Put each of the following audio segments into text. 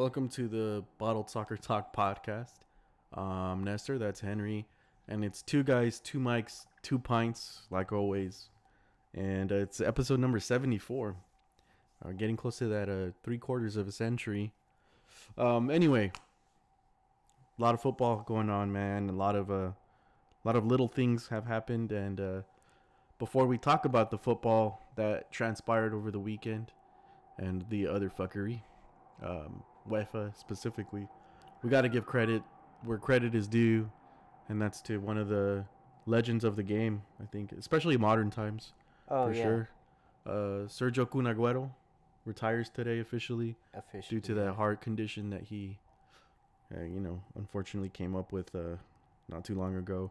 Welcome to the Bottled Soccer Talk podcast. Um, Nestor, that's Henry, and it's two guys, two mics, two pints, like always, and uh, it's episode number seventy-four. Uh, getting close to that uh, three quarters of a century. Um, anyway, a lot of football going on, man. A lot of uh, a lot of little things have happened, and uh, before we talk about the football that transpired over the weekend and the other fuckery, um, UEFA specifically, we got to give credit where credit is due, and that's to one of the legends of the game. I think, especially modern times, Oh for yeah, sure. Uh, Sergio Kun Agüero retires today officially officially. due to that heart condition that he, uh, you know, unfortunately came up with uh, not too long ago.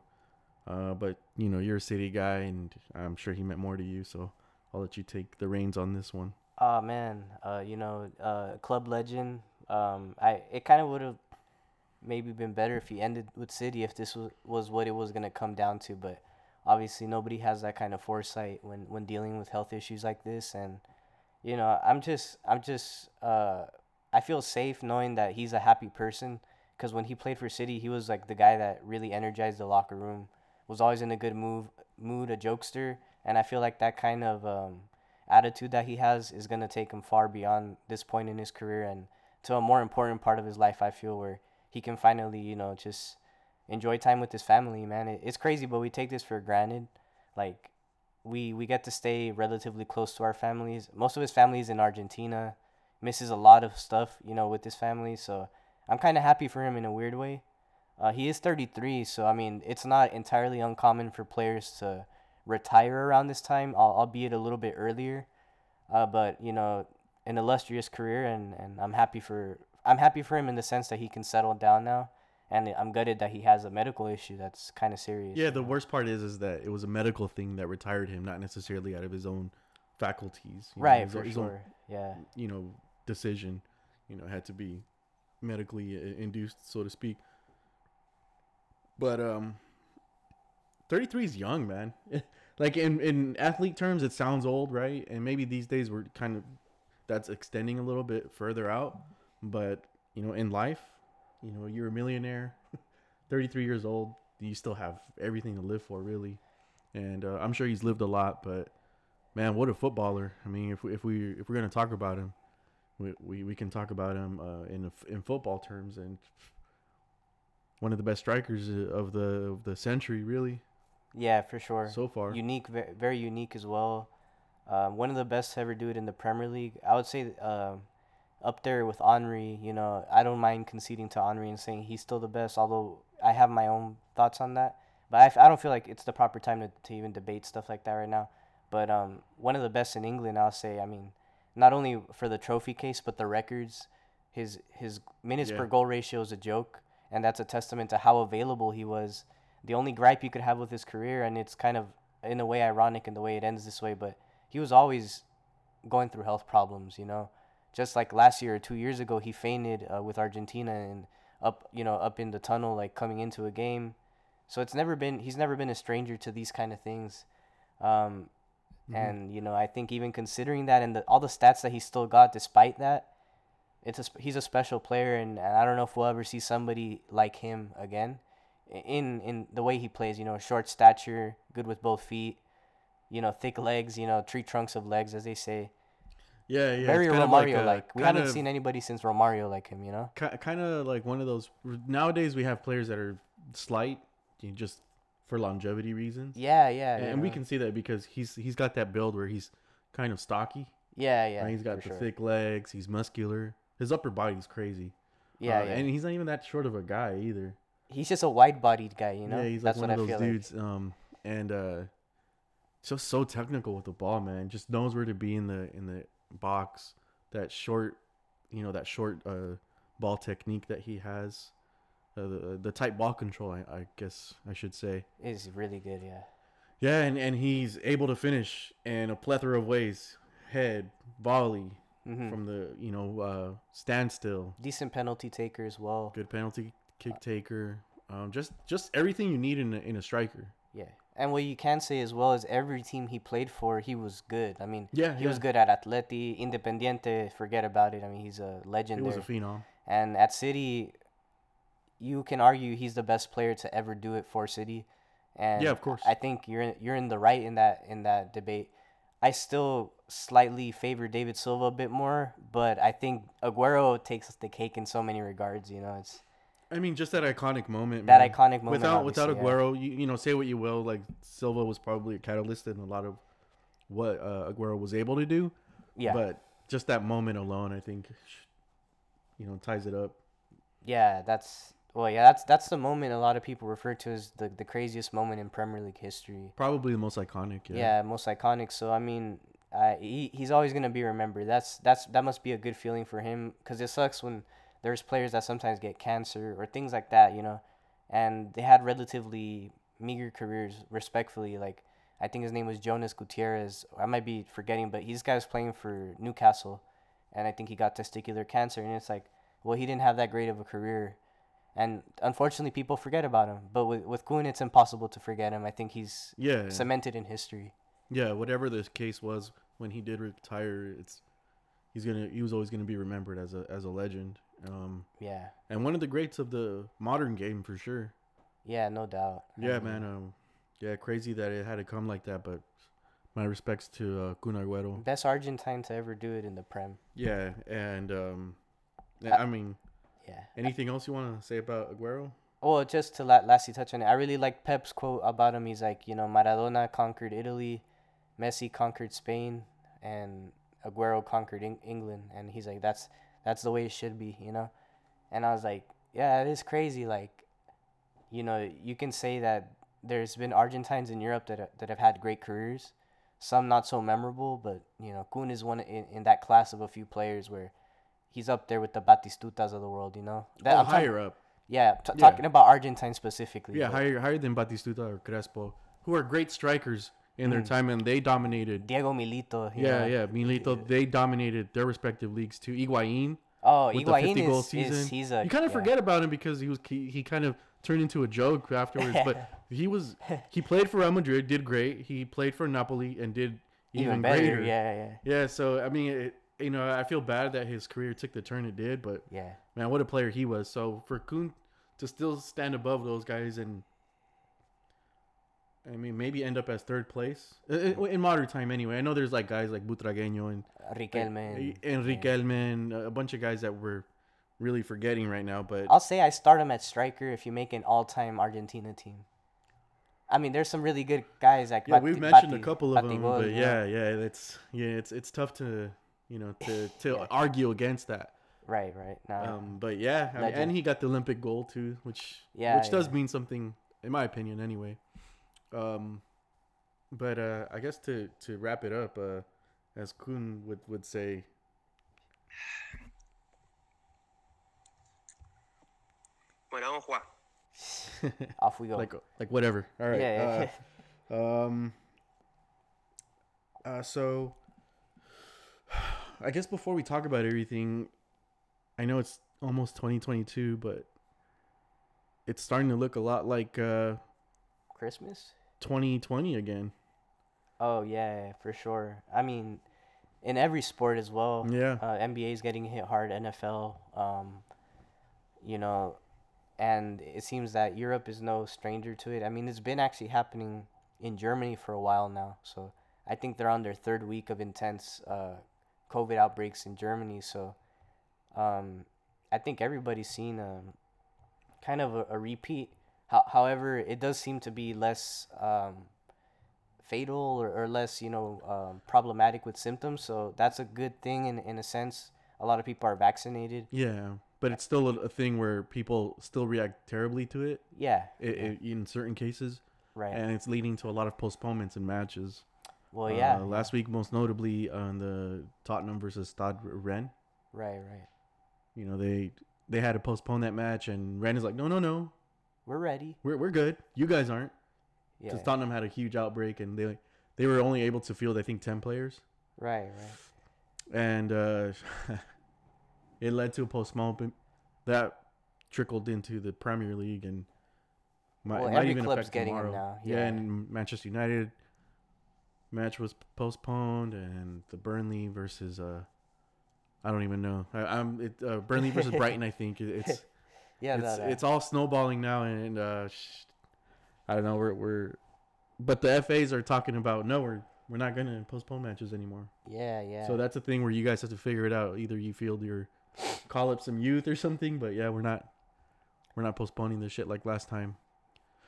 Uh, but you know, you're a city guy, and I'm sure he meant more to you. So I'll let you take the reins on this one. Oh man, uh, you know, uh, club legend. Um, I it kind of would have maybe been better if he ended with City if this was was what it was gonna come down to. But obviously, nobody has that kind of foresight when when dealing with health issues like this. And you know, I'm just I'm just uh, I feel safe knowing that he's a happy person. Because when he played for City, he was like the guy that really energized the locker room. Was always in a good move mood, a jokester, and I feel like that kind of um, attitude that he has is to take him far beyond this point in his career and to a more important part of his life i feel where he can finally you know just enjoy time with his family man. It, it's crazy but we take this for granted. Like we we get to stay relatively close to our families. Most of his family is in argentina. Misses a lot of stuff you know with his family so i'm kind of happy for him in a weird way. Uh, he is 33 so i mean it's not entirely uncommon for players to retire around this time, al- albeit a little bit earlier. Uh, but you know, an illustrious career, and, and I'm happy for I'm happy for him in the sense that he can settle down now, and I'm gutted that he has a medical issue that's kind of serious. Yeah, the know? worst part is is that it was a medical thing that retired him, not necessarily out of his own faculties. you know, Right, his for own- his own, sure. Yeah. you know, decision. You know, had to be medically uh, induced, so to speak. But um, 33 is young, man. like in in athlete terms, it sounds old, right? And maybe these days we're kind of that's extending a little bit further out. But you know, in life, you know, you're a millionaire, 33 years old. You still have everything to live for, really. And uh, I'm sure he's lived a lot, but man, what a footballer! I mean, if we, if we if we're gonna talk about him, we we, we can talk about him uh, in in football terms and one of the best strikers uh, of the of the century, really Yeah, for sure. so far. unique, ve- very unique as well. Um, one of the best to ever do it in the Premier League. I would say um, up there with Henri. You know, I don't mind conceding to Henri and saying he's still the best, although I have my own thoughts on that. But I, f- I don't feel like it's the proper time to, to even debate stuff like that right now. But um, one of the best in England, I'll say. I mean, not only for the trophy case, but the records. His his minutes Yeah. per goal ratio is a joke, and that's a testament to how available he was the only gripe you could have with his career, and it's kind of in a way ironic in the way it ends this way, but he was always going through health problems, you know. Just like last year or two years ago, he fainted uh, with Argentina and up, you know, up in the tunnel, like coming into a game. So it's never been he's never been a stranger to these kind of things, um, Mhm. and you know I think even considering that and the, all the stats that he still got despite that, it's a, he's a special player, and, and I don't know if we'll ever see somebody like him again in in the way he plays. You know, short stature, good with both feet. You know, thick legs. You know, tree trunks of legs, as they say. yeah, yeah. Very it's kind of Romario like. We haven't of- seen anybody since Romario like him. You know. kind of like one of those. Nowadays, we have players that are slight, you know, just for longevity reasons. Yeah, yeah. and, we can see that because he's he's got that build where he's kind of stocky. Yeah, yeah. right? He's got the sure. thick legs. He's muscular. His upper body's crazy. Yeah, Uh, yeah. And he's not even that short of a guy either. he's just a wide-bodied guy. You know. yeah, he's like That's one of those dudes. Um, and uh, just so technical with the ball, man. Just knows where to be in the in the box. That short, you know, that short uh, ball technique that he has. Uh, the the tight ball control, I, I guess I should say. Is really good. Yeah. Yeah, and, and he's able to finish in a plethora of ways. Head, volley, hmm from the you know uh, standstill. Decent penalty taker as well. Good penalty kick taker. Um, just just everything you need in a, in a striker. Yeah, and what you can say as well is every team he played for, he was good. I mean, Yeah, he was good at Atleti, Independiente. Forget about it. I mean, he's a legend He was a phenom. And at City, you can argue he's the best player to ever do it for City. And Yeah, of course. I think you're in, you're in the right in that in that debate. I still slightly favor David Silva a bit more, but I think Aguero takes the cake in so many regards. You know, it's I mean, just that iconic moment. that man. iconic moment. Without without obviously, yeah. Aguero, you, you know, say what you will, like Silva was probably a catalyst in a lot of what uh, Aguero was able to do. Yeah, But just that moment alone, I think, you know, ties it up. yeah, that's well, yeah, that's that's the moment a lot of people refer to as the the craziest moment in Premier League history. Probably the most iconic. Yeah, Yeah. most iconic. So I mean, uh, he he's always gonna be remembered. That's that's that must be a good feeling for him because it sucks when there's players that sometimes get cancer or things like that, you know, and they had relatively meager careers. Respectfully, like I think his name was Jonas Gutierrez. I might be forgetting, but he's guy was playing for Newcastle, and I think he got testicular cancer, and it's like, well, he didn't have that great of a career. And unfortunately, people forget about him. But with with Kun, it's impossible to forget him. I think he's Yeah. cemented in history. Yeah. Whatever the case was when he did retire, it's he's gonna he was always gonna be remembered as a as a legend. Um, Yeah. and one of the greats of the modern game for sure. Yeah, no doubt. I Yeah, mean, man. Um, yeah, crazy that it had to come like that, but my respects to uh, Kun Agüero. Best Argentine to ever do it in the Prem. Yeah, and um, Uh, I mean, Yeah. anything else you want to say about Aguero? Well, just to la- lastly touch on it, I really like Pep's quote about him. He's like, you know, Maradona conquered Italy, Messi conquered Spain, and Aguero conquered Eng- England. And he's like, that's that's the way it should be, you know. And I was like, yeah, it is crazy. Like, you know, you can say that there's been Argentines in Europe that that have had great careers, some not so memorable, but you know, Kun is one in, in that class of a few players where he's up there with the Batistutas of the world, you know. That, oh, I'm higher up. yeah, t- Yeah. talking about Argentine specifically. Yeah, but higher higher than Batistuta or Crespo, who are great strikers in their Mm. time, and they dominated. Diego Milito. you Yeah, know. yeah, Milito. They dominated their respective leagues too. Higuain. Oh, with the 50 goal is, season. is he's a you kind of yeah. forget about him because he was he, he kind of turned into a joke afterwards. but he was he played for Real Madrid, did great. He played for Napoli and did even, even better. greater. Yeah, yeah, Yeah, so I mean, it, you know, I feel bad that his career took the turn it did, but yeah. man, what a player he was. So for Kun to still stand above those guys and I mean, maybe end up as third place Uh, uh, in modern time. Anyway, I know there's like guys like Butragueño and Riquelme. and- Enrique yeah. A bunch of guys that we're really forgetting right now. But I'll say I start him at striker if you make an all-time Argentina team. I mean, there's some really good guys like yeah, Bati- we've mentioned a couple of them. Batigol, But yeah, yeah, it's yeah, it's it's tough to you know to to Yeah. argue against that. Right, right. Now, Um, but yeah, I mean, and he got the Olympic gold too, which Yeah, which does yeah. mean something in my opinion, anyway. Um, but uh, I guess to to wrap it up, uh, as Kun would would say, Bueno, vamos a jugar. off we go. like like whatever. All right. yeah, yeah. uh, Um. Uh, so, I guess before we talk about everything, I know it's almost 2022, but it's starting to look a lot like uh, Christmas. 2020 again. Oh yeah, for sure. I mean, in every sport as well. Yeah. Uh, NBA is getting hit hard. NFL. Um, you know, and it seems that Europe is no stranger to it. I mean, it's been actually happening in Germany for a while now. So I think they're on their third week of intense uh, COVID outbreaks in Germany. So um, I think everybody's seen a kind of a, a repeat. How, however, it does seem to be less um, fatal or, or less, you know, um, problematic with symptoms. So that's a good thing in, in a sense. A lot of people are vaccinated. Yeah, but it's still a, a thing where people still react terribly to it Yeah. i i in certain cases, right. and it's leading to a lot of postponements in matches. well, yeah. Uh, last week, most notably on the Tottenham versus Stade Rennes. Right, right. You know, they they had to postpone that match, and Rennes is like, no, no, no, We're ready. we're we're good. You guys aren't, Yeah. because Tottenham had a huge outbreak, and they they were only able to field I think ten players, Right, right. and uh, it led to a postponement that trickled into the Premier League, and Might, Well, might every even affect getting tomorrow. now, Yeah. yeah. and Manchester United match was postponed, and the Burnley versus uh, I don't even know. I, I'm it, uh, Burnley versus Brighton. I think It- it's Yeah, it's no, no. it's all snowballing now, and uh, sh- I don't know. We're we're, but the FAs are talking about no, we're we're not gonna postpone matches anymore. yeah, yeah. So that's a thing where you guys have to figure it out. Either you field your call up some youth or something, but yeah, we're not we're not postponing this shit like last time.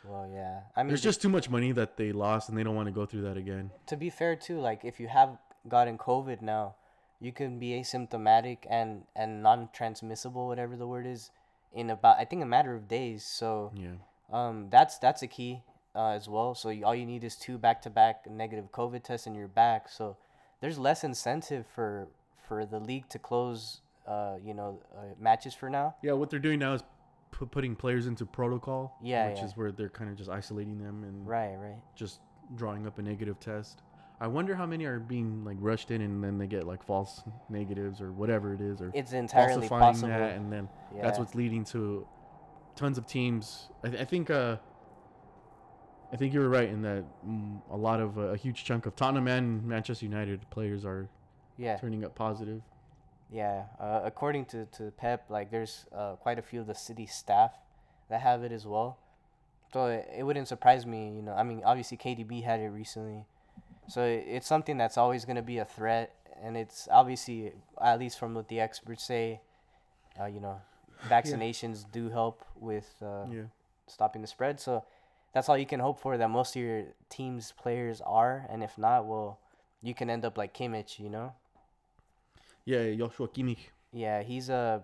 well, yeah. I mean, There's just too much money that they lost, and they don't want to go through that again. to be fair too, like if you have gotten COVID now, you can be asymptomatic and and non-transmissible, whatever the word is, in about I think a matter of days. So Yeah, um, that's that's a key uh, as well. So all you need is two back-to-back negative COVID tests, and you're back. So there's less incentive for for the league to close, uh, you know, uh, matches for now. yeah. What they're doing now is pu- putting players into protocol. Yeah, which yeah. is where they're kind of just isolating them and Right, right. just drawing up a negative test. I wonder how many are being like rushed in and then they get like false negatives or whatever it is, or It's entirely falsifying possible. that, and then that's what's leading to tons of teams. I, th- I think uh, I think you were right in that mm, a lot of uh, a huge chunk of Tottenham and Manchester United players are Yeah. turning up positive. Yeah, uh, according to, to Pep, like there's uh, quite a few of the city staff that have it as well. So it, it wouldn't surprise me, you know. I mean, obviously KDB had it recently, so it's something that's always gonna be a threat, and it's obviously at least from what the experts say, uh, you know, vaccinations do help with uh, Yeah. stopping the spread. So that's all you can hope for that most of your team's players are, and if not, well, you can end up like Kimmich, you know. Yeah, Joshua Kimmich. Yeah, he's uh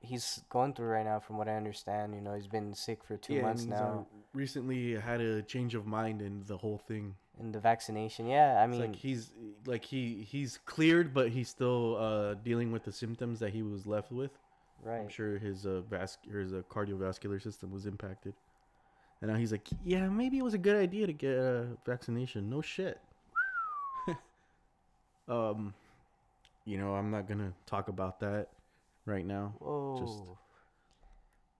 he's going through right now from what I understand. You know, he's been sick for two yeah, months and uh, now. recently had a change of mind in the whole thing. And the vaccination, yeah, I It's mean, like he's like he he's cleared, but he's still uh, dealing with the symptoms that he was left with. Right. I'm sure his uh, vas- his uh, cardiovascular system was impacted, and now he's like, yeah, maybe it was a good idea to get a vaccination. No shit. um, you know, I'm not gonna talk about that right now. Whoa.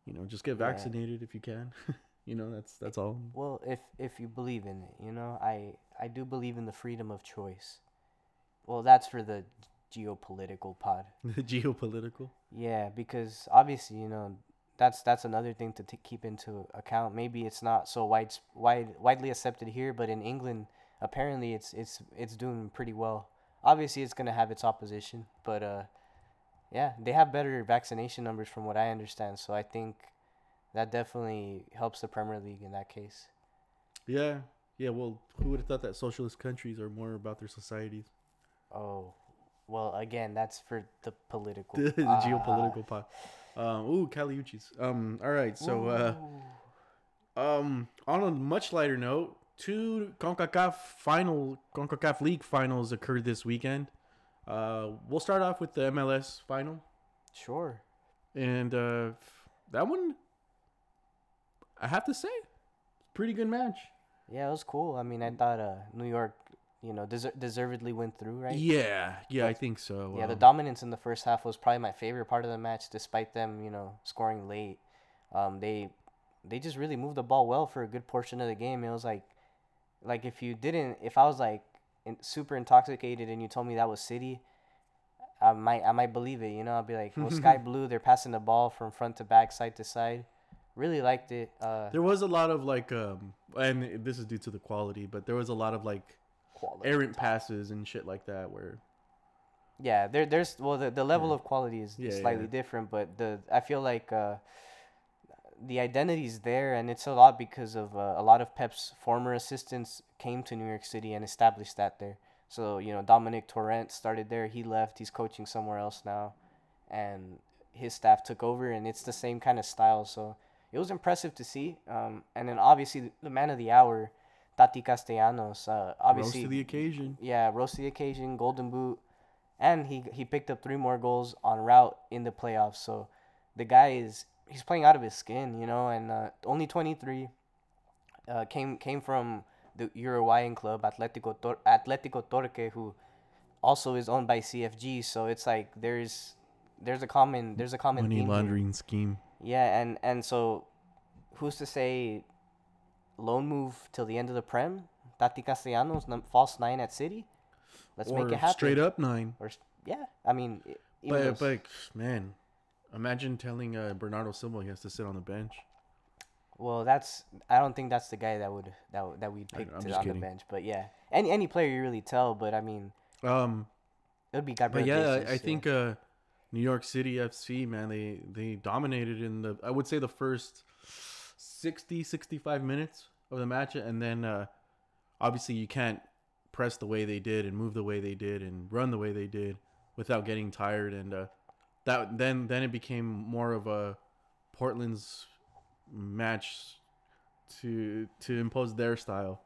You know, just get Yeah. vaccinated if you can. you know, that's that's all. Well, if if you believe in it, you know, I I do believe in the freedom of choice. Well, that's for the geopolitical pod. The geopolitical. Yeah, because obviously, you know, that's that's another thing to t- keep into account. Maybe it's not so wide, wide widely accepted here, but in England, apparently it's it's it's doing pretty well. Obviously, it's gonna have its opposition, but uh, yeah, they have better vaccination numbers from what I understand. So I think that definitely helps the Premier League in that case. Yeah, yeah. Well, who would have thought that socialist countries are more about their societies? Oh, well, again, that's for the political, the ah. geopolitical part. Um, ooh, Caliuchis. Um, all right. So, uh, um, on a much lighter note, two Concacaf final Concacaf League finals occurred this weekend. Uh, we'll start off with the MLS final, sure. and uh, that one, I have to say, pretty good match. Yeah, it was cool. I mean, I thought uh, New York, you know, deser- deservedly went through, right? Yeah, yeah, I think so. Yeah, the Um, dominance in the first half was probably my favorite part of the match, despite them, you know, scoring late. Um, they they just really moved the ball well for a good portion of the game. It was like, like if you didn't, if I was like in, super intoxicated and you told me that was City, I might I might believe it. You know, I'd be like, well, Sky Blue, they're passing the ball from front to back, side to side. Really liked it. Uh, There was a lot of like, um, and this is due to the quality, but there was a lot of like quality. errant passes and shit like that where Yeah, there there's well the, the level Yeah. of quality is Yeah, slightly yeah. different, but the I feel like uh, the identity's there, and it's a lot because of uh, a lot of Pep's former assistants came to New York City and established that there. So you know Domènec Torrent started there. He left. He's coaching somewhere else now, and his staff took over, and it's the same kind of style. So it was impressive to see. Um, and then obviously the man of the hour, Tati Castellanos. Uh, rose obviously to the occasion. yeah, rose to the occasion, golden boot, and he he picked up three more goals on route in the playoffs. So the guy is he's playing out of his skin, you know, and uh, only 23. Uh, came came from the Uruguayan club Atletico Tor- Atletico Torque, who also is owned by CFG. So it's like there's there's a common there's a common Money theme here. laundering scheme. Yeah, and and so who's to say loan move till the end of the prem. Tati Castellanos false nine at City. Let's or make it happen. straight up nine. Or yeah, I mean, But those- but man, imagine telling uh, Bernardo Silva he has to sit on the bench. well, that's I don't think that's the guy that would that that we'd pick I'm to, on kidding. the bench. But yeah, any any player you really tell. But I mean, Um, it would be but yeah, Jesus, I think uh, New York City FC man, they they dominated in the I would say the first 60 65 minutes of the match, and then uh, obviously you can't press the way they did and move the way they did and run the way they did without getting tired and uh, that then then it became more of a Portland's match to to impose their style.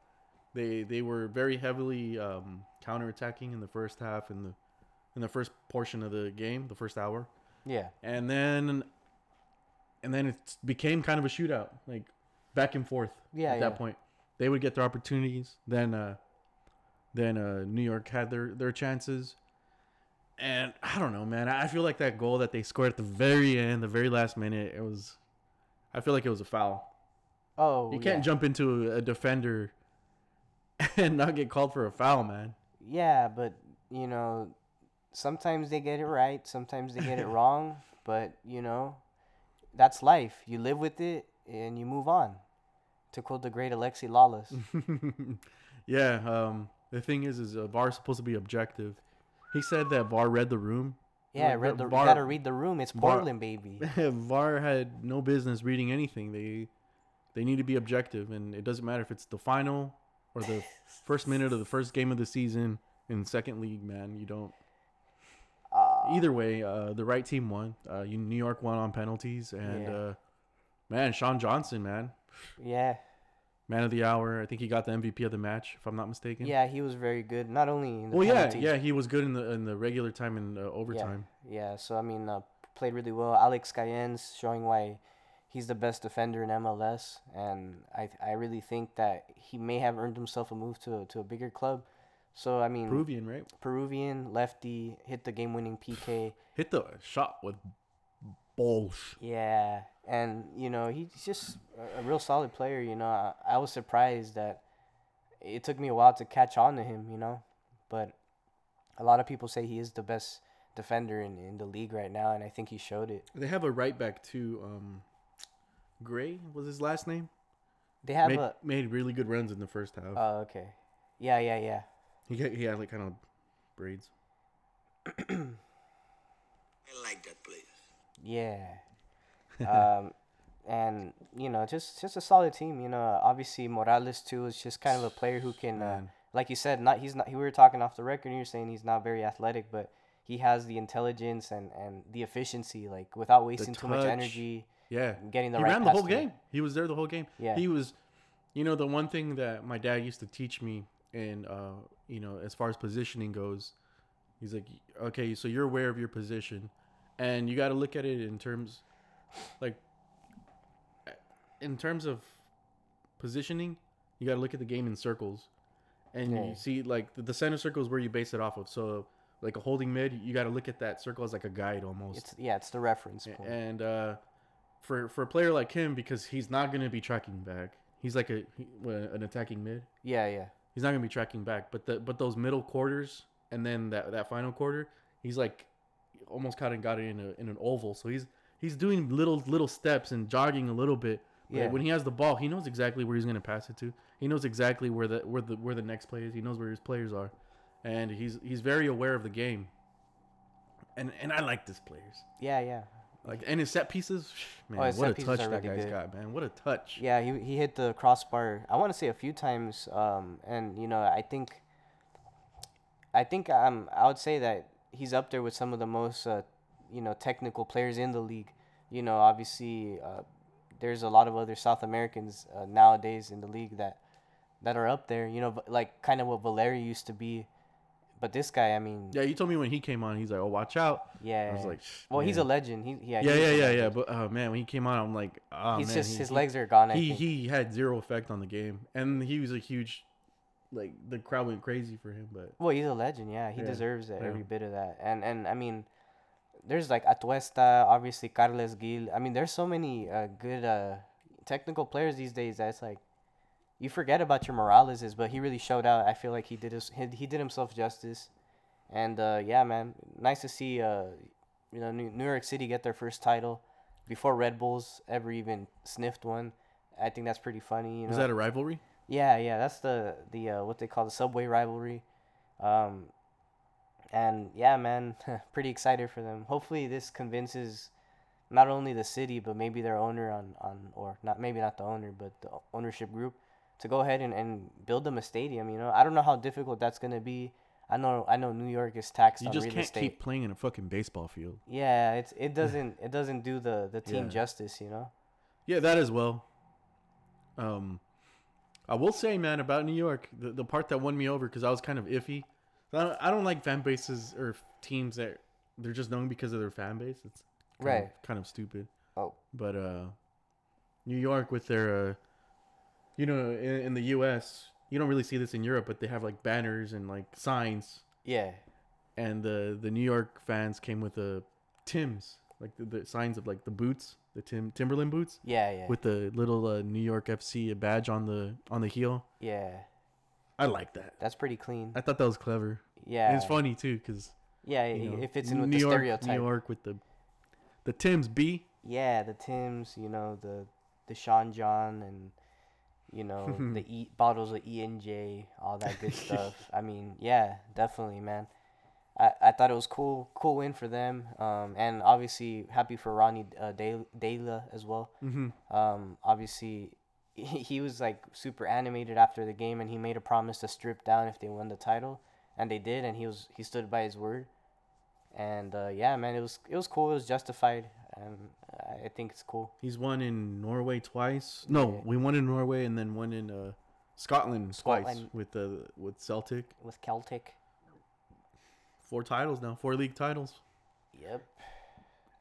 They they were very heavily um, counterattacking in the first half and the in the first portion of the game, the first hour, yeah, and then and then it became kind of a shootout, like back and forth. Yeah, at that point, they would get their opportunities. Then uh, then uh, New York had their their chances. And I don't know, man. I feel like that goal that they scored at the very end, the very last minute, it was. I feel like it was a foul. oh, You can't yeah. jump into a defender and not get called for a foul, man. Yeah, but you know, sometimes they get it right, sometimes they get it wrong. But you know, that's life. You live with it and you move on. To quote the great Alexi Lalas. yeah. Um. The thing is, is VAR is supposed to be objective. He said that VAR read the room. Yeah, read the, VAR you gotta read the room. It's Portland, baby. VAR had no business reading anything. They they need to be objective, and it doesn't matter if it's the final or the first minute of the first game of the season in second league. Man, you don't. Uh, Either way, uh, the right team won. Uh, New York won on penalties, and Yeah. uh, man, Sean Johnson, man, yeah, man of the hour. I think he got the MVP of the match, if I'm not mistaken. yeah, he was very good. Not only in the Well, yeah, penalties, yeah, he was good in the in the regular time and uh, overtime. Yeah, so I mean, uh, played really well. Alex Callens showing why he's the best defender in MLS, and I I really think that he may have earned himself a move to to a bigger club. So I mean, Peruvian, right? Peruvian lefty hit the game-winning PK. Hit the shot with balls. Yeah, and you know he's just a, real solid player. You know, I, I was surprised that it took me a while to catch on to him. You know, but a lot of people say he is the best defender in, in the league right now, and I think he showed it. They have a right back too. Um, Gray was his last name. They have made, a made really good runs in the first half. Oh, okay. Yeah, yeah, yeah. He got, he had like kind of braids. I like that place. Yeah. um, and you know, just just a solid team. You know, obviously Moralez too is just kind of a player who can, uh, like you said, not he's not. We were talking off the record. and You're saying he's not very athletic, but he has the intelligence and and the efficiency, like without wasting too much energy. Yeah, Getting the he right ran the whole to the- game. He was there the whole game. Yeah. he was. You know, the one thing that my dad used to teach me, and uh, you know, as far as positioning goes, he's like, okay, so you're aware of your position, and you got to look at it in terms, like, in terms of positioning, you got to look at the game in circles, and Yeah. you see like the, the center circle is where you base it off of. So, like a holding mid, you got to look at that circle as like a guide almost. It's yeah, it's the reference point. And uh, for for a player like him, because he's not gonna be tracking back. He's like a he, an attacking mid. Yeah, yeah. He's not gonna be tracking back. But the but those middle quarters and then that that final quarter, he's like almost kind of got it in a in an oval. So he's he's doing little little steps and jogging a little bit. But Yeah. when he has the ball, he knows exactly where he's gonna pass it to. He knows exactly where the where the where the next play is. He knows where his players are, and he's he's very aware of the game. And and I like this players. Yeah, yeah. Like and his set pieces, man, Oh, what a touch that really guy's good. got, man. What a touch. Yeah, he he hit the crossbar. I want to say a few times. Um, and you know, I think. I think um, I would say that he's up there with some of the most, uh, you know, technical players in the league. You know, obviously, uh, there's a lot of other South Americans uh, nowadays in the league that, that are up there. You know, like kind of what Valeri used to be, but this guy, I mean, Yeah, you told me when he came on, he's like, "Oh, watch out." yeah. I was like, well, he's a legend. He yeah. yeah, yeah, yeah, yeah. But oh man, when he came on, I'm like, oh he's man, just he- his he- legs are gone. I He think. he had zero effect on the game, and he was a huge, like the crowd went crazy for him. But Well, he's a legend. Yeah, he Yeah, deserves it, yeah. every bit of that. And and I mean, there's like Atuesta, obviously Carles Gil. I mean, there's so many uh, good uh, technical players these days. That's like, you forget about your Moraleses, but he really showed out. I feel like he did his he, he did himself justice, and uh, yeah, man, nice to see uh, you know New, New York City get their first title before Red Bulls ever even sniffed one. I think that's pretty funny. You know? Was that a rivalry? Yeah, yeah, that's the the uh, what they call the subway rivalry, um, and yeah, man, pretty excited for them. Hopefully, this convinces not only the city but maybe their owner on on or not maybe not the owner but the ownership group to go ahead and, and build them a stadium. You know, I don't know how difficult that's gonna be. I know I know New York is taxed You on just real can't estate. keep playing in a fucking baseball field. Yeah, it's it doesn't it doesn't do the the team Yeah. justice. You know. Yeah, that as well. Um, I will say, man, about New York, the, the part that won me over because I was kind of iffy. I don't, I don't like fan bases or teams that they're just known because of their fan base. It's kind Right. of, kind of stupid. Oh. But uh, New York with their, uh, you know, in, in the U.S., you don't really see this in Europe, but they have like banners and like signs, Yeah. and the the New York fans came with the Tims, like the, the signs of like the boots, the Tim Timberland boots Yeah. Yeah. with the little uh, New York FC badge on the on the heel. yeah. I like that. That's pretty clean. I thought that was clever. Yeah. And it's funny too because Yeah, you know, it fits in with New the York, stereotype. New York with the the Tim's B. Yeah, the Tims, you know, the the Sean John and you know, the e bottles of E and J, all that good stuff. I mean, yeah, definitely, man. I, I thought it was cool, cool win for them. Um, and obviously happy for Ronny uh, De- Deila as well. Mm-hmm. Um, obviously, he, he was like super animated after the game, and he made a promise to strip down if they won the title, and they did, and he was he stood by his word. And uh, yeah, man, it was it was cool. It was justified, and I I think it's cool. He's won in Norway twice. No, Yeah. we won in Norway and then won in uh, Scotland, twice with the with Celtic. with Celtic. Four titles now, four league titles, Yep.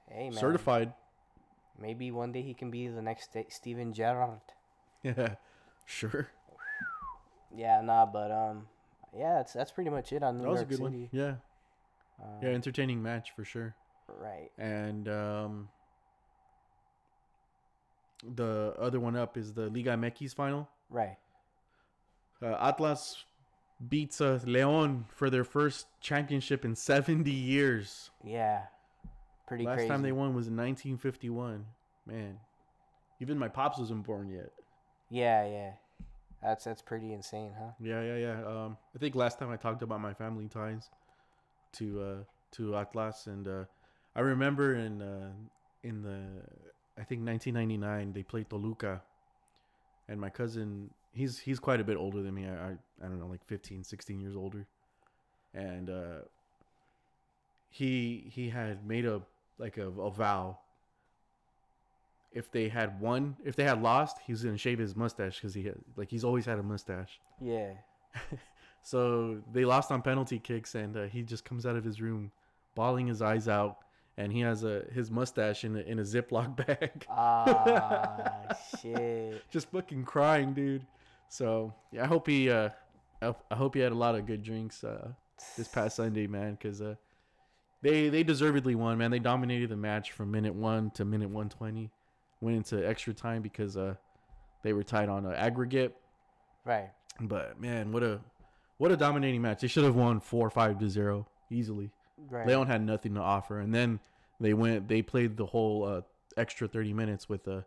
Hey man. certified. Maybe one day he can be the next Ste- Steven Gerrard. Yeah, sure. Yeah, nah, but um, yeah, that's that's pretty much it on New That was a good City. one. Yeah, Um, yeah, entertaining match for sure. Right. And um, the other one up is the Liga MX final. Right. Uh, Atlas beats uh, Leon for their first championship in 70 years. Yeah. Pretty Last crazy. time they won was in 1951. Man, even my pops wasn't born yet. Yeah, yeah. That's that's pretty insane, huh? Yeah, yeah, yeah. Um, I think last time I talked about my family ties to uh, to Atlas, and uh, I remember in uh, in the I think 1999 they played Toluca, and my cousin he's he's quite a bit older than me. I I, I don't know like 15, 16 years older, and uh, he he had made a like a, a vow. If they had won, if they had lost, he was gonna shave his mustache because he had like he's always had a mustache. Yeah. So they lost on penalty kicks, and uh, he just comes out of his room, bawling his eyes out, and he has a his mustache in a, in a Ziploc bag, Ah, shit. just fucking crying, dude. So yeah, I hope he uh, I, hope he had a lot of good drinks uh, this past Sunday, man, because uh, they they deservedly won, man. They dominated the match from minute one to minute one twenty, went into extra time because uh, they were tied on an aggregate. Right. But man, what a what a dominating match. They should have won four five to zero easily. Right. Leon had nothing to offer, and then they went. They played the whole uh, extra thirty minutes with uh,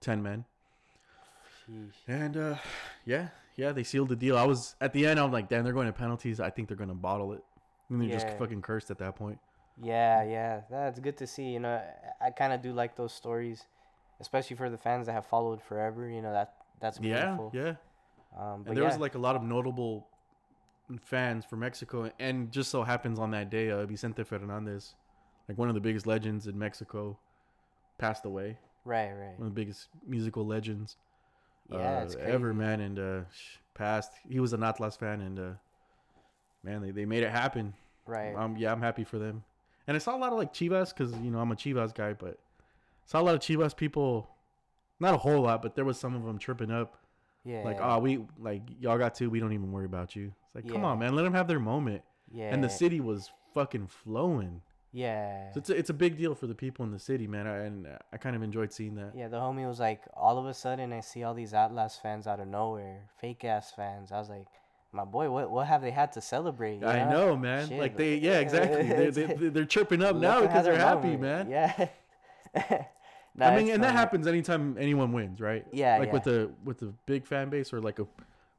ten men, Sheesh. and uh, yeah, yeah, they sealed the deal. I was at the end. I'm like, damn, they're going to penalties. I think they're going to bottle it. And they're Yeah. just fucking cursed at that point. Yeah, yeah, that's good to see. You know, I, kind of do like those stories, especially for the fans that have followed forever. You know that that's Yeah, beautiful. yeah. Um, but And there yeah, was like a lot of notable fans from Mexico, and just so happens on that day, uh, Vicente Fernandez, like one of the biggest legends in Mexico, passed away. right, right. one of the biggest musical legends Yeah, uh, ever, man. And uh, passed. He was an Atlas fan, and uh, man, they, they made it happen. Right. Um, yeah, I'm happy for them. And I saw a lot of like Chivas because you know I'm a Chivas guy, but saw a lot of Chivas people. Not a whole lot, but there was some of them tripping up, yeah. like, "Oh, we like y'all got to. we don't even worry about you." It's like, come on, man, let them have their moment. yeah. And the city was fucking flowing. Yeah. So it's a, it's a big deal for the people in the city, man. I, and I kind of enjoyed seeing that. Yeah, the homie was like, all of a sudden, I see all these Atlas fans out of nowhere, fake ass fans. I was like, my boy, what what have they had to celebrate? you I know, man. Shit, like they, yeah, exactly. They're, they, they're chirping up now Look at how because they're happy, moment. man. Yeah. Nah, I mean, and that happens anytime anyone wins, right? Yeah, Like yeah. with the with the big fan base or like a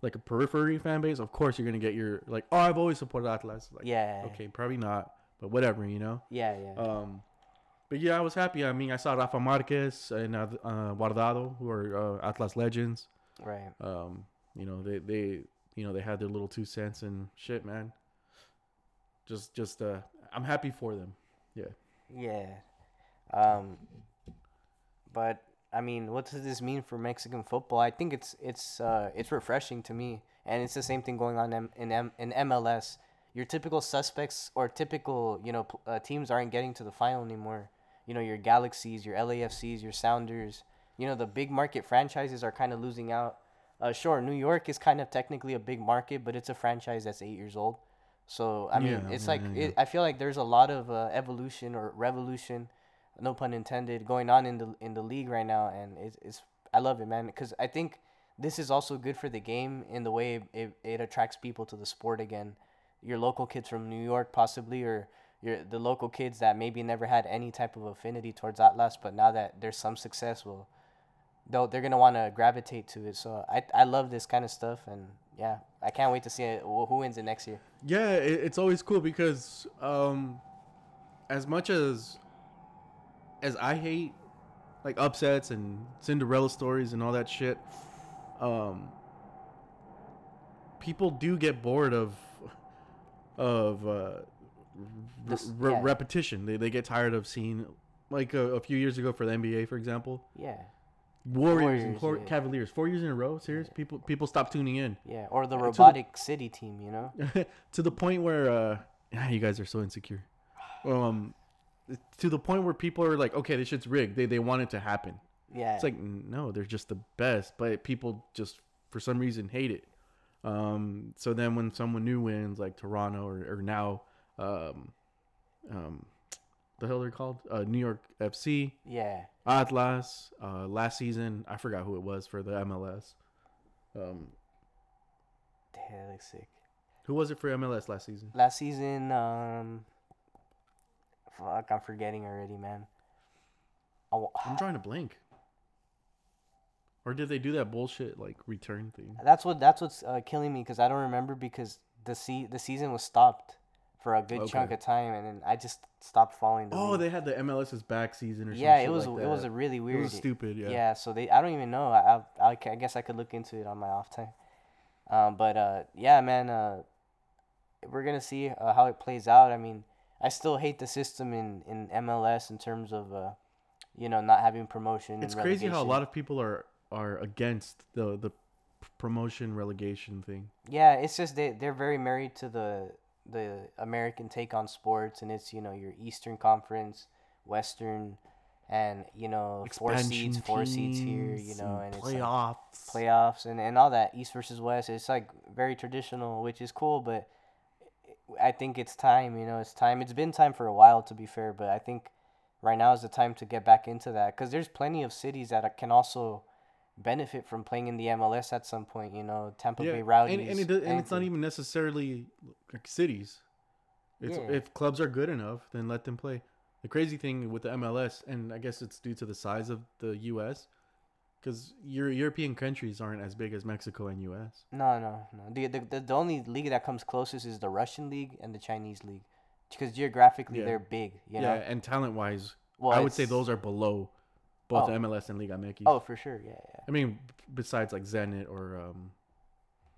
like a periphery fan base, of course you're gonna get your like, oh, I've always supported Atlas. Like, Yeah. Okay, probably not, but whatever, you know. Yeah, yeah. Um, but yeah, I was happy. I mean, I saw Rafa Marquez and uh, uh, Guardado, who are uh, Atlas legends. right. Um, you know, they they you know they had their little two cents and shit, man. Just just uh, I'm happy for them. Yeah. Yeah. Um but I mean, what does this mean for Mexican football? I think it's it's uh it's refreshing to me. And it's the same thing going on in in, M- in MLS. Your typical suspects or typical, you know, uh, teams aren't getting to the final anymore. You know, your Galaxies, your LAFCs, your Sounders, you know, the big market franchises are kind of losing out. Uh, sure, New York is kind of technically a big market, but it's a franchise that's eight years old. So I mean, Yeah, it's yeah, like yeah, It, I feel like there's a lot of uh, evolution or revolution, no pun intended, going on in the in the league right now, and it's, it's I love it, man, because I think this is also good for the game in the way it, it attracts people to the sport again. Your local kids from New York, possibly, or your the local kids that maybe never had any type of affinity towards Atlas, but now that there's some success, will they'll they're gonna want to gravitate to it. So I I love this kind of stuff, and yeah, I can't wait to see it, who wins it next year. Yeah, it, it's always cool because um, as much as as I hate like upsets and Cinderella stories and all that shit, um, people do get bored of of uh, re- yeah. repetition. They they get tired of seeing like a, a few years ago for the NBA, for example, Yeah, Warriors, and Cor- yeah. Cavaliers, four years in a row. Serious people people stop tuning in. yeah, or the to the- robotic city team, you know. to the point where uh ah, you guys are so insecure um to the point where people are like okay this shit's rigged they they want it to happen Yeah, it's like no they're just the best but people just for some reason hate it um so then when someone new wins like toronto or, or now um um the hell they're called uh new york fc yeah, atlas uh last season i forgot who it was for the mls um Damn, that looks sick. who was it for mls last season Last season, um, fuck, I'm forgetting already, man. I I'm trying to blank. Or did they do that bullshit like return thing? That's what that's what's uh, killing me because I don't remember because the se- the season was stopped for a good chunk of time and then I just stopped following the Oh, league. they had the MLS's back season or something. yeah, it was it was a really it weird. was stupid. Yeah. Yeah, so they I don't even know. I I, I guess I could look into it on my off time. Um, but uh, yeah, man, uh, we're gonna see uh, how it plays out. I mean, I still hate the system in in MLS in terms of uh, you know, not having promotion. It's crazy how a lot of people are are against the the promotion relegation thing. Yeah, it's just they they're very married to the the American take on sports, and it's you know your Eastern Conference, Western, and you know four seeds, four seeds here, you know, and and it's like playoffs. playoffs and and all that East versus West. It's like very traditional, which is cool, but I think it's time. You know, it's time. It's been time for a while, to be fair, but I think right now is the time to get back into that because there's plenty of cities that can also benefit from playing in the MLS at some point. You know, Tampa Bay Rowdies, and, and, it, does- and it's not even necessarily like cities. It's Yeah. if clubs are good enough, then let them play. The crazy thing with the MLS, and I guess it's due to the size of the U.S., because your European countries aren't as big as Mexico and U.S. No, no, no. The, the the the only league that comes closest is the Russian league and the Chinese league, because geographically Yeah. they're big. You yeah, know. and talent wise, Well, I would say those are below both Oh. MLS and Liga MX. Oh, for sure. Yeah, yeah. I mean, besides like Zenit or um,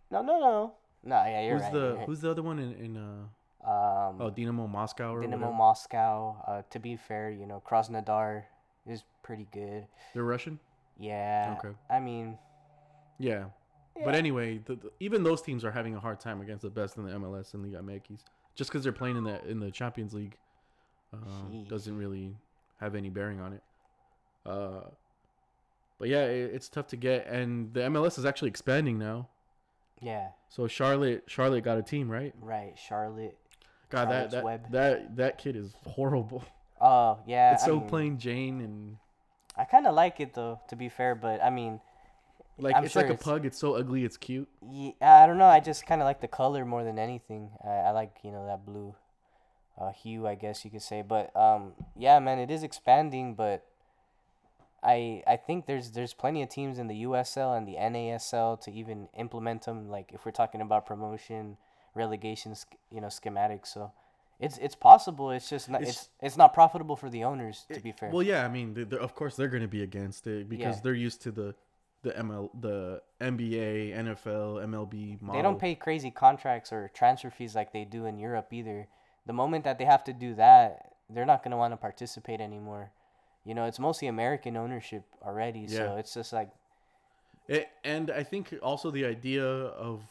No, no, no. No, yeah, you're who's right. the you're right. who's the other one in in uh um, oh Dynamo Moscow or Dynamo whatever? Moscow. Uh, to be fair, you know, Krasnodar is pretty good. They're Russian. Yeah. Okay. I mean, Yeah. But anyway, the, the, even those teams are having a hard time against the best in the MLS and Liga MX. Just because they're playing in the in the Champions League, uh, doesn't really have any bearing on it. Uh, but yeah, it, it's tough to get, and the MLS is actually expanding now. yeah, So Charlotte, Charlotte got a team, right? right. Charlotte. God, that Charlotte's that, Web. that that kid is horrible. Oh yeah, it's I so mean, plain Jane and I kind of like it though, to be fair. But I mean, like I'm it's sure like a it's- pug. It's so ugly. It's cute. Ye- I don't know. I just kind of like the color more than anything. I, I like you know that blue uh, hue, I guess you could say. But um, yeah, man, it is expanding. But I I think there's there's plenty of teams in the USL and the NASL to even implement them. Like if we're talking about promotion, relegation, you know, schematics. So it's it's possible. It's just not It's- it's it's not profitable for the owners. To be eh, fair. Well, yeah. I mean, they- they're, of course they're going to be against it because Yeah. they're used to the the ML, the NBA, NFL, MLB model. They don't pay crazy contracts or transfer fees like they do in Europe either. The moment that they have to do that, they're not going to want to participate anymore. You know, it's mostly American ownership already, so it's just like It, and I think also the idea of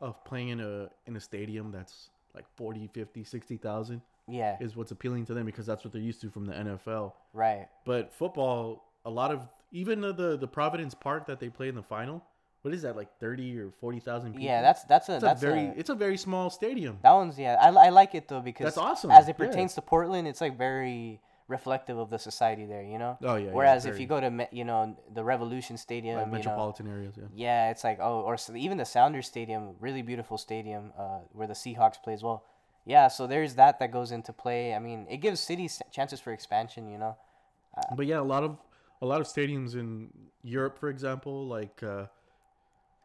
of playing in a in a stadium that's like 40, 50, 60,000 yeah, is what's appealing to them because that's what they're used to from the NFL. right. But football, a lot of even the the, Providence Park that they play in the final, what is that like 30 or 40,000 people? Yeah, that's that's a it's that's a very a, it's a very small stadium. that one's yeah. I, I like it though because That's awesome, As it yeah. pertains to Portland, it's like very reflective of the society there, you know. Oh yeah. yeah, Whereas if you go to you know the Revolution Stadium, like you know, metropolitan areas, yeah. Yeah, it's like oh, or even the Sounders Stadium, really beautiful stadium, uh, where the Seahawks play as well. Yeah, so there's that that goes into play. I mean, it gives cities chances for expansion. You know. But yeah, a lot of a lot of stadiums in Europe, for example, like uh,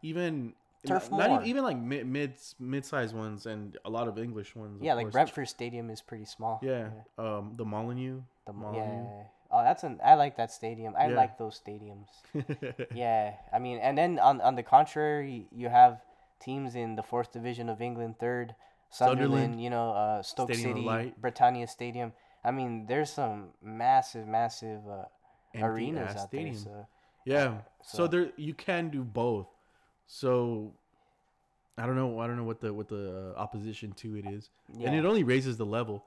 even Turf not e- even like mid mid mid-sized ones and a lot of English ones. Yeah, like course. Brentford Stadium is pretty small. Yeah, um, the Molyneux. The, yeah. Molyneux. Oh, that's an. I like that stadium. I Yeah. like those stadiums. yeah, I mean, and then on on the contrary, you have teams in the fourth division of England, third Sunderland, Sunderland. you know, uh, Stoke Stadium City, Britannia Stadium. I mean, there's some massive, massive uh, arenas out stadium. there. So Yeah. So, So- there you can do both. So I don't know. I don't know what the what the uh, opposition to it is, yeah, and it only raises the level.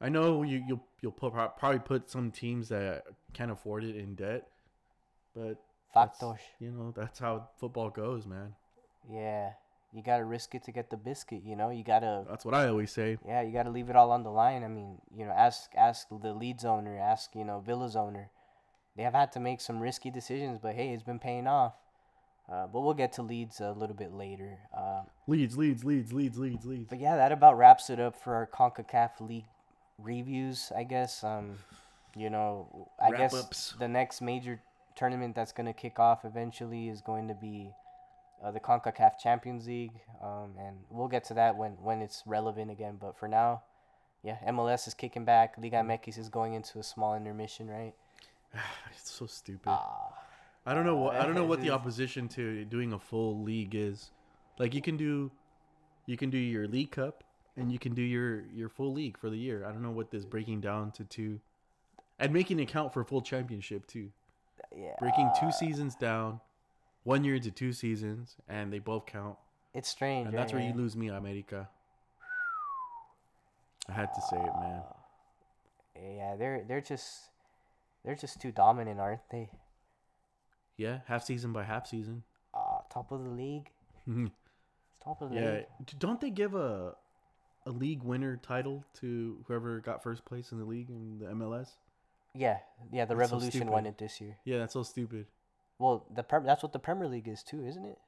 I know you you'll you'll put, probably put some teams that can't afford it in debt, but factos. you know that's how football goes, man. Yeah, you gotta risk it to get the biscuit. You know, you gotta. That's what I always say. Yeah, you gotta leave it all on the line. I mean, you know, ask ask the Leeds owner, ask you know Villa's owner. They have had to make some risky decisions, but hey, it's been paying off. Uh, but we'll get to Leeds a little bit later. Uh, Leeds, Leeds, Leeds, Leeds, Leeds, Leeds. but yeah, that about wraps it up for our Concacaf League reviews. I guess. Um, you know, I guess Wrap-ups. the next major tournament that's gonna kick off eventually is going to be uh, the Concacaf Champions League, um, and we'll get to that when when it's relevant again. But for now, yeah, MLS is kicking back. Liga MX is going into a small intermission, right? it's so stupid. Ah, I don't know what I don't know what the opposition to doing a full league is. Like you can do, you can do your league cup and you can do your your full league for the year. I don't know what this breaking down to two, and making it count for a full championship too. yeah, Breaking two seasons down, one year into two seasons, and they both count. it's strange. And that's right? where you lose me, America. I had to say it, man. Yeah, they're they're just they're just too dominant, aren't they? Yeah, half season by half season. Uh, top of the league. Top of the Yeah, league. Don't they give a a league winner title to whoever got first place in the league in the MLS? Yeah, yeah. The That's so Revolution won it this year. Yeah, that's so stupid. Well, the prem- that's what the Premier League is too, isn't it?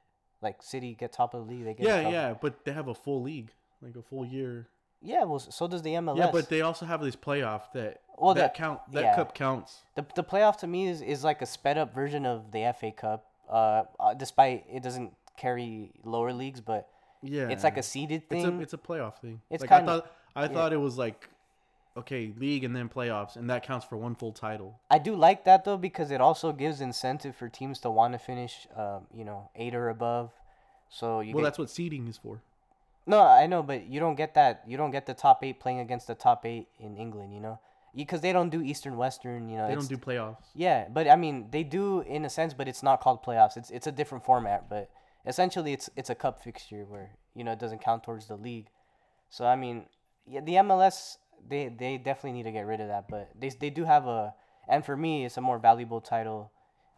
Like City get top of the league, they get Yeah, yeah, but they have a full league, like a full year. Yeah, well, so does the MLS. Yeah, but they also have this playoff that Well, that that- count that yeah. cup counts. the the playoff to me is, is like a sped up version of the FA Cup. Uh, uh, despite it doesn't carry lower leagues, but Yeah, it's like a seeded it's thing. a it's a playoff thing. It's like I kinda- thought I yeah. thought it was like okay, league and then playoffs, and that counts for one full title. I do like that though because it also gives incentive for teams to want to finish, um, you know, eight or above. So you well, get, that's what seeding is for. No, I know, but you don't get that. You don't get the top eight playing against the top eight in England. You know, because they don't do Eastern Western. You know, They don't do playoffs. Yeah, but I mean they do in a sense, but it's not called playoffs. It's it's a different format, but essentially it's it's a cup fixture where you know it doesn't count towards the league. So I mean, yeah, the MLS they they definitely need to get rid of that, but they they do have a and for me it's a more valuable title,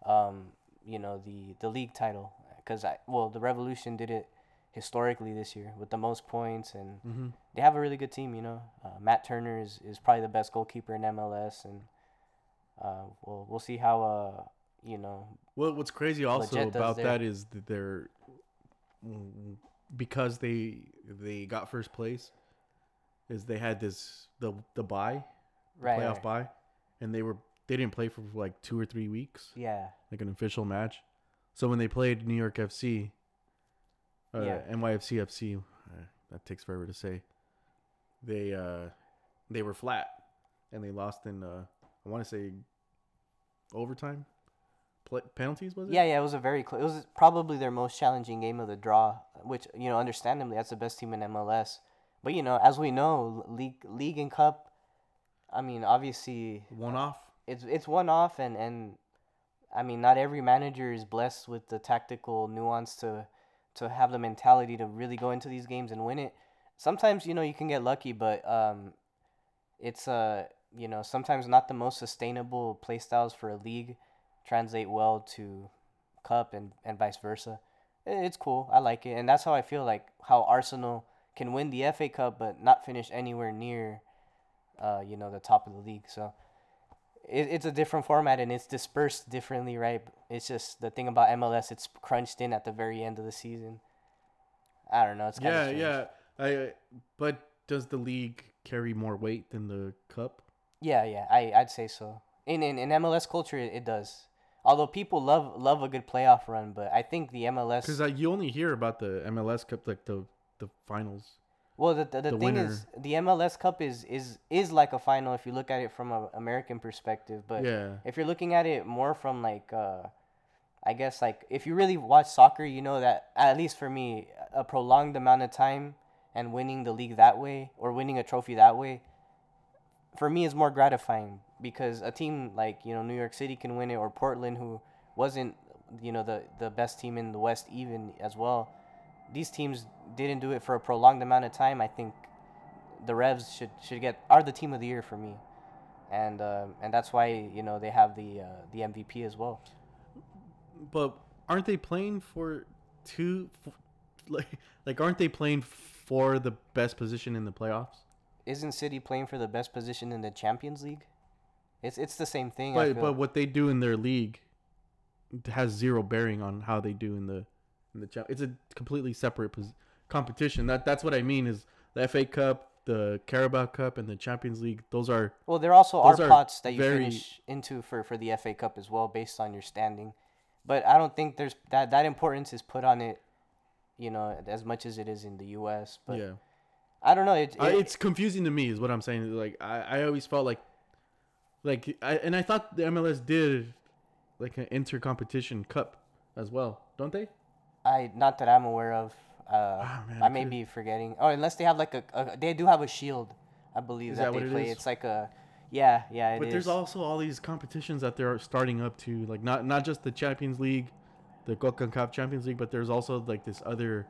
um, you know the the league title because I well the Revolution did it historically this year with the most points, and Mm-hmm. they have a really good team. You know, uh, Matt Turner is, is probably the best goalkeeper in MLS, and uh, we'll we'll see how uh you know Well, what's crazy also about their- that is that they're because they they got first place is they had this the the buy, the right, playoff right. bye and they were they didn't play for like two or three weeks yeah like an official match. So when they played New York FC, uh, Yeah. NYFC FC, uh, that takes forever to say. They uh, they were flat, and they lost in uh, I want to say overtime, penalties was it? Yeah, yeah, it was a very close. It was probably their most challenging game of the draw, which you know, understandably, that's the best team in MLS. But you know, as we know, league, league and cup. I mean, obviously, one off. it's it's one off, and and I mean, not every manager is blessed with the tactical nuance to to have the mentality to really go into these games and win it. Sometimes you know you can get lucky, but um, it's uh you know sometimes not the most sustainable play styles for a league translate well to cup and and vice versa. It's cool. I like it, and that's how I feel like how Arsenal can win the FA Cup but not finish anywhere near, uh, you know, the top of the league. So it, it's a different format and it's dispersed differently, right? It's just the thing about MLS. It's crunched in at the very end of the season. I don't know. It's kind Yeah, of yeah. I but does the league carry more weight than the cup? Yeah, yeah, I I'd say so. In in, in MLS culture, it, it does. Although people love love a good playoff run, but I think the MLS. Because uh, you only hear about the MLS Cup, like the the finals. Well, the the, the, the thing winner- is, the MLS Cup is is is like a final if you look at it from an American perspective. But yeah, if you're looking at it more from like, uh, I guess like if you really watch soccer, you know that at least for me, a prolonged amount of time and winning the league that way or winning a trophy that way, for me is more gratifying because a team like you know New York City can win it or Portland who wasn't you know the the best team in the West even as well. These teams didn't do it for a prolonged amount of time. I think the Revs should should get are the team of the year for me, and uh, and that's why you know they have the uh, the MVP as well. but aren't they playing for two? f- Like, like aren't they playing for the best position in the playoffs? Isn't City playing for the best position in the Champions League? It's it's the same thing. But but what they do in their league has zero bearing on how they do in the in the cha- It's a completely separate pos- competition. That that's what I mean is the FA Cup, the Carabao Cup, and the Champions League. Those are Well, there also are pots that you very- finish into for, for the FA Cup as well, based on your standing. But I don't think there's that that importance is put on it, you know, as much as it is in the U.S. But yeah. I don't know. It, I, it- it's confusing to me, is what I'm saying. Like I, I always felt like, like I and I thought the MLS did like an inter-competition cup as well, don't they? I not that I'm aware of. Uh, Ah, man, I may be forgetting. Oh, unless they have like a, a they do have a shield, I believe Is that, that they it play. is? It's like a, yeah, yeah. It but there's also all these competitions that they're starting up to, like not not just the Champions League, the Concacaf Champions League, but there's also like this other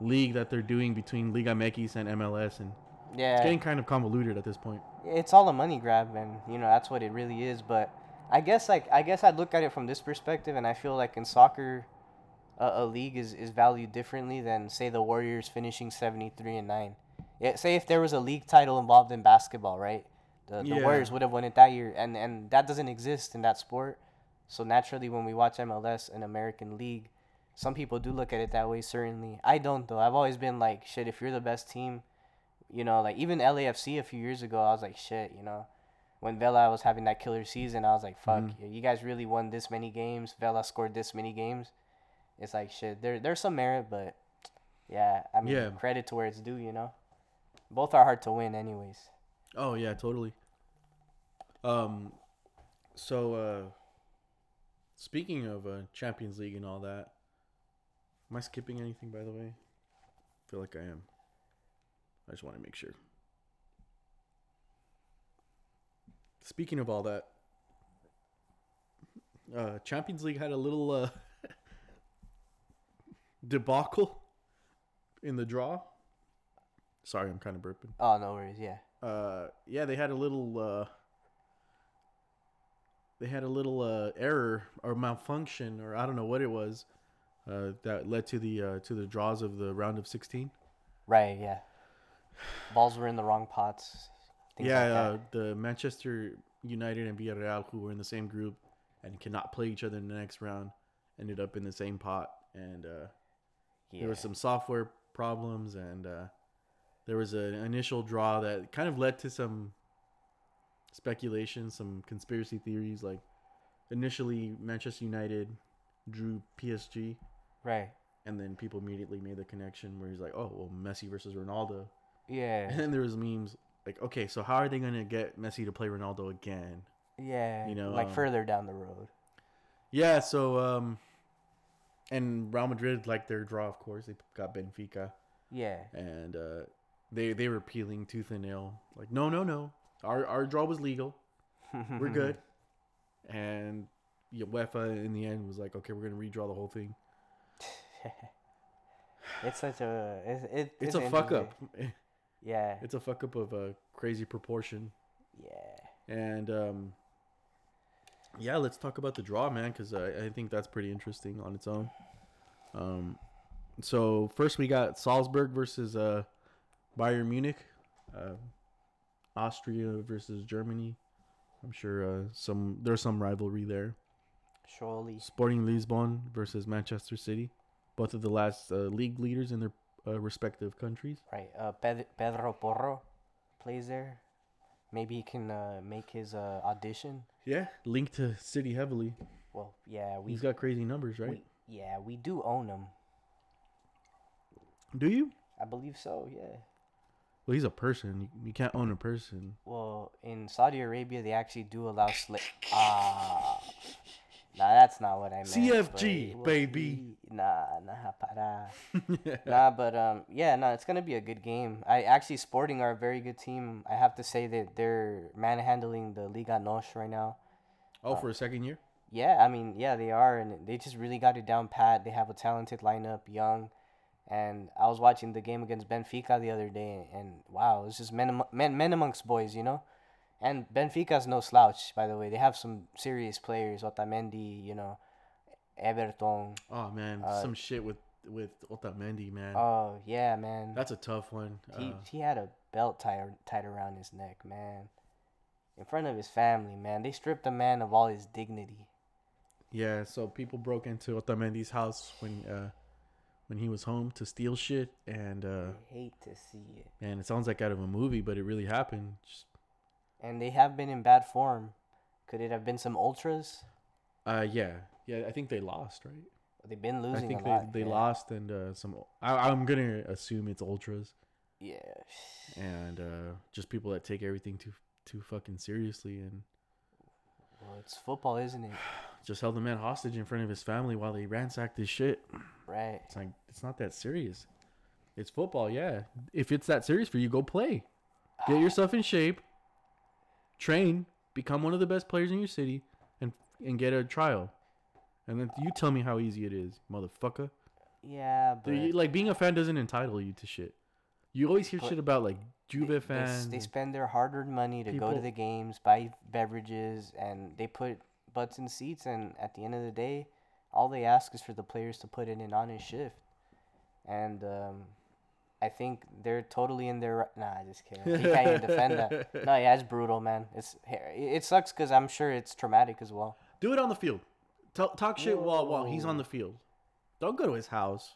league that they're doing between Liga MX and MLS, and yeah. it's getting kind of convoluted at this point. it's all a money grab and you know that's what it really is but i guess like i guess i'd look at it from this perspective and i feel like in soccer a, a league is, is valued differently than say the warriors finishing 73 and 9 yeah, say if there was a league title involved in basketball right the, the Yeah. warriors would have won it that year and and that doesn't exist in that sport so naturally when we watch mls an american league some people do look at it that way certainly i don't though i've always been like shit if you're the best team you know, like even LAFC a few years ago, I was like, shit, you know, when Vela was having that killer season, I was like, fuck, Mhm. you guys really won this many games. Vela scored this many games. It's like shit. There, there's some merit, but yeah, I mean, Yeah. credit to where it's due. You know, both are hard to win, anyways. Oh yeah, totally. Um, so uh, speaking of uh, Champions League and all that, am I skipping anything? By the way, I feel like I am. I just want to make sure. Speaking of all that, uh, Champions League had a little uh, debacle in the draw. Sorry, I'm kind of burping Oh no worries. Yeah. uh yeah they had a little uh they had a little uh error or malfunction or i don't know what it was uh, that led to the uh, to the draws of the round of 16. Right. Yeah. Balls were in the wrong pots. yeah, like uh, the Manchester United and Villarreal, who were in the same group and cannot play each other in the next round, ended up in the same pot, and uh, yeah. there was some software problems, and uh, there was an initial draw that kind of led to some speculation, some conspiracy theories. Like initially, Manchester United drew PSG, Right. and then people immediately made the connection where he's like, "Oh, well, Messi versus Ronaldo." Yeah. And then there was memes like, okay, so how are they gonna get Messi to play Ronaldo again? Yeah. You know, like um, further down the road. Yeah, so um, and Real Madrid like their draw, of course. They got Benfica, Yeah. and uh, they they were peeling tooth and nail, like, no, no, no, our our draw was legal, we're good, and yeah, UEFA in the end was like, okay, we're gonna redraw the whole thing. It's such a it's it, It's, a fuck up. Yeah. It's a fuck up of a crazy proportion. Yeah. And um, yeah, let's talk about the draw, man, because I, I think that's pretty interesting on its own. Um, so first we got Salzburg versus uh, Bayern Munich, uh, Austria versus Germany. I'm sure uh, some there's some rivalry there. Surely. Sporting Lisbon versus Manchester City, both of the last uh, league leaders in their uh, respective countries. Right. Uh, Pedro Porro plays there. Maybe he can uh, make his uh, audition. Yeah, linked to City heavily. Well, yeah, we, He's got crazy numbers, right? we yeah we do own him. Do you? I believe so. Yeah. Well, he's a person. You, you can't own a person. Well, in Saudi Arabia, they actually do allow slip. Ah, nah, that's not what I meant. CFG, but- baby. Nah, nah, para. nah, but um, yeah, no, it's gonna be a good game. I actually Sporting are a very good team. I have to say that they're manhandling the Liga Nos right now. Oh, for a second year? Yeah, I mean, yeah, they are, and they just really got it down pat. They have a talented lineup, young, and I was watching the game against Benfica the other day, and wow, it's just men, men, men amongst boys, you know. And Benfica's no slouch, by the way. They have some serious players, Otamendi, you know, Everton. Oh man, Uh, some shit with with Otamendi, man. Oh yeah, man. That's a tough one. he Uh, he had a belt tied tied around his neck, man. In front of his family, man. They stripped the man of all his dignity. yeah, so people broke into Otamendi's house when uh when he was home to steal shit, and uh, I hate to see it. man, it sounds like out of a movie, but it really happened. Just, and they have been in bad form. Could it have been some ultras? uh, yeah, yeah, I think they lost, right? They've been losing. I think a they lot. they yeah. lost, and uh, some. I, I'm gonna assume it's ultras Yeah. and uh, just people that take everything too too fucking seriously and Well, it's football, isn't it? just held the man hostage in front of his family while they ransacked his shit. Right. It's like it's not that serious. It's football, yeah. If it's that serious for you, go play. Get yourself in shape. Train, become one of the best players in your city, and and get a trial. And then you tell me how easy it is, motherfucker. Yeah, but Dude, you- like being a fan doesn't entitle you to shit. You always hear But shit about like Juve they, s- fans. they spend their hard-earned money to go People- to the games, buy beverages, and they put butts in seats. And at the end of the day, all they ask is for the players to put in an honest shift. And um, I think they're totally in their ri- nah. Just kidding. You can't even defend that. No, yeah, it's brutal, man. It's it sucks because I'm sure it's traumatic as well. Do it on the field. Talk, talk shit while while he's on the field. Don't go to his house.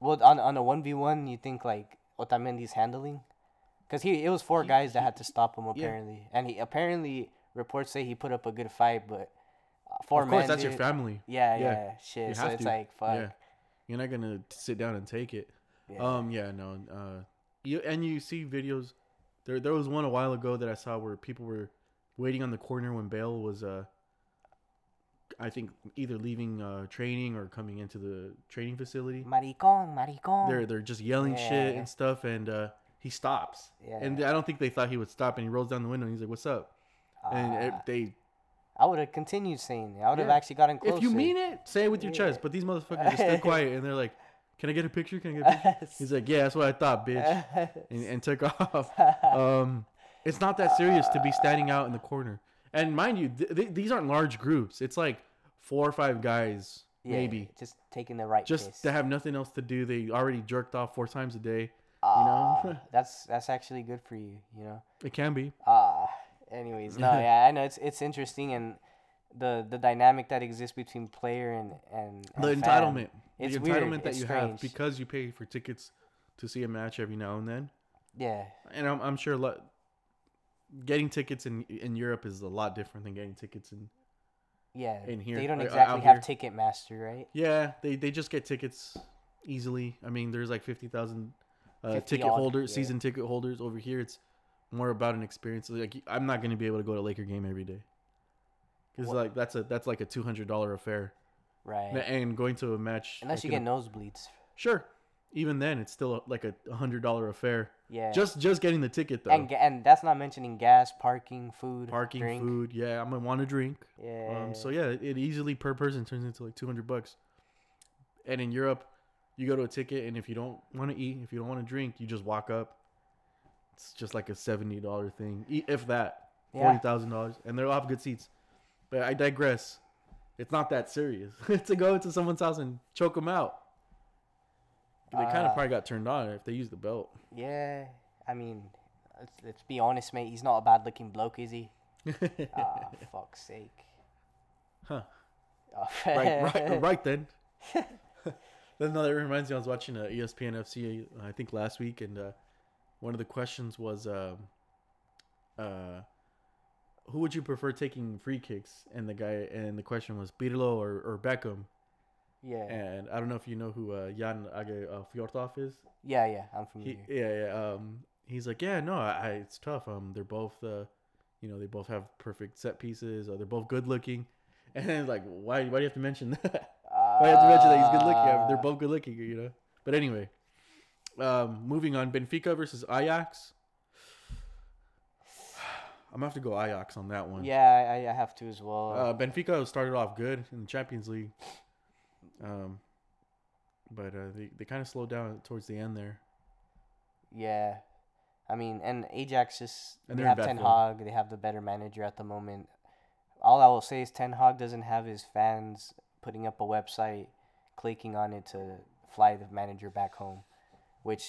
Well, on on a one v one, you think like Otamendi's handling, because he it was four He- guys that he- had to stop him yeah. apparently, and he apparently reports say he put up a good fight, but uh, four of course, men that's your family. Yeah, Yeah, yeah, shit. you So have it's to. like fuck. Yeah. You're not gonna sit down and take it. Yeah. Um, yeah, no. Uh, you and you see videos. There, there was one a while ago that I saw where people were waiting on the corner when Bale was, uh, I think either leaving uh, training or coming into the training facility. Maricon, maricon. They're they're just yelling shit and stuff, and uh, he stops. Yeah. And I don't think they thought he would stop, and he rolls down the window. and He's like, "What's up?" and Ah, they I would have continued saying. I would have Yeah. actually gotten closer. If you mean it, say it with your chest. But these motherfuckers just stay quiet and they're like, "Can I get a picture? Can I get a picture?" He's like, "Yeah, that's what I thought, bitch," and, and took off. Um, it's not that serious to be standing out in the corner. And mind you, th- th- these aren't large groups. It's like four or five guys Yeah, maybe just taking the right just piss. to have nothing else to do. They already jerked off four times a day. Ah, know? that's that's actually good for you. You know. It can be. Ah, anyways, no, yeah, I know it's it's interesting and the the dynamic that exists between player and and, the and fan, entitlement, It's the weird, entitlement that it's you have because you pay for tickets to see a match every now and then. Yeah, And I'm, I'm sure lo- getting tickets in in Europe is a lot different than getting tickets in. yeah. In here, they don't exactly have. Ticketmaster, right? Yeah, they they just get tickets easily. I mean, there's like fifty thousand uh, 50 ticket odd, holders, yeah. season ticket holders over here. It's more about an experience. Like I'm not gonna be able to go to a Laker game every day. Cause like that's a that's like a two hundred dollar affair, Right. and going to a match Unless like you get a- nosebleeds. Sure. Even then, it's still like a hundred dollar affair. Yeah. Just just getting the ticket though. and and that's not mentioning gas, parking, food, Parking, drink. food. Yeah, I'm gonna want to drink. Yeah. Um, so yeah, it, easily per person turns into like two hundred bucks. And in Europe, you go to a ticket, and if you don't want to eat, if you don't want to drink, you just walk up. It's just like a seventy dollar thing, if that, forty thousand dollars, and they'll have good seats. But I digress. It's not that serious to go into someone's house and choke them out. They kind Uh, of probably got turned on if they used the belt. Yeah. I mean, let's, let's be honest, mate. He's not a bad looking bloke, is he? Ah, fuck's sake. Huh. Oh, right, right, right then. then no, that reminds me. I was watching uh, ESPN FC, uh, I think last week, and uh, one of the questions was, um, uh, who would you prefer taking free kicks? And the guy, and the question was Pirlo or, or Beckham. Yeah. And I don't know if you know who uh, Jan Aage uh, is. Yeah, yeah. I'm He, familiar. yeah, yeah. Um, he's like, yeah, no, I, I it's tough. Um, they're both, uh, you know, they both have perfect set pieces. Or they're both good looking. And then like, why, why do you have to mention that? Why do you have to mention that he's good looking? Mean, they're both good looking, you know. But anyway, um, moving on. Benfica versus Ajax. I'm gonna have to go Ajax on that one. Yeah, I, I have to as well. Uh, Benfica started off good in the Champions League, um, but uh, they they kind of slowed down towards the end there. yeah. I mean, and Ajax just And they have Ten. Hag. They have the better manager at the moment. All I will say is Ten Hag doesn't have his fans putting up a website, clicking on it to fly the manager back home, which.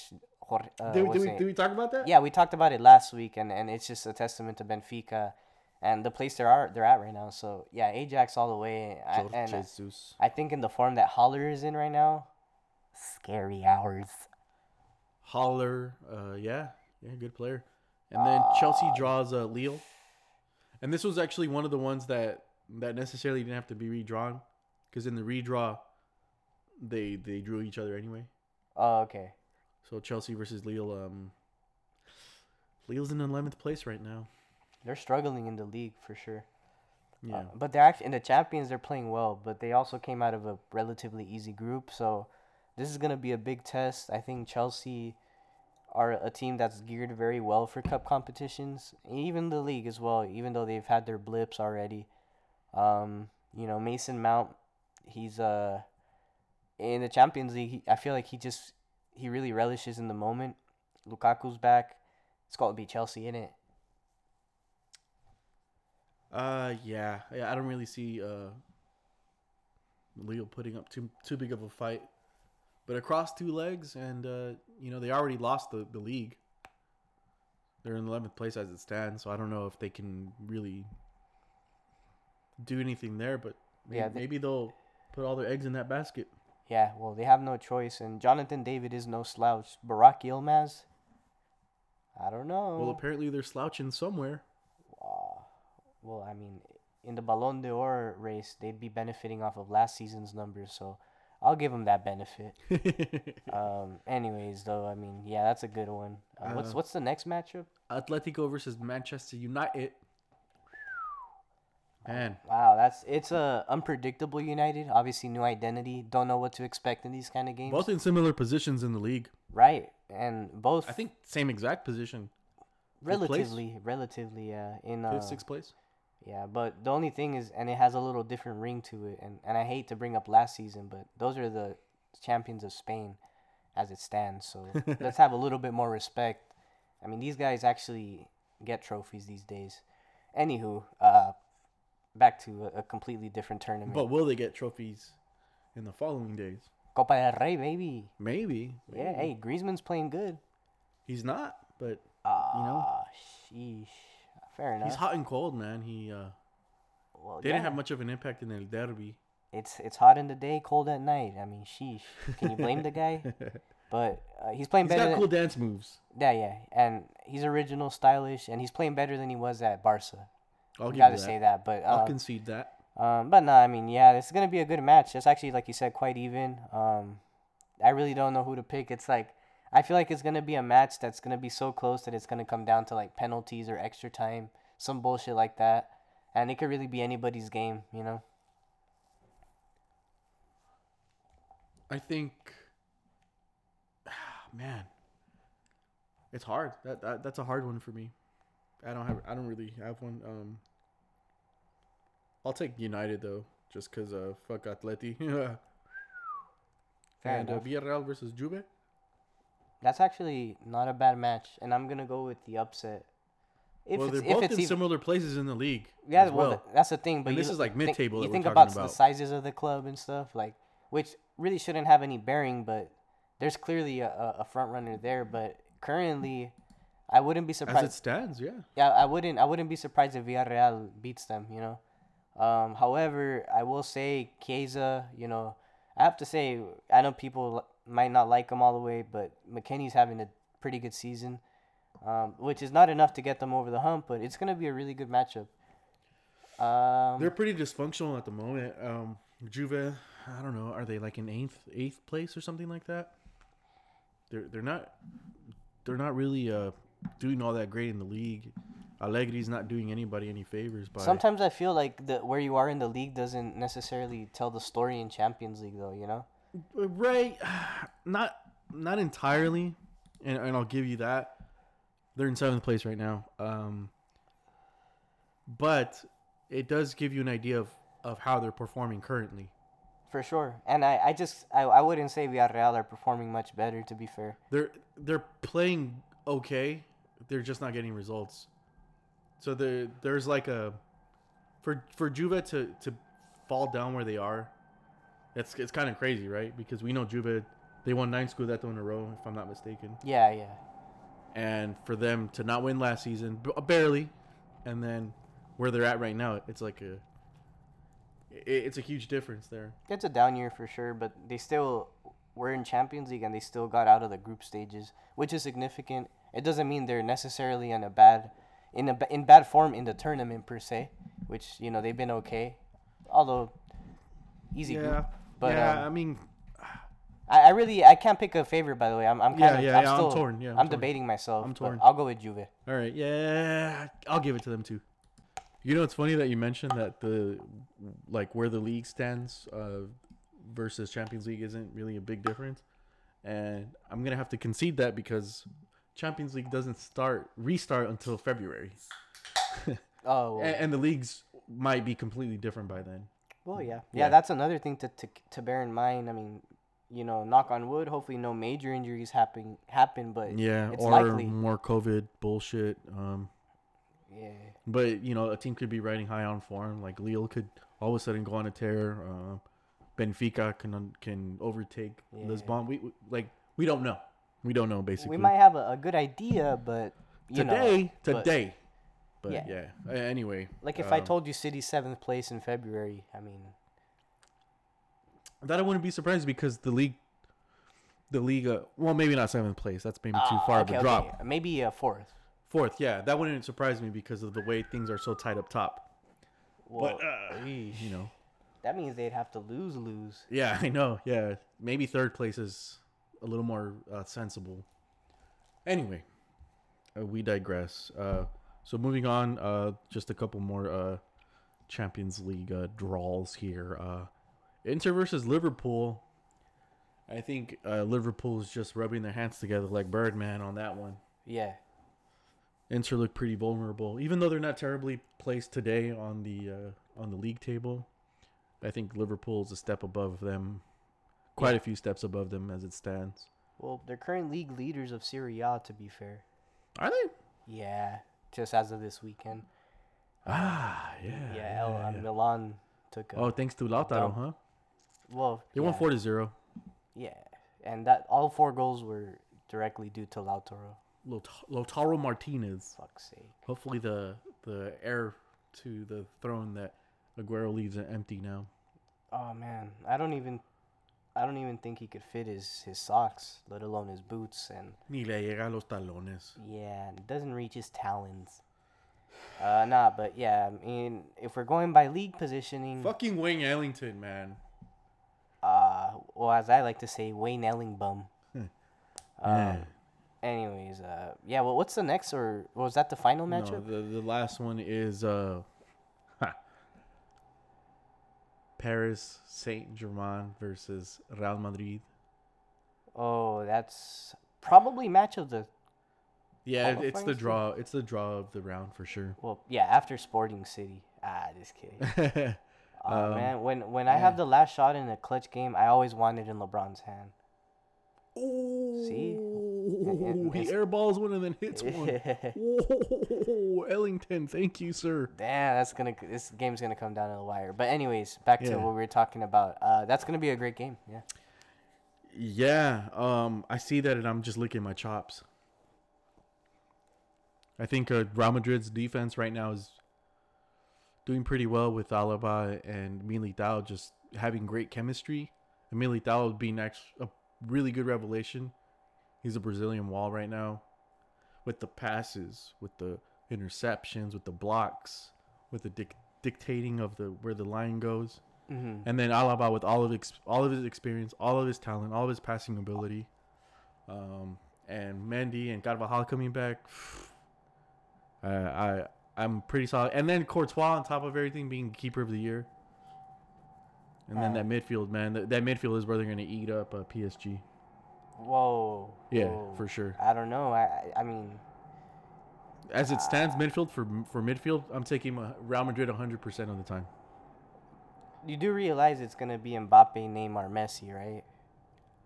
Jor- Uh, did, did, we, did we talk about that? Yeah, we talked about it last week, and, and it's just a testament to Benfica and the place they are they're at right now. So yeah, Ajax all the way, I, and Jesus. I think in the form that Haller is in right now, scary hours. Haller, uh, yeah, yeah, good player. And then Chelsea draws uh, Lille, and this was actually one of the ones that that necessarily didn't have to be redrawn, because in the redraw, they they drew each other anyway. Oh, okay. So Chelsea versus Lille. Um, Lille's in eleventh place right now. They're struggling in the league for sure. Yeah, Uh, but they're actually in the champions. They're playing well, but they also came out of a relatively easy group. So this is gonna be a big test. I think Chelsea are a team that's geared very well for cup competitions, even the league as well. Even though they've had their blips already, um, you know Mason Mount, he's uh in the Champions League. He, I feel like he just he really relishes in the moment. Lukaku's back. It's got to be Chelsea in it. uh, yeah, yeah. I don't really see uh Lille putting up too too big of a fight, but across two legs, and uh, you know they already lost the the league. They're in eleventh place as it stands, so I don't know if they can really do anything there. But maybe, Yeah, they- maybe they'll put all their eggs in that basket. Yeah, well, they have no choice, and Jonathan David is no slouch. Burak Yilmaz, I don't know. Well, apparently they're slouching somewhere. Uh, well, I mean, in the Ballon d'Or race, they'd be benefiting off of last season's numbers, so I'll give them that benefit. um, anyways, though, I mean, yeah, that's a good one. Uh, what's Uh, what's the next matchup? Atletico versus Manchester United. Man, Wow, that's it's a unpredictable United. Obviously, new identity. Don't know what to expect in these kind of games. both in similar positions in the league. right, and both I think same exact position. relatively, relatively, uh, in uh, Fifth, sixth place. Yeah, but the only thing is, and it has a little different ring to it, and, and I hate to bring up last season, but those are the champions of Spain as it stands. So let's have a little bit more respect. I mean, these guys actually get trophies these days. Anywho, uh, back to a, a completely different tournament. But will they get trophies in the following days. Copa del Rey, baby. Maybe. Yeah. maybe. Hey, Griezmann's playing good. He's not, but you know? sheesh. Fair enough. he's hot and cold, man. He uh, Well, they didn't have much of an impact in El Derby. It's it's hot in the day, cold at night. I mean, sheesh. Can you blame the guy? But uh, he's playing He's better. He's got than, cool dance moves. Yeah, yeah, and he's original, stylish, and he's playing better than he was at Barca. I'll give Gotta that. say that. But I'll uh, concede that. um, but no, I mean, yeah, it's gonna be a good match. It's actually, like you said, quite even. Um, I really don't know who to pick. It's like I feel like it's gonna be a match that's gonna be so close that it's gonna come down to like penalties or extra time, some bullshit like that, and it could really be anybody's game, you know. I think, man, it's hard. That, that that's a hard one for me. I don't have. I don't really have one. Um, I'll take United though, just cause uh fuck Atleti. Fair and uh. Villarreal versus Juve. That's actually not a bad match, and I'm gonna go with the upset. If well, it's, they're if both it's in even, similar places in the league. yeah, well, well. that's the thing. But And this is, like, mid-table that You think talking about, the sizes of the club and stuff, like which really shouldn't have any bearing. But there's clearly a, a, a front runner there. But currently, I wouldn't be surprised. As it stands, yeah. Yeah, I wouldn't. I wouldn't be surprised if Villarreal beats them. You know. Um, however, I will say Chiesa. You know, I have to say I know people might not like him all the way, but McKennie's having a pretty good season, um, which is not enough to get them over the hump. But it's gonna be a really good matchup. Um, They're pretty dysfunctional at the moment. Um, Juve, I don't know, are they like in eighth eighth place or something like that? They're they're not they're not really uh doing all that great in the league. Allegri's not doing anybody any favors by sometimes I feel like the where you are in the league doesn't necessarily tell the story in Champions League, though. You know. right, not not entirely, and and I'll give you that. They're in seventh place right now. Um, but it does give you an idea of of how they're performing currently. For sure, and I, I just I, I wouldn't say Villarreal are performing much better. To be fair, they're they're playing okay. They're just not getting results. So there there's like a for for Juve to to fall down where they are. It's it's kind of crazy, right? Because we know Juve they won nine Scudetto in a row, if I'm not mistaken, yeah, yeah. and for them to not win last season, barely, and then where they're at right now, it's like a it, it's a huge difference there. It's a down year for sure, but they still were in Champions League and they still got out of the group stages, which is significant. It doesn't mean they're necessarily in a bad in a in bad form in the tournament per se, which you know they've been okay, although easy yeah, group. But yeah. um, I mean, I, I really I can't pick a favorite by the way. I'm I'm kind Yeah, of yeah, I'm yeah, I'm torn, yeah, I'm I'm, torn. debating myself. I'm but torn. I'll go with Juve. All right, yeah, I'll give it to them too. You know, it's funny that you mentioned that the like where the league stands uh, versus Champions League isn't really a big difference, and I'm gonna have to concede that because Champions League doesn't start restart until February, Oh, well, and, and the leagues might be completely different by then. well yeah. yeah, yeah. That's another thing to, to to bear in mind. I mean, you know, knock on wood. Hopefully, no major injuries happen happen, but Yeah, it's or likely. more COVID bullshit. Um, Yeah. But you know, a team could be riding high on form. Like Lille could all of a sudden go on a tear. Uh, Benfica can can overtake Yeah. Lisbon. We, we like we don't know. We don't know basically. We might have a, a good idea, but you today, know, today. But, Yeah. yeah. Uh, Anyway, like if I um, told you City seventh place in February, I mean, that, I wouldn't be surprised because the league, the league. Uh, well, maybe not seventh place. That's maybe too ah, far okay, of a okay, drop. Maybe a fourth. Fourth, yeah, that wouldn't surprise me because of the way things are so tight up top. Well, but uh, you know, that means they'd have to lose, lose. Yeah, I know. Yeah, maybe third place is a little more uh, sensible. Anyway, uh, we digress. Uh, so moving on, uh, just a couple more uh, Champions League uh, draws here. Uh, Inter versus Liverpool. I think uh, Liverpool is just rubbing their hands together like Birdman on that one. Yeah. Inter look pretty vulnerable, even though they're not terribly placed today on the uh, on the league table. I think Liverpool is a step above them, quite a few steps above them as it stands. Well, they're current league leaders of Serie A, to be fair. Are they? Yeah, just as of this weekend. Ah, yeah. Yeah, El, uh, Milan took a Oh, thanks to Lautaro, huh? Well, They won yeah, four to zero. Yeah, and that all four goals were directly due to Lautaro. Lautaro Martinez. Fuck's sake. Hopefully the the heir to the throne that Aguero leaves empty now. Oh man, I don't even, I don't even think he could fit his his socks, let alone his boots, and Ni le llega a los talones. yeah, it doesn't reach his talons. Uh, nah, but yeah, I mean, if we're going by league positioning, Fucking Wayne Ellington, man. uh, well, as I like to say, Wayne Ellingbum. um, Yeah. anyways, uh, yeah, well, what's the next, or was that the final No, matchup? the the last one is uh, Paris Saint Germain versus Real Madrid. Oh, that's probably match of the Yeah, it's the draw. It's the draw of the round for sure. well, yeah, after Sporting City. Ah, just kidding. Oh Um, man, when when I have the last shot in a clutch game, I always want it in LeBron's hand. See? Ooh, he airballs one and then hits one. Whoa, Ellington, thank you, sir. Damn, that's gonna this game's gonna come down to the wire. But anyways, back to Yeah. what we were talking about. Uh, that's gonna be a great game. Yeah. Yeah, um, I see that, and I'm just licking my chops. I think uh, Real Madrid's defense right now is doing pretty well with Alaba and Militao just having great chemistry. And Militao being actually a really good revelation. He's a Brazilian wall right now, with the passes, with the interceptions, with the blocks, with the dic- dictating of the where the line goes. Mm-hmm. And then Alaba with all of ex- all of his experience, all of his talent, all of his passing ability, um, and Mendy and Carvajal coming back. I I I'm pretty solid. And then Courtois on top of everything being keeper of the year. And then Uh. that midfield, man, that, that midfield is where they're gonna eat up uh, PSG. Whoa. Yeah, whoa. for sure. I don't know. I I- mean, As it stands, midfield for for midfield, I'm taking uh, Real Madrid 100 percent of the time. you do realize it's gonna be Mbappe, Neymar, Messi, right?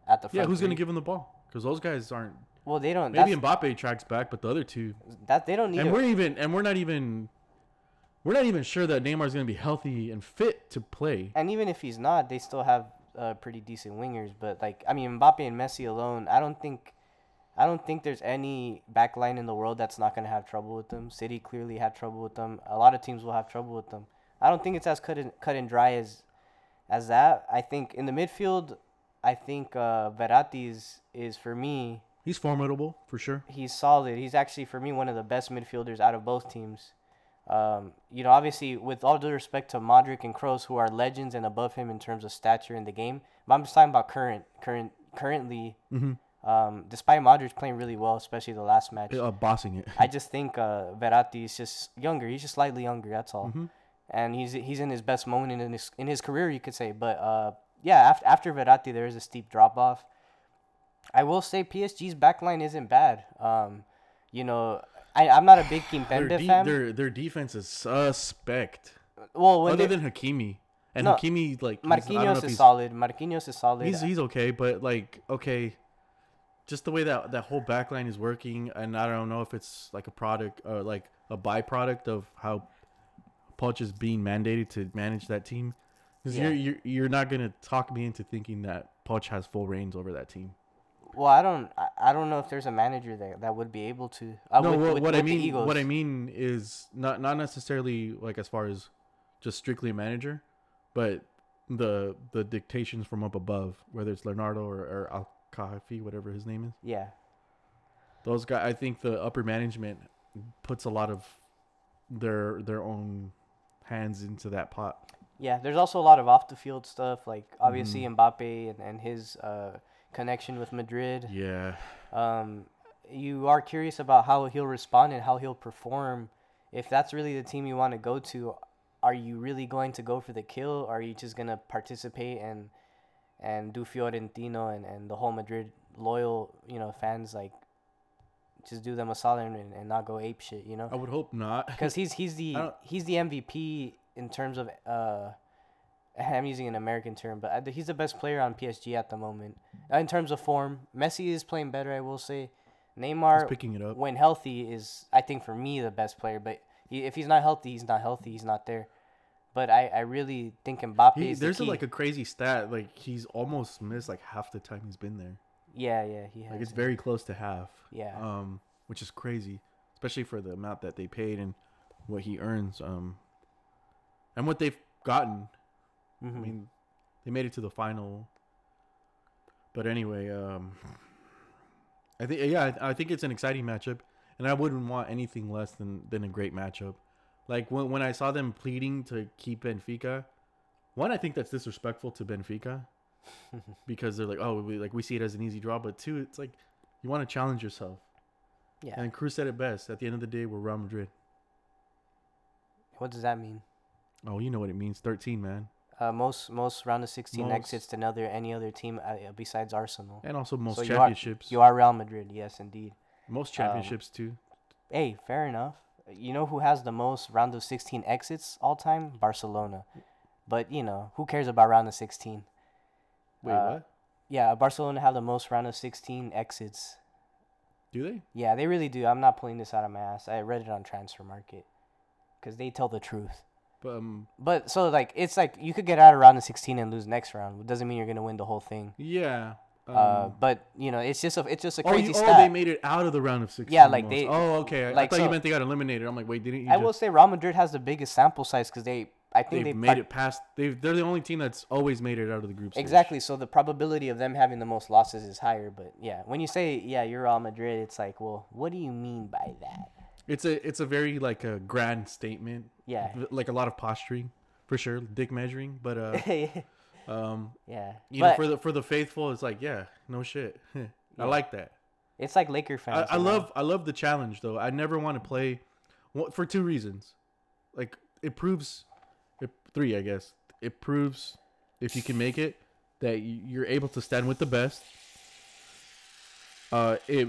At the front. Yeah, who's gonna give him the ball? Because those guys aren't. Well, they don't. Maybe Mbappe tracks back, but the other two that they don't need. and a- we're even and we're not even we're not even sure that Neymar's going to be healthy and fit to play. And even if he's not, they still have uh, pretty decent wingers. But like, I mean, Mbappe and Messi alone, I don't think, I don't think there's any back line in the world that's not gonna have trouble with them. City clearly had trouble with them. A lot of teams will have trouble with them. I don't think it's as cut and cut and dry as, as that. I think in the midfield, I think uh, Verratti is is for me. He's formidable for sure. He's solid. He's actually for me one of the best midfielders out of both teams. Um, you know, obviously, with all due respect to Modric and Kroos, who are legends and above him in terms of stature in the game, but I'm just talking about current, current, currently. Mhm. Um, despite Modric playing really well, especially the last match, Uh, bossing it. I just think uh, Verratti is just younger. He's just slightly younger. That's all. Mhm. And he's he's in his best moment in his in his career, you could say. But uh, yeah, after after Verratti, there is a steep drop off. I will say PSG's backline isn't bad. Um, you know, I I'm not a big Their, Kimpembe de- fan. their their defense is suspect. well, when Other than Hakimi, and No, Hakimi like he's- I don't know Marquinhos is solid. Marquinhos is solid. he's he's okay, but like okay, just the way that that whole backline is working, and I don't know if it's like a product or like a byproduct of how Poch is being mandated to manage that team. Because Yeah. you're, you're you're not gonna talk me into thinking that Poch has full reins over that team. Well, I don't I, I don't know if there's a manager that that would be able to. Uh, no, with, what, with, what I with the mean, what I mean is not not necessarily like as far as just strictly a manager, but the the dictations from up above, whether it's Leonardo or, or Al Kafi, whatever his name is. Yeah. Those guys, I think the upper management puts a lot of their their own hands into that pot. Yeah, there's also a lot of off the field stuff, like obviously Mm-hmm. Mbappe and, and his uh, connection with Madrid. Yeah, Um, you are curious about how he'll respond and how he'll perform. If that's really the team you want to go to, are you really going to go for the kill? Or are you just gonna participate and and do Florentino and, and the whole Madrid loyal you know fans like just do them a solid and, and not go ape shit, you know? I would hope not. because he's he's the he's the MVP in terms of uh, I'm using an American term, but he's the best player on PSG at the moment Uh, in terms of form. Messi is playing better, I will say. He's Neymar, picking it up. when healthy, is I think for me the best player. But he, if he's not healthy, he's not healthy. He's not there. But I, I really think Mbappe He, is the there's a, like a crazy stat. Like he's almost missed like half the time he's been there. yeah, yeah, he has. Like it's very close to half. Yeah. Um, which is crazy, especially for the amount that they paid and what he earns. Um, and what they've gotten. I Mhm. mean, they made it to the final. But anyway, um, I think yeah, I, I think it's an exciting matchup, and I wouldn't want anything less than than a great matchup. Like when when I saw them pleading to keep Benfica, one I think that's disrespectful to Benfica, because they're like, oh, we, like we see it as an easy draw, but two, it's like you want to challenge yourself. yeah. And Kroos said it best. At the end of the day, we're Real Madrid. what does that mean? Oh, you know what it means. Thirteen, man, Uh, most most round of 16 Most. exits to another any other team uh, besides Arsenal. and also most So you are- championships. You are Real Madrid, yes, indeed. most um, championships too. Hey, fair enough. You know who has the most round of 16 exits all time? Barcelona. But you know who cares about round of 16? Wait, uh, what? Yeah, Barcelona have the most round of 16 exits. Do they? Yeah, they really do. I'm not pulling this out of my ass. I read it on Transfermarkt because they tell the truth. But um, But so like it's like you could get out of round of 16 and lose next round. It doesn't mean you're gonna win the whole thing. yeah. Um, uh, but you know it's just a it's just a oh, crazy you, stat. oh, they made it out of the round of sixteen. Yeah, like almost. they- Oh, okay. I- I like, thought you meant they got eliminated. I'm like, wait, didn't you? I just, will say Real Madrid has the biggest sample size because they I think They've they made it past. They they're the only team that's always made it out of the group. stage. Exactly. So the probability of them having the most losses is higher. But yeah, when you say yeah, you're Real Madrid, it's like, well, what do you mean by that? It's a it's a very like a grand statement. Yeah. Like a lot of posturing, for sure. Dick measuring, but uh, um, yeah. you but know, for the for the faithful, it's like yeah, no shit. I Yeah. like that. it's like Laker fans. I know? love I love the challenge though. I never want to play well, for two reasons. Like it proves it, three, I guess. It proves if you can make it that you're able to stand with the best. Uh it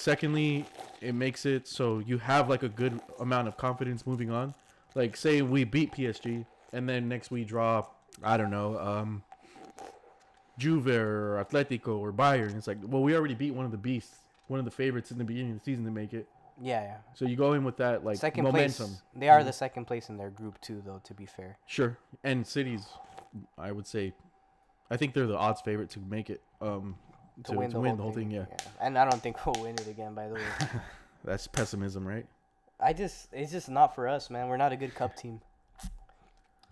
secondly, it makes it so you have like a good amount of confidence moving on. Like say we beat PSG and then next we draw I don't know, um Juve or Atletico or Bayern. It's like, well, we already beat one of the beasts, one of the favorites in the beginning of the season to make it. Yeah, yeah. So you go in with that like second momentum. place. They are the second place in their group too, though. To be fair. Sure. And cities, I would say, I think they're the odds favorite to make it. Um, to, to win, the, whole thing. Yeah. And I don't think we'll win it again. By the way, That's pessimism, right? I just it's just not for us, man. We're not a good cup team.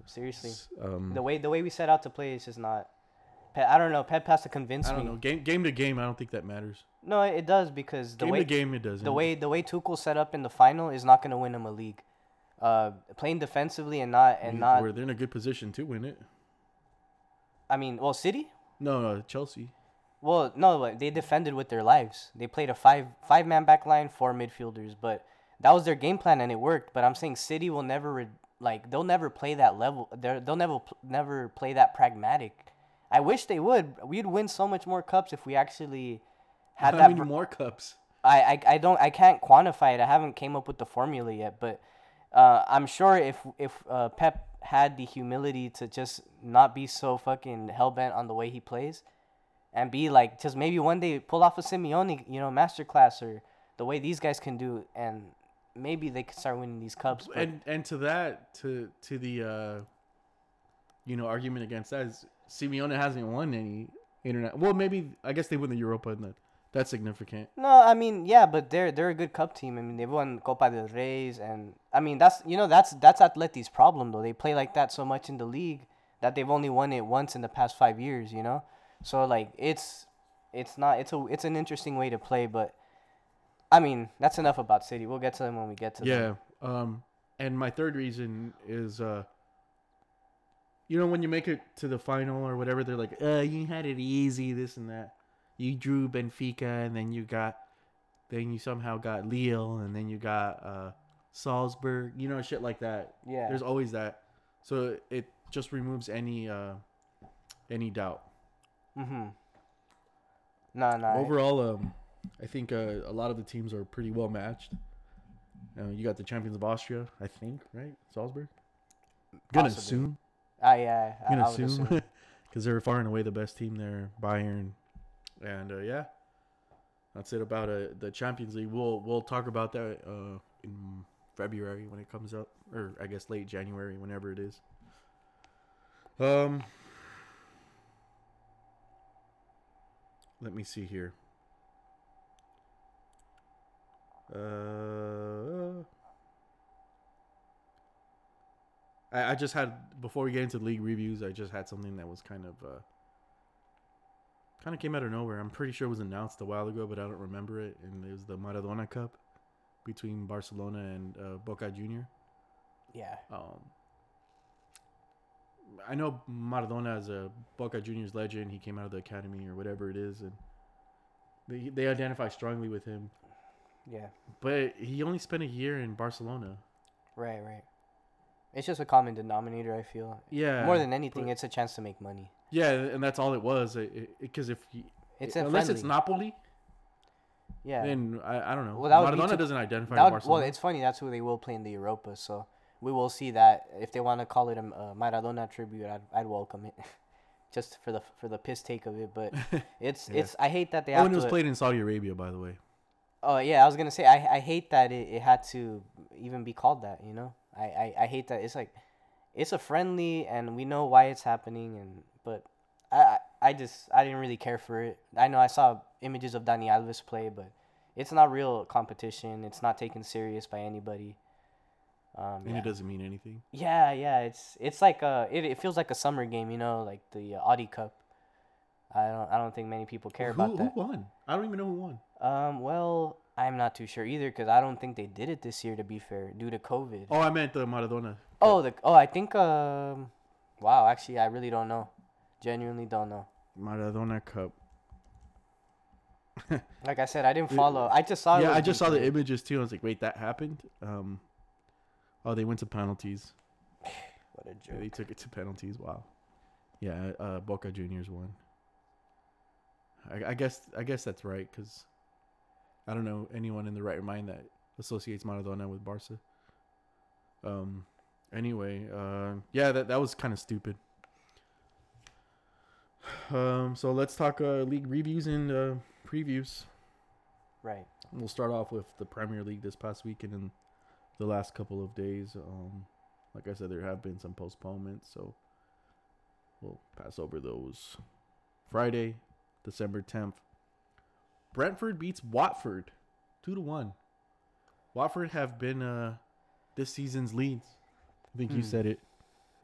Seriously, Um, the way the way we set out to play is just not. I don't know. Pep has to convince I don't me. know. Game game to game, I don't think that matters. No, it does because the game way to game, it doesn't. the way the way Tuchel set up in the final is not going to win him a league. Uh, playing defensively and not and We- not. we're- they're in a good position to win it. I mean, well, City. No, no, Chelsea. Well, no, they defended with their lives. They played a five five man back line, four midfielders, but that was their game plan and it worked. But I'm saying City will never re- like they'll never play that level. They're, they'll never never play that pragmatic. I wish they would. We'd win so much more cups if we actually had How that. many br- more cups? I, I, I don't I can't quantify it. I haven't came up with the formula yet, but uh, I'm sure if if uh, Pep had the humility to just not be so fucking hell bent on the way he plays, and be like just maybe one day pull off a Simeone you know masterclass or the way these guys can do, and maybe they could start winning these cups. But and and to that to to the uh you know argument against that is Simeone hasn't won any internet. Well, maybe I guess they win the Europa and that that's significant. No, I mean, yeah, but they're they're a good cup team. I mean, they've won Copa del Rey's, and I mean that's you know that's that's Atleti's problem though. They play like that so much in the league that they've only won it once in the past five years. You know, so like it's it's not it's a it's an interesting way to play, but I mean that's enough about City. We'll get to them when we get to them. Yeah. Um and my third reason is uh you know when you make it to the final or whatever they're like, "Uh, you had it easy this and that." You drew Benfica and then you got then you somehow got Lille and then you got uh Salzburg, you know, shit like that. Yeah. There's always that. So it just removes any uh any doubt. Mm-hmm. No, no. I- Overall, um, I think uh, a lot of the teams are pretty well matched. Uh, you got the champions of Austria, I think, right? Salzburg. Gonna Possibly. assume. Ah, yeah. I, Gonna I would assume assume. because they're far and away the best team there. Bayern, and uh, yeah, that's it about uh, the Champions League. We'll we'll talk about that uh, in February when it comes up. or I guess late January, whenever it is. Um, let me see here. Uh, I, I just had before we get into league reviews, I just had something that was kind of uh, kind of came out of nowhere. I'm pretty sure it was announced a while ago, but I don't remember it. And it was the Maradona Cup between Barcelona and uh, Boca Junior. Yeah. Um, I know Maradona is a Boca Juniors legend. He came out of the academy or whatever it is, and they they identify strongly with him. Yeah. But he only spent a year in Barcelona. Right. Right. It's just a common denominator. I feel. Yeah. More than anything, but- it's a chance to make money. yeah, and that's all it was. Because if he, It's a unless it's. Napoli, Yeah. then I, I don't know. Well, that Maradona doesn't identify would- Barcelona. well, it's funny. That's who they will play in the Europa. So we will see that. If they want to call it a, a Maradona tribute, I'd, I'd welcome it, just for the for the piss take of it. But it's Yeah. it's. I hate that they oh, have and it was to. played in Saudi Arabia, by the way. Oh yeah, I was gonna say I, I hate that it, it had to even be called that. You know, I, I, I hate that it's like, it's a friendly and we know why it's happening and but I I I just I didn't really care for it. I know I saw images of Dani Alves play, but it's not real competition. It's not taken serious by anybody. Um, And yeah. it doesn't mean anything. yeah, yeah, it's it's like a it, it feels like a summer game, you know, like the uh, Audi Cup. I don't I don't think many people care who, about that. who won? I don't even know who won. Um, well, I'm not too sure either because I don't think they did it this year. To be fair, due to COVID. Oh, I meant the Maradona. Oh, the oh, I think um, wow. Actually, I really don't know. Genuinely don't know. Maradona Cup. Like I said, I didn't It- follow. I just saw. yeah, I just saw the images too. I was like, wait, that happened. Um, oh, they went to penalties. What a Yeah, they joke. took it to penalties. Wow. Yeah, uh, Boca Juniors won. I, I guess I guess that's right because I don't know anyone in the right mind that associates Maradona with Barca. Um. Anyway, uh, yeah, that that was kind of stupid. Um. So let's talk uh, league reviews and uh, previews. Right. We'll start off with the Premier League this past weekend and the last couple of days. Um, like I said, there have been some postponements, so we'll pass over those. Friday, December tenth, Brentford beats Watford, two to one. Watford have been uh this season's Leeds. I think you Hmm. said it.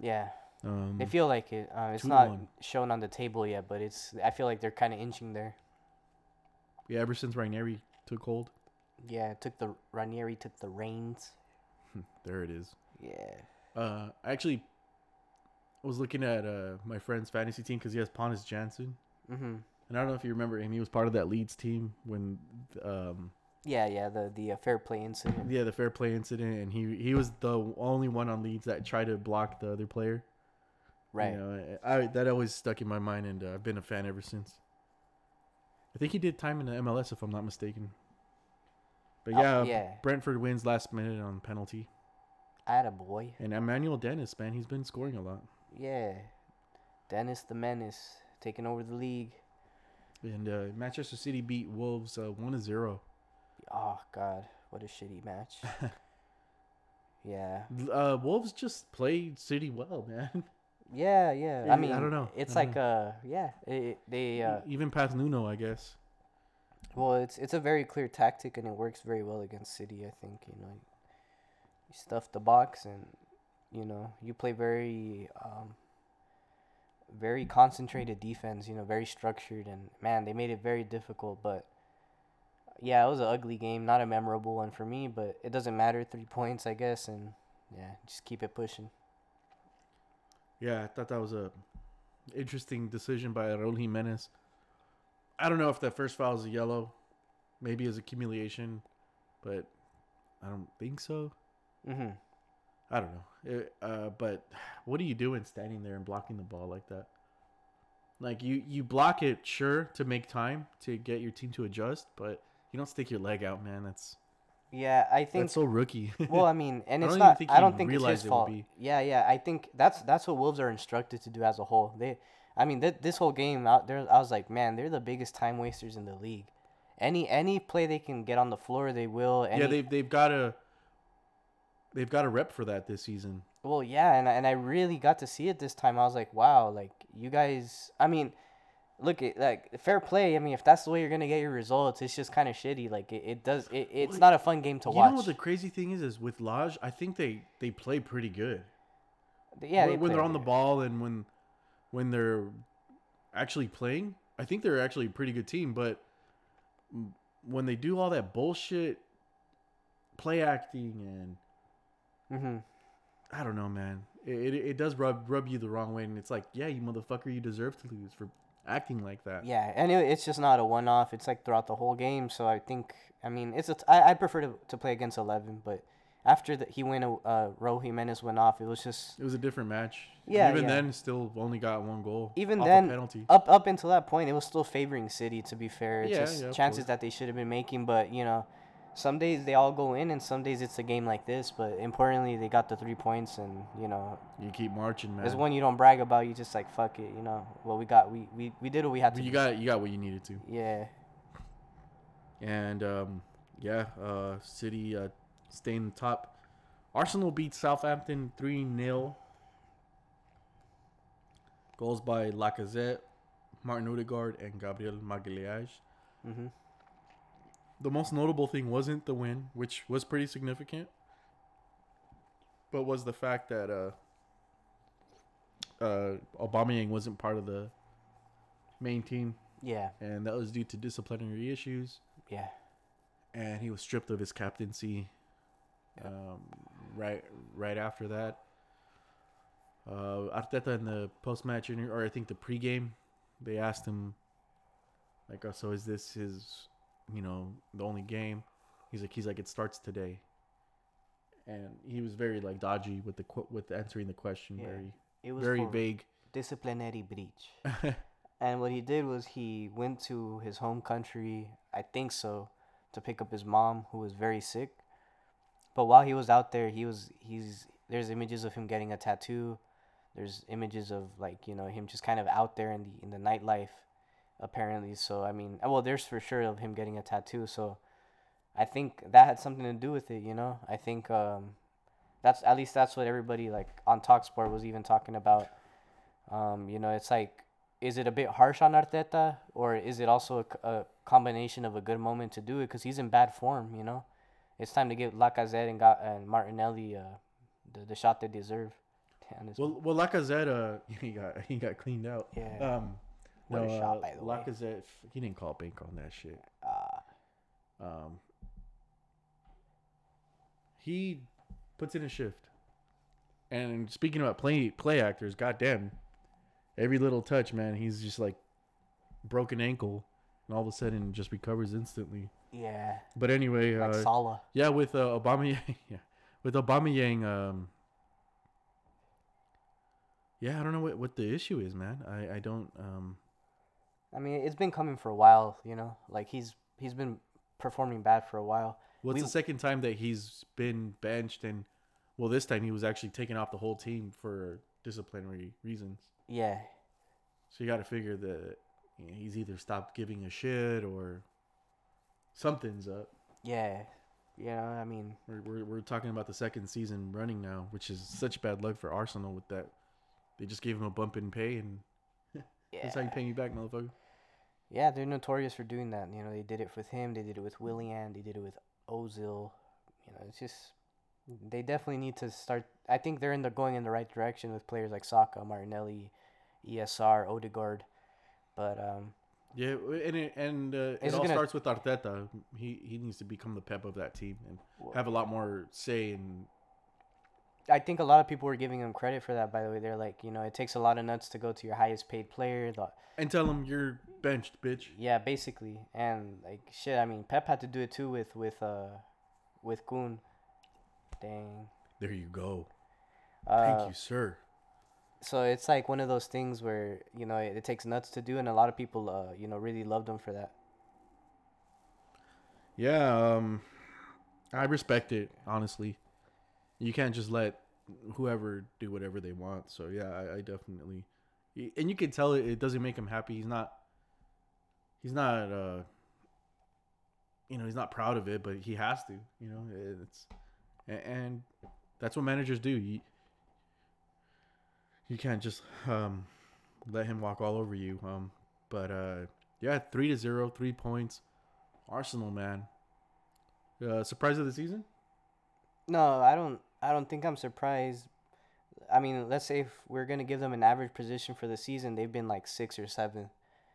Yeah. Um, They feel like it. Uh, it's not one. shown on the table yet, but it's. I feel like they're kind of inching there. yeah, ever since Ranieri took hold, Yeah. Took the Ranieri took the reins. there it is. Yeah. Uh, I actually was looking at uh my friend's fantasy team because he has Pontus Jansson. Mhm. And I don't know if you remember him. He was part of that Leeds team when, um, Yeah. Yeah. The the uh, fair play incident. yeah, the fair play incident, and he he was the only one on Leeds that tried to block the other player. Right. You know, I, I that always stuck in my mind, and uh, I've been a fan ever since. I think he did time in the MLS, if I'm not mistaken. But Oh, yeah, yeah. Brentford wins last minute on penalty, Atta boy. and Emmanuel Dennis, man, he's been scoring a lot. Yeah. Dennis the Menace taking over the league. And uh, Manchester City beat Wolves uh, one to zero. Oh God, what a shitty match. yeah. Uh, Wolves just played City well, man. Yeah, yeah. I mean, I don't know. It's I don't like uh, yeah. It, they uh, Even past Nuno, I guess. Well, it's it's a very clear tactic and it works very well against City. I think you know, you stuff the box and you know you play very um, very concentrated defense. You know, very structured and man, they made it very difficult. But yeah, it was an ugly game, not a memorable one for me. But it doesn't matter. Three points, I guess, and yeah, just keep it pushing. Yeah, I thought that was a interesting decision by Raul Jimenez. I don't know if that first foul is a yellow, maybe as accumulation, but I don't think so. Mm-hmm. I don't know. It, uh, but what are you doing standing there and blocking the ball like that? Like you, you block it sure to make time to get your team to adjust, but you don't stick your leg out, man. That's Yeah, I think that's so rookie. well, I mean, and I it's don't not. I don't think it's his it would fault. be. Yeah, yeah. I think that's that's what Wolves are instructed to do as a whole. They, I mean, th- this whole game out there, I was like, man, they're the biggest time wasters in the league. Any any play they can get on the floor, they will. Any, yeah, they've they've got to. they've got a rep for that this season. Well, yeah, and I- and I really got to see it this time. I was like, wow, like you guys. I mean, look at like fair play. I mean, if that's the way you're gonna get your results, it's just kind of shitty. Like it, it does. It, it's Well, not a fun game to you watch. You know what the crazy thing is? Is with Lage, I think they they play pretty good. yeah, when, they when they're on the ball and when when they're actually playing, I think they're actually a pretty good team. But when they do all that bullshit play acting and Mhm. I don't know, man, it, it, it does rub rub you the wrong way, and it's like, yeah, you motherfucker, you deserve to lose for acting like that. Yeah, and it, it's just not a one-off. It's like throughout the whole game. So I think, I mean, it's a t- I, I prefer to, to play against eleven, but after that he went, uh, Ro Jimenez went off. It was just It was a different match. Yeah, even yeah. then, still only got one goal. even then penalty. up up until that point, it was still favoring City. To be fair, it's Yeah, just yeah, chances course. that they should have been making. But you know, some days they all go in, and some days it's a game like this. But importantly, they got the three points, and you know, You keep marching, man. there's one you don't brag about. You just like fuck it, you know. Well, we got we we, we did what we had to. you do. got you got what you needed to. yeah. And um, yeah, uh, City uh, staying top. Arsenal beat Southampton 3 0. Goals by Lacazette, Martin Odegaard, and Gabriel Magalhaes. Mm-hmm. The most notable thing wasn't the win, which was pretty significant, but was the fact that uh, uh, Aubameyang wasn't part of the main team, Yeah. and that was due to disciplinary issues. Yeah. and he was stripped of his captaincy. Um, right, right after that, uh, Arteta in the post-match interview, or I think the pregame, they asked him, like, oh, "So is this his, you know, the only game?" He's like, "He's like, it starts today." And he was very like dodgy with the qu- with answering the question, Yeah. very It was very vague. disciplinary breach. And what he did was he went to his home country, I think so, to pick up his mom who was very sick. But while he was out there, he was he's there's images of him getting a tattoo. There's images of like, you know, him just kind of out there in the in the nightlife apparently. So I mean, well, there's for sure of him getting a tattoo. So I think that had something to do with it, you know? I think um that's at least that's what everybody like on Talksport was even talking about. Um, you know, it's like is it a bit harsh on Arteta, or is it also a combination of a good moment to do it? Because he's in bad form, you know. It's time to give Lacazette and got and Martinelli uh, the the shot they deserve. Well, well, Lacazette, uh, he got he got cleaned out. Yeah. Um, What a no, shot, uh, by the way. Lacazette, he didn't call bank on that shit. uh, Um, he puts in a shift. And speaking about play play actors, goddamn, every little touch, man, he's just like broken ankle, and all of a sudden just recovers instantly. Yeah, But anyway, like uh, Salah. yeah, with uh, Obama, yeah, with Aubameyang. um, yeah, I don't know what, what the issue is, man. I I don't um. I mean, it's been coming for a while, you know. Like he's he's been performing bad for a while. What's We- the second time that he's been benched and well this time he was actually taken off the whole team for disciplinary reasons. Yeah, So you got to figure that you know, he's either stopped giving a shit or something's up. yeah, Yeah. I mean, We're, we're, we're talking about the second season running now, which is such bad luck for Arsenal with that. They just gave him a bump in pay and yeah. that's how you pay me back, motherfucker. Yeah, they're notorious for doing that. You know, they did it with him. They did it with Willian. They did it with Ozil. You know, it's just they definitely need to start. I think they're in the going in the right direction with players like Saka, Martinelli, ESR, Odegaard. But um, Yeah, and it, and uh, it all gonna- starts with Arteta. He he needs to become the pep of that team and have a lot more say in I think a lot of people were giving him credit for that. By the way, they're like, you know, it takes a lot of nuts to go to your highest paid player. The, and tell him you're benched, bitch. yeah, basically, and like shit. I mean, Pep had to do it too with with uh with Kun. Dang. There you go. Uh, Thank you, sir. So it's like one of those things where you know it, it takes nuts to do and a lot of people uh you know really loved him for that Yeah, um, I respect it. Honestly, you can't just let whoever do whatever they want. So yeah, I, I definitely, and you can tell it, it doesn't make him happy. He's not. He's not. uh You know, he's not proud of it, but he has to. You know, it's and that's what managers do. You you can't just um, let him walk all over you. Um, but uh, yeah, three to zero, three points. Arsenal, man. Uh, surprise of the season? No, I don't. I don't think I'm surprised. I mean, let's say if we're gonna give them an average position for the season, they've been like six or seven.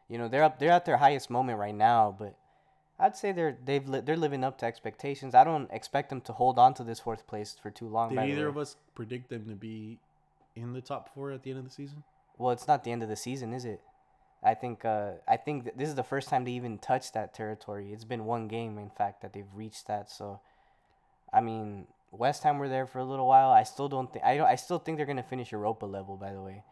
You know, they're up. They're at their highest moment right now, but I'd say they're they've li- they're living up to expectations. I don't expect them to hold on to this fourth place for too long. Did either of us predict them to be in the top four at the end of the season? Well, it's not the end of the season, is it? I think uh, I think th- this is the first time they even touched that territory. It's been one game, in fact, that they've reached that. So, I mean, West Ham were there for a little while. I still don't think I don't. I still think they're gonna finish Europa level. By the way,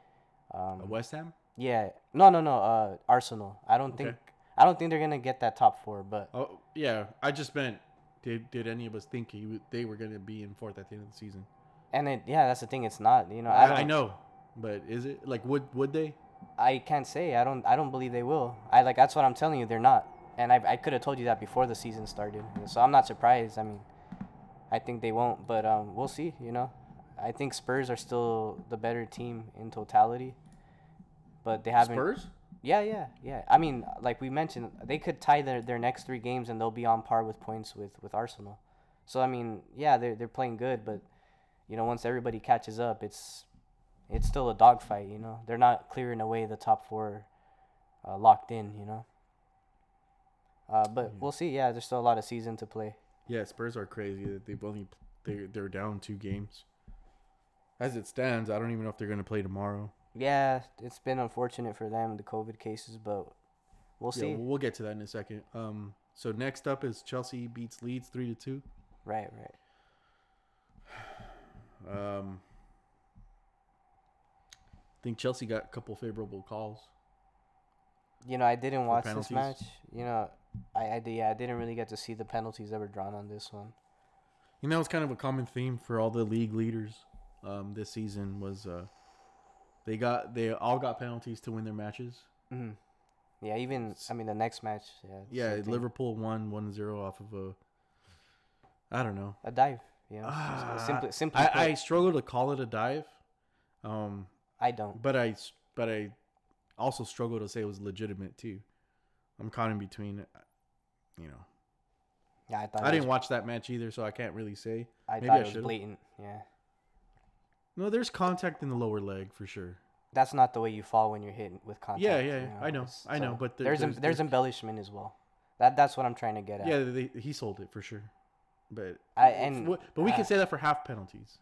um, Uh, West Ham? yeah, no, no, no. Uh, Arsenal. I don't Okay. think I don't think they're gonna get that top four. But Oh yeah, I just meant did did any of us think he, w- they were going to be in fourth at the end of the season? And it yeah, that's the thing. It's not. You know, I, I, I know, but is it like would would they? I can't say. I don't. I don't believe they will. I like. That's what I'm telling you. They're not. And I, I could have told you that before the season started. So I'm not surprised. I mean, I think they won't. But um, we'll see. You know, I think Spurs are still the better team in totality. But they haven't. Spurs? Yeah, yeah, yeah. I mean, like we mentioned, they could tie their, their next three games and they'll be on par with points with, with Arsenal. So I mean, yeah, they're they're playing good, but you know, once everybody catches up, it's it's still a dogfight. You know, they're not clearing away the top four, uh, locked in. You know. Uh, but we'll see. Yeah, there's still a lot of season to play. Yeah, Spurs are crazy. that They've only they they're down two games. As it stands, I don't even know if they're going to play tomorrow. Yeah, it's been unfortunate for them the COVID cases, but we'll Yeah, see. we'll, we'll get to that in a second. Um, so next up is Chelsea beats Leeds three to two. Right, right. Um, I think Chelsea got a couple favorable calls. You know, I didn't watch this match. You know, I, I did- yeah, I didn't really get to see the penalties that were drawn on this one. You know, it's kind of a common theme for all the league leaders um, this season was uh, they got they all got penalties to win their matches. hmm Yeah, even I mean the next match. Yeah. Yeah. Liverpool won 1-0 off of a I don't know. a dive. You know, Ah, simply, simply. I, I struggle to call it a dive, um, I don't. but I but I also struggle to say it was legitimate too. I'm caught in between. uh, You know, Yeah, I thought. I didn't was, watch that match either, so I can't really say. I maybe thought I it was blatant. Yeah, No, there's contact in the lower leg for sure. that's not the way you fall when you're hit with contact. Yeah, you yeah, I know, it's- I know, but there- there's there's- there's, there's- embellishment as well. That that's what I'm trying to get at. Yeah, they, he sold it for sure. But I- and, but we uh, can say that for half penalties.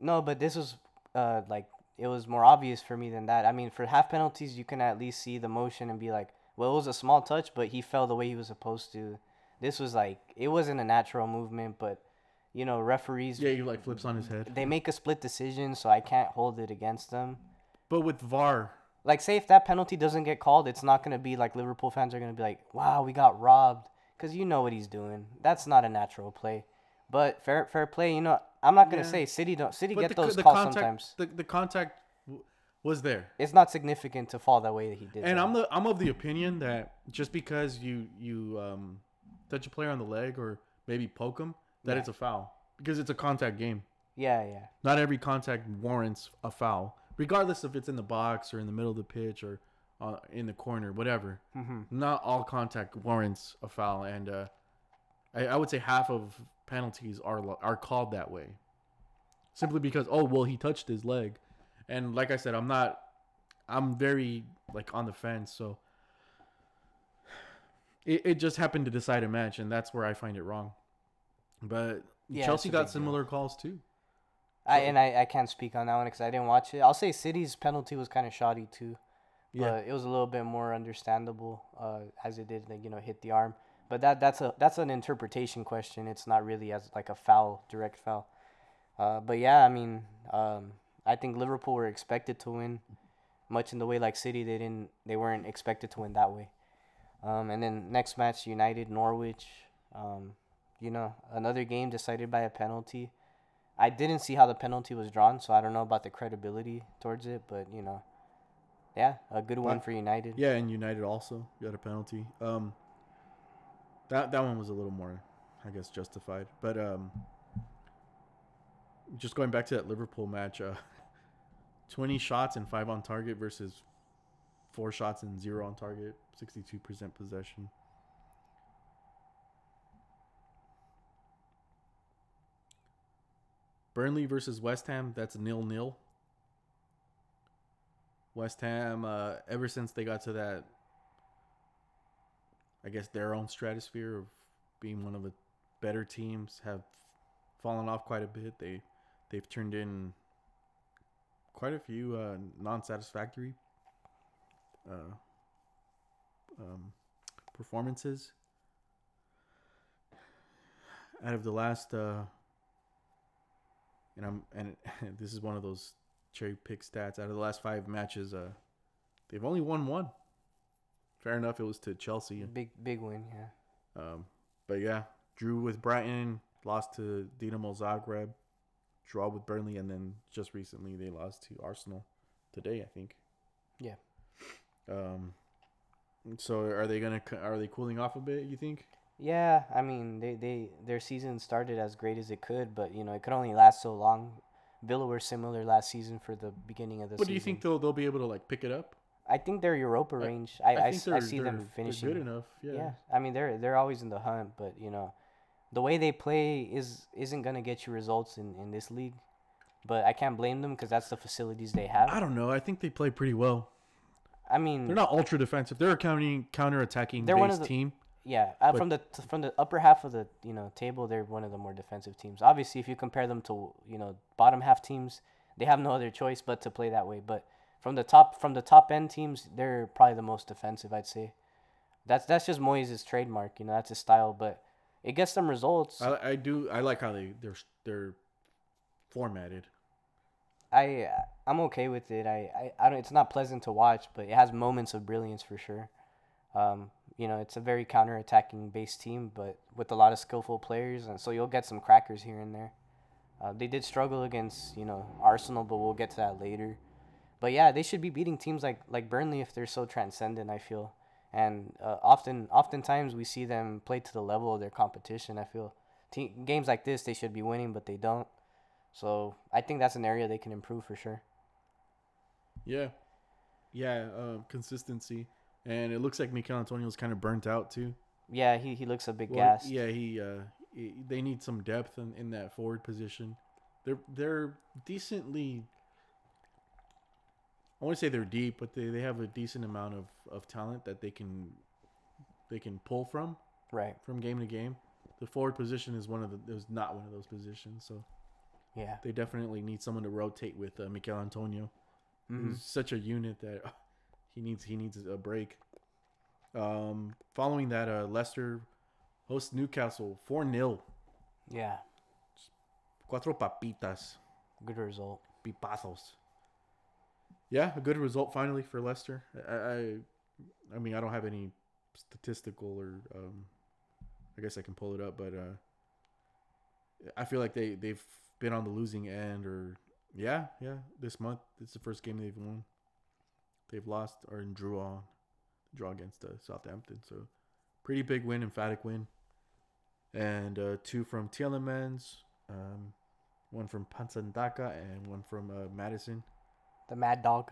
No, but this was uh like it was more obvious for me than that. I mean, for half penalties, you can at least see the motion and be like, well, it was a small touch, but he fell the way he was supposed to. This was like it wasn't a natural movement, but you know, referees Yeah, he like flips on his head. they make a split decision, so I can't hold it against them. But with VAR, Like, say if that penalty doesn't get called, it's not gonna be like Liverpool fans are gonna be like, "Wow, we got robbed," because you know what he's doing. That's not a natural play. But fair, fair play. You know, I'm not gonna Yeah. say City don't City but get the, those the calls contact, sometimes. the, the contact w- was there. It's not significant to fall that way that he did. And though. I'm the I'm of the opinion that just because you you um touch a player on the leg or maybe poke him, that Yeah. it's a foul because it's a contact game. yeah, yeah, Not every contact warrants a foul, regardless if it's in the box or in the middle of the pitch or uh, in the corner, whatever. hmm Not all contact warrants a foul, and uh, I, I would say half of penalties are are called that way, simply because oh well he touched his leg, and like I said, I'm not, I'm very like on the fence, so it, it just happened to decide a match, and that's where I find it wrong. But Yeah, Chelsea got big deal. similar calls too. I and I, I can't speak on that one because I didn't watch it. I'll say City's penalty was kind of shoddy too. Yeah. it was a little bit more understandable uh, as it did, like, you know, hit the arm. But that that's a that's an interpretation question. It's not really as like a foul, direct foul. Uh, but yeah, I mean, um, I think Liverpool were expected to win, much in the way like City they didn't they weren't expected to win that way. Um, and then next match, United Norwich. Um, you know, another game decided by a penalty. I didn't see how the penalty was drawn, so I don't know about the credibility towards it. But you know, yeah, a good one But- for United. Yeah, and United also got a penalty. Um, that that one was a little more, I guess, justified. But um, just going back to that Liverpool match, uh, 20 shots and five on target versus four shots and zero on target, 62% possession. Burnley versus West Ham, that's nil nil. West Ham, uh, ever since they got to that, I guess their own stratosphere of being one of the better teams, have fallen off quite a bit. They they've turned in quite a few uh, non-satisfactory uh, um, performances. Out of the last, uh, and I'm and this is one of those cherry pick stats. Out of the last five matches, uh, they've only won one. Fair enough, it was to Chelsea. Big big win, yeah. Um, but yeah, drew with Brighton, lost to Dinamo Zagreb, draw with Burnley, and then just recently they lost to Arsenal today, I think. Yeah. Um. So are they gonna are they cooling off a bit? You think? Yeah, I mean they, they their season started as great as it could, but you know it could only last so long. Villa were similar last season for the beginning of the But season. do you think they'll they'll be able to like pick it up? I think they're Europa range. I, I, think s- I they're- see them finishing. good enough. Yeah. Yeah, I mean they're they're always in the hunt, but you know, the way they play is isn't gonna get you results in in this league. But I can't blame them because that's the facilities they have. I don't know. I think they play pretty well. I mean, They're not ultra defensive. They're a counter counter attacking They're one based of the- team. yeah, uh, from the from the upper half of the you know table, they're one of the more defensive teams. Obviously, if you compare them to you know bottom half teams, they have no other choice but to play that way. But from the top from the top end teams, they're probably the most defensive. I'd say. That's that's just Moyes' trademark. You know, that's his style. But it gets them results. I, I do. I like how they they're they're formatted. I I'm okay with it. I, I, I don't. It's not pleasant to watch, but it has moments of brilliance for sure. Um, you know, it's a very counter-attacking based team, but with a lot of skillful players, and so you'll get some crackers here and there. Uh, they did struggle against you know Arsenal, but we'll get to that later. But yeah, they should be beating teams like like Burnley if they're so transcendent. I feel, and uh, often oftentimes we see them play to the level of their competition. I feel, Te- games like this they should be winning, but they don't. So I think that's an area they can improve for sure. Yeah, yeah. Uh, consistency, and it looks like Michail Antonio's kind of burnt out too. Yeah, he, he looks a bit Well, gassed. yeah, he, uh, he they need some depth in, in that forward position. They're they're decently. I want to say they're deep, but they, they have a decent amount of, of talent that they can they can pull from Right. from game to game. The forward position is one of the is not one of those positions, so Yeah. they definitely need someone to rotate with uh, Michail Antonio. Mhm. He's such a unit that he needs he needs a break. Um, following that, uh, Leicester hosts Newcastle four 0 Yeah. Cuatro papitas, Good result. pipazos. Yeah, a good result finally for Leicester. I, I, I mean, I don't have any statistical or, um, I guess I can pull it up, but uh, I feel like they they've been on the losing end, or yeah, yeah. This month, it's the first game they've won. They've lost or drew on, draw against uh, Southampton. So, pretty big win, emphatic win, and uh, two from Tielemans, um, one from Patson Daka, and one from uh, Maddison. The Mad Dog.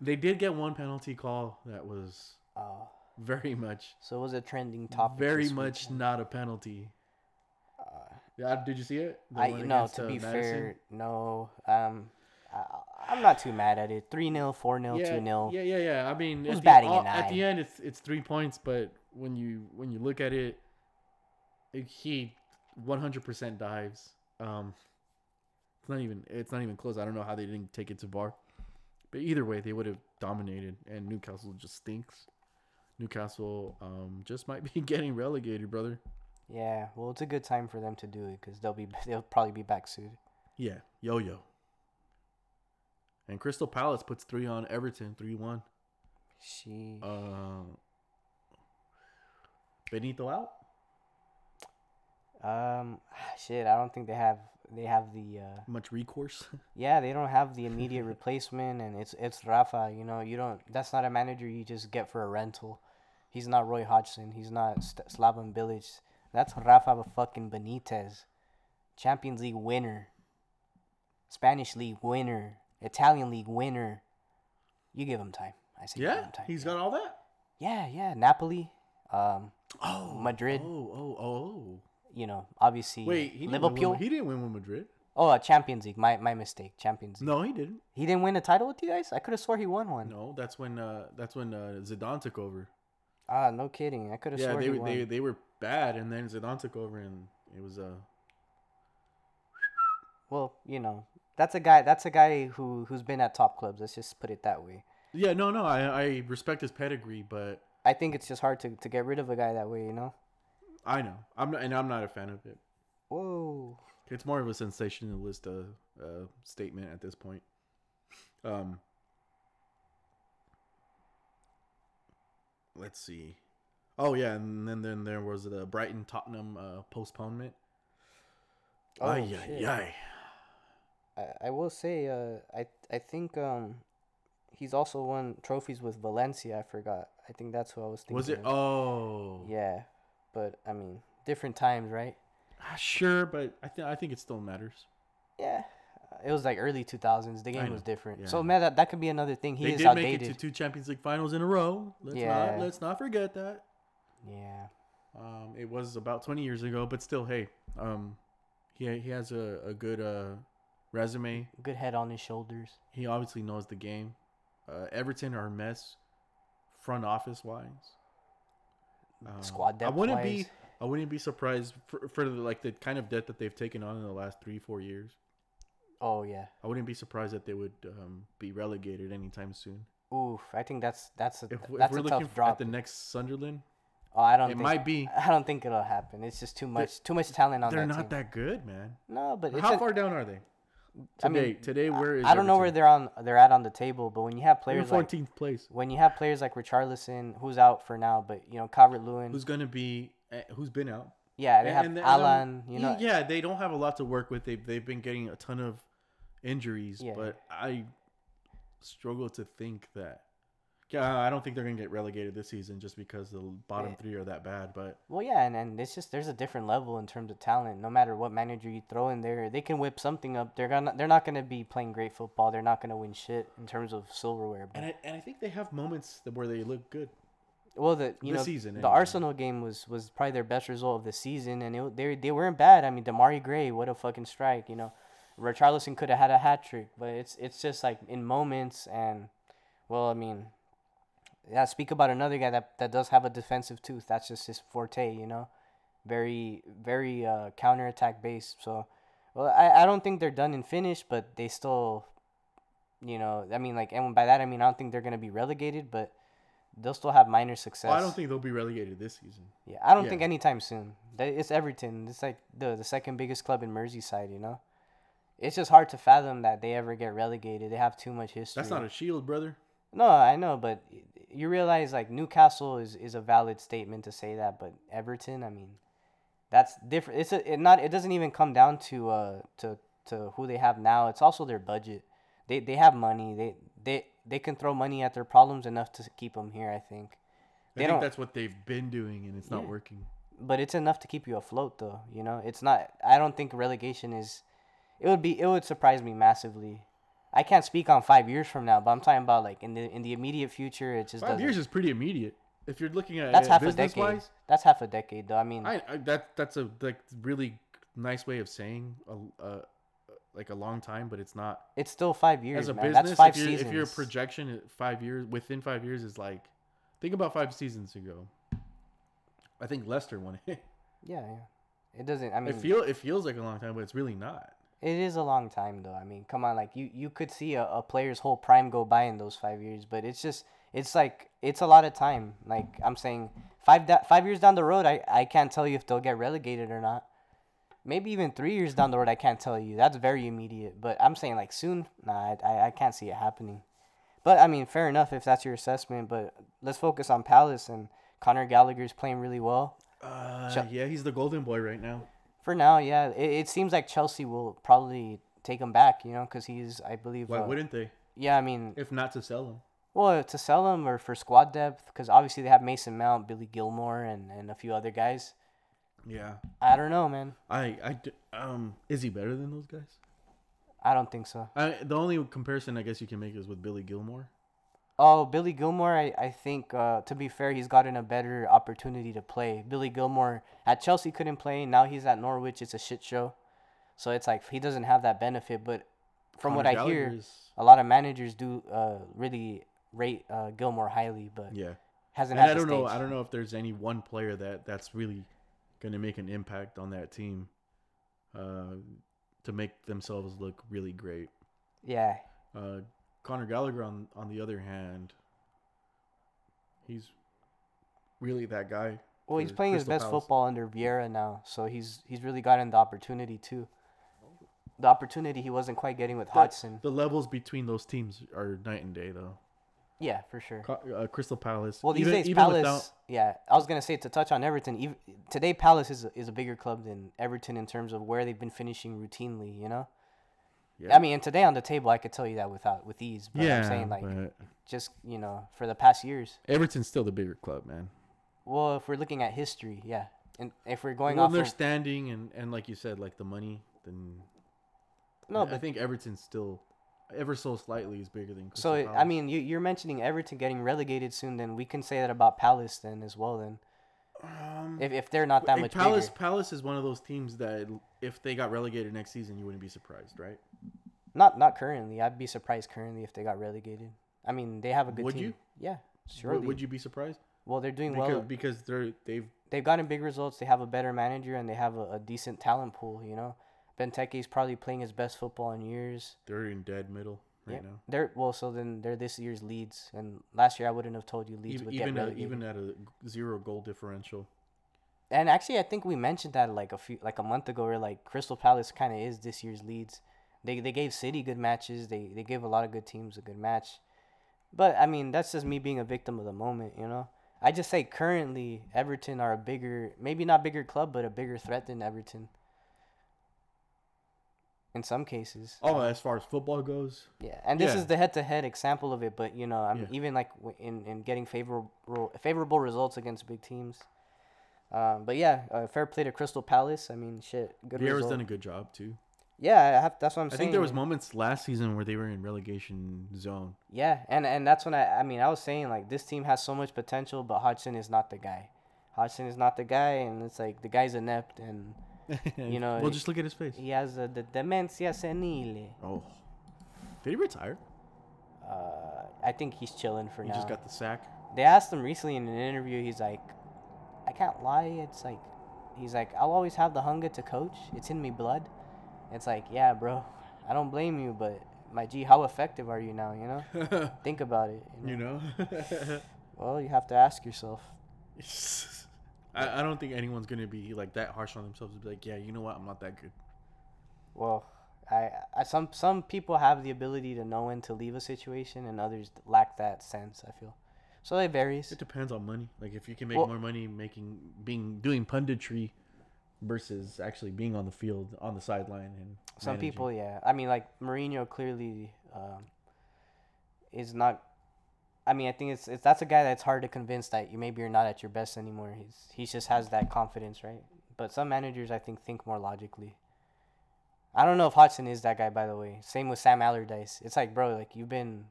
They did get one penalty call that was Uh, very much, so it was a trending topic. very much weekend. not a penalty. Uh, Yeah, did you see it? The I no. To uh, be Maddison? fair, no. Um, I, I'm not too mad at it. Three 0 four 0 yeah, two 0 Yeah, yeah, yeah. I mean, Who's at the, batting all- at the end, it's it's three points, but when you when you look at it, it he 100% dives. Um, it's not even it's not even close. I don't know how they didn't take it to VAR, but either way, they would have dominated, and Newcastle just stinks. Newcastle um just might be getting relegated, brother. Yeah. Well, it's a good time for them to do it because they'll be they'll probably be back soon. Yeah, yo yo. And Crystal Palace puts three on Everton, three one. She. Uh, Benitez out. Um. Shit. I don't think they have they have the. Uh, Much recourse. Yeah, they don't have the immediate replacement, and it's it's Rafa. You know, you don't. That's not a manager you just get for a rental. He's not Roy Hodgson. He's not St- Slaven Bilic. That's Rafa fucking Benitez, Champions League winner. Spanish league winner, Italian league winner. You give him time. I say give Yeah, him time. he's yeah. got all that. Yeah, yeah. Napoli, um, Oh, Madrid. Oh, oh, oh. You know, obviously Wait, he didn't Liverpool. Win with, he didn't win with Madrid. oh, uh, Champions League. My my mistake. Champions League. No, he didn't. He didn't win a title with you guys. I could have swore he won one. No, that's when uh, that's when uh, Zidane took over. Ah, no kidding. I could have Yeah, swore they he won. they they were bad, and then Zidane took over, and it was uh Well, you know, that's a guy. That's a guy who who's been at top clubs. Let's just put it that way. yeah no no I I respect his pedigree, but I think it's just hard to, to get rid of a guy that way. You know. I know I'm not and I'm not a fan of it. Whoa. It's more of a sensationalist uh, uh statement at this point. Um. Let's see. Oh yeah, and then then there was the Brighton Tottenham uh, postponement. Oh, Ay, shit. ay, ay. I, I will say, uh, I I think um, he's also won trophies with Valencia. I forgot. I think that's who I was thinking. Was it? of. Oh, Yeah, but I mean, different times, right? Ah, Sure, but I think I think it still matters. Yeah. It was like early 2000s. The game was different. yeah. So, man, that, that could be another thing. He they is did outdated. make it to two Champions League finals in a row. Let's Yeah. not let's not forget that. yeah. Um, it was about 20 years ago, but still, hey, um, he he has a, a good uh resume. Good head on his shoulders. He obviously knows the game. Uh, Everton are a mess, front office wise. Um, Squad I wouldn't be. I wouldn't be surprised for, for the, like the kind of debt that they've taken on in the last three four years. Oh, yeah. I wouldn't be surprised that they would um, be relegated anytime soon. Oof. I think that's that's a If, if we're a looking tough drop. at the next Sunderland, oh, I don't it think might be. I don't think it'll happen. It's just too much too much talent on They're that not team. that good, man. No, but How a- far down are they? I mean, Today, today, where is I don't know where they're on they're at on the table, but when you have players like 14th place. when you have players like Richarlison, who's out for now, but you know Calvert Lewin, Who's gonna be? eh, Who's been out? yeah, they have and- and, Allan, you know, yeah, they don't have a lot to work with. They've they've been getting a ton of injuries, Yeah. but I struggle to think that. Yeah, uh, I don't think they're gonna get relegated this season just because the bottom three are that bad. But Well, yeah, and, and it's just there's a different level in terms of talent. No matter what manager you throw in there, they can whip something up. They're gonna they're not gonna be playing great football. They're not gonna win shit in terms of silverware. But, and I, and I think they have moments where they look good. well, the you this know season, the anyway. Arsenal game was was probably their best result of the season, and it, they they weren't bad. I mean, Demarai Gray, what a fucking strike, you know. Richarlison could have had a hat trick, but it's it's just like in moments and well, I mean, yeah. Speak about another guy that that does have a defensive tooth. That's just his forte, you know. Very very uh, counterattack based. So, well, I I don't think they're done and finished, but they still, you know, I mean, like, and by that I mean I don't think they're gonna be relegated, but they'll still have minor success. Well, I don't think they'll be relegated this season. Yeah, I don't Yeah. think anytime soon. They- It's Everton. It's like the the second biggest club in Merseyside. You know, it's just hard to fathom that they ever get relegated. They have too much history. That's not a shield, brother. No, I know, but you realize like Newcastle is, is a valid statement to say that, but Everton, I mean, that's different. It's a, it not. It doesn't even come down to uh to to who they have now. It's also their budget. They they have money. They they they can throw money at their problems enough to keep them here. I think. I think that's what they've been doing, and it's not working. but it's enough to keep you afloat though you know it's not i don't think relegation is it would be it would surprise me massively i can't speak on five years from now but i'm talking about like in the in the immediate future it just Five doesn't years is pretty immediate. If you're looking at that's it half a decade wise, that's half a decade though i mean I, I that that's a like really nice way of saying a, uh, like a long time, but it's not. it's still five years As a man. business, that's five if, you're, seasons if your projection five years within five years is like, think about five seasons ago. I think Leicester won it. yeah yeah it doesn't i mean it feel it feels like a long time, but it's really not. It is a long time though. I mean, come on, like you you could see a, a player's whole prime go by in those five years, but it's just it's like it's a lot of time. Like I'm saying, five da- five years down the road, I I can't tell you if they'll get relegated or not. Maybe even three years down the road, I can't tell you. That's very immediate. But I'm saying like soon, nah, I I, can't see it happening. But I mean, fair enough if that's your assessment. But let's focus on Palace and Conor Gallagher's playing really well. Uh, Chel- yeah, he's the golden boy right now. For now, yeah, it, it seems like Chelsea will probably take him back, you know, because he's, I believe. Why uh, wouldn't they? Yeah, I mean, If not to sell him. well, to sell him or for squad depth, because obviously they have Mason Mount, Billy Gilmour, and, and a few other guys. Yeah, I don't know, man. I, I um is he better than those guys? I don't think so. I, the only comparison I guess you can make is with Billy Gilmour. Oh, Billy Gilmour, I, I think, uh, to be fair, he's gotten a better opportunity to play. Billy Gilmour at Chelsea couldn't play. Now he's at Norwich. It's a shit show. So it's like he doesn't have that benefit. But from what I Conor hear, a lot of managers do uh, really rate uh, Gilmour highly, but yeah. hasn't And I don't know. I don't know if there's any one player that that's really going to make an impact on that team, uh, to make themselves look really great. Yeah, Uh, Conor Gallagher, on on the other hand, he's really that guy. well, he's playing his best Palace. football under Vieira now, so he's he's really gotten the opportunity too. The opportunity he wasn't quite getting with The- Hodgson. The levels between those teams are night and day, though. Yeah, for sure. Uh, Crystal Palace. Well, these even- days even Palace. without- yeah, I was gonna say to touch on Everton. Even, today, Palace is a, is a bigger club than Everton in terms of where they've been finishing routinely. You know, yeah, I mean, and today on the table, I could tell you that without with ease. But yeah, I'm saying like but just you know for the past years. Everton's still the bigger club, man. Well, if we're looking at history, yeah, and if we're going well, off their of standing and and like you said, like the money, then no, I but think Everton's still ever so slightly is bigger than. so Crystal it, I mean, you, you're mentioning Everton getting relegated soon. Then we can say that about Palace then as well. Then um, if, if they're not that much Palace bigger, Palace is one of those teams that if they got relegated next season, you wouldn't be surprised, right? not not currently. I'd be surprised currently if they got relegated. I mean, they have a good Would team. you? Yeah, Would- surely. Would you be surprised? Well, they're doing Because well. because they're they've They've gotten big results. They have a better manager and they have a, a decent talent pool. You know, Benteke is probably playing his best football in years. they're in dead middle right Yep. now. They're well, so then they're this year's Leeds, and last year I wouldn't have told you Leeds Even would even get at, relegated. even at a zero goal differential. And actually, I think we mentioned that like a few like a month ago, where like Crystal Palace kind of is this year's Leeds. They they gave City good matches. They they gave a lot of good teams a good match, but I mean that's just me being a victim of the moment, you know. I just say currently Everton are a bigger, maybe not bigger club, but a bigger threat than Everton. In some cases. Oh, as far as football goes, Yeah, and this Yeah. is the head-to-head example of it. But you know, I'm Yeah. even like in in getting favorable favorable results against big teams. Um, but yeah, uh, fair play to Crystal Palace. I mean, shit, good Vieira's result. done a good job too. yeah, I have, that's what I'm I saying. I think there was moments last season where they were in relegation zone. Yeah, and and that's when I I mean I was saying like this team has so much potential, but Hodgson is not the guy. Hodgson is not the guy, and it's like the guy's inept, and You know, well, just look at his face. he has uh, the demencia senile. Oh, did he retire? Uh, I think he's chilling for He now. He just got the sack. they asked him recently in an interview he's like can't lie it's like he's like i'll always have the hunger to coach. It's in me blood. It's like yeah bro i don't blame you but my g how effective are you now you know? Think about it you know. well you have to ask yourself. I, I don't think anyone's gonna be like that harsh on themselves and be like, yeah, you know what, I'm not that good. well I, I some some people have the ability to know when to leave a situation and others lack that sense i feel so it varies It depends on money. Like if you can make Well- more money making being doing punditry versus actually being on the field on the sideline and Some managing. people, yeah. I mean, like Mourinho clearly um, is not. I mean, I think it's, it's that's a guy that's hard to convince that you maybe you're not at your best anymore. He's he just has that confidence, right? But some managers, I think, think more logically. I don't know if Hodgson is that guy, by the way. Same with Sam Allardyce. It's like, bro, like you've been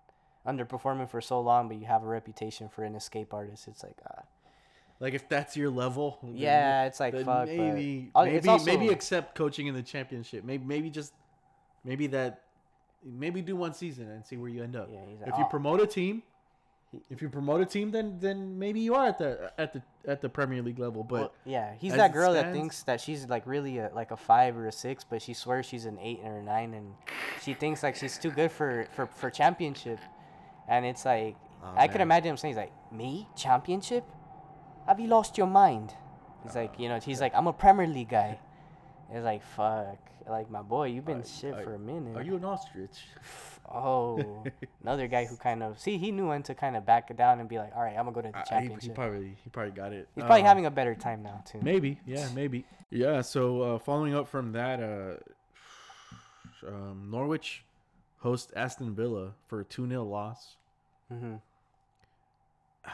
underperforming for so long, but you have a reputation for an escape artist. It's like, uh, Like if that's your level, yeah, it's like fuck. maybe Oh, maybe also- maybe accept coaching in the championship. Maybe maybe just maybe that maybe do one season and see where you end up. Yeah, like, if you "Oh." promote a team, if you promote a team, then then maybe you are at the at the at the Premier League level. But Well, yeah, he's that girl that thinks that she's like really a, like a five or a six, but she swears she's an eight or a nine, and she thinks like she's too good for for for championship, and it's like Oh, I could imagine him saying, he's like, me championship? Have you lost your mind? He's like, you know, he's like, I'm a Premier League guy. It's like, fuck, like my boy, you've been Are- shit are- for a minute. are you an ostrich? Oh, another guy who kind of see he knew when to kind of back it down and be like, all right, I'm gonna go to the I- he, championship. he probably he probably got it. He's probably Um, having a better time now too. Maybe, yeah, maybe. Yeah, so uh, following up from that, uh, um, Norwich host Aston Villa for a 2 0 loss. Mm-hmm.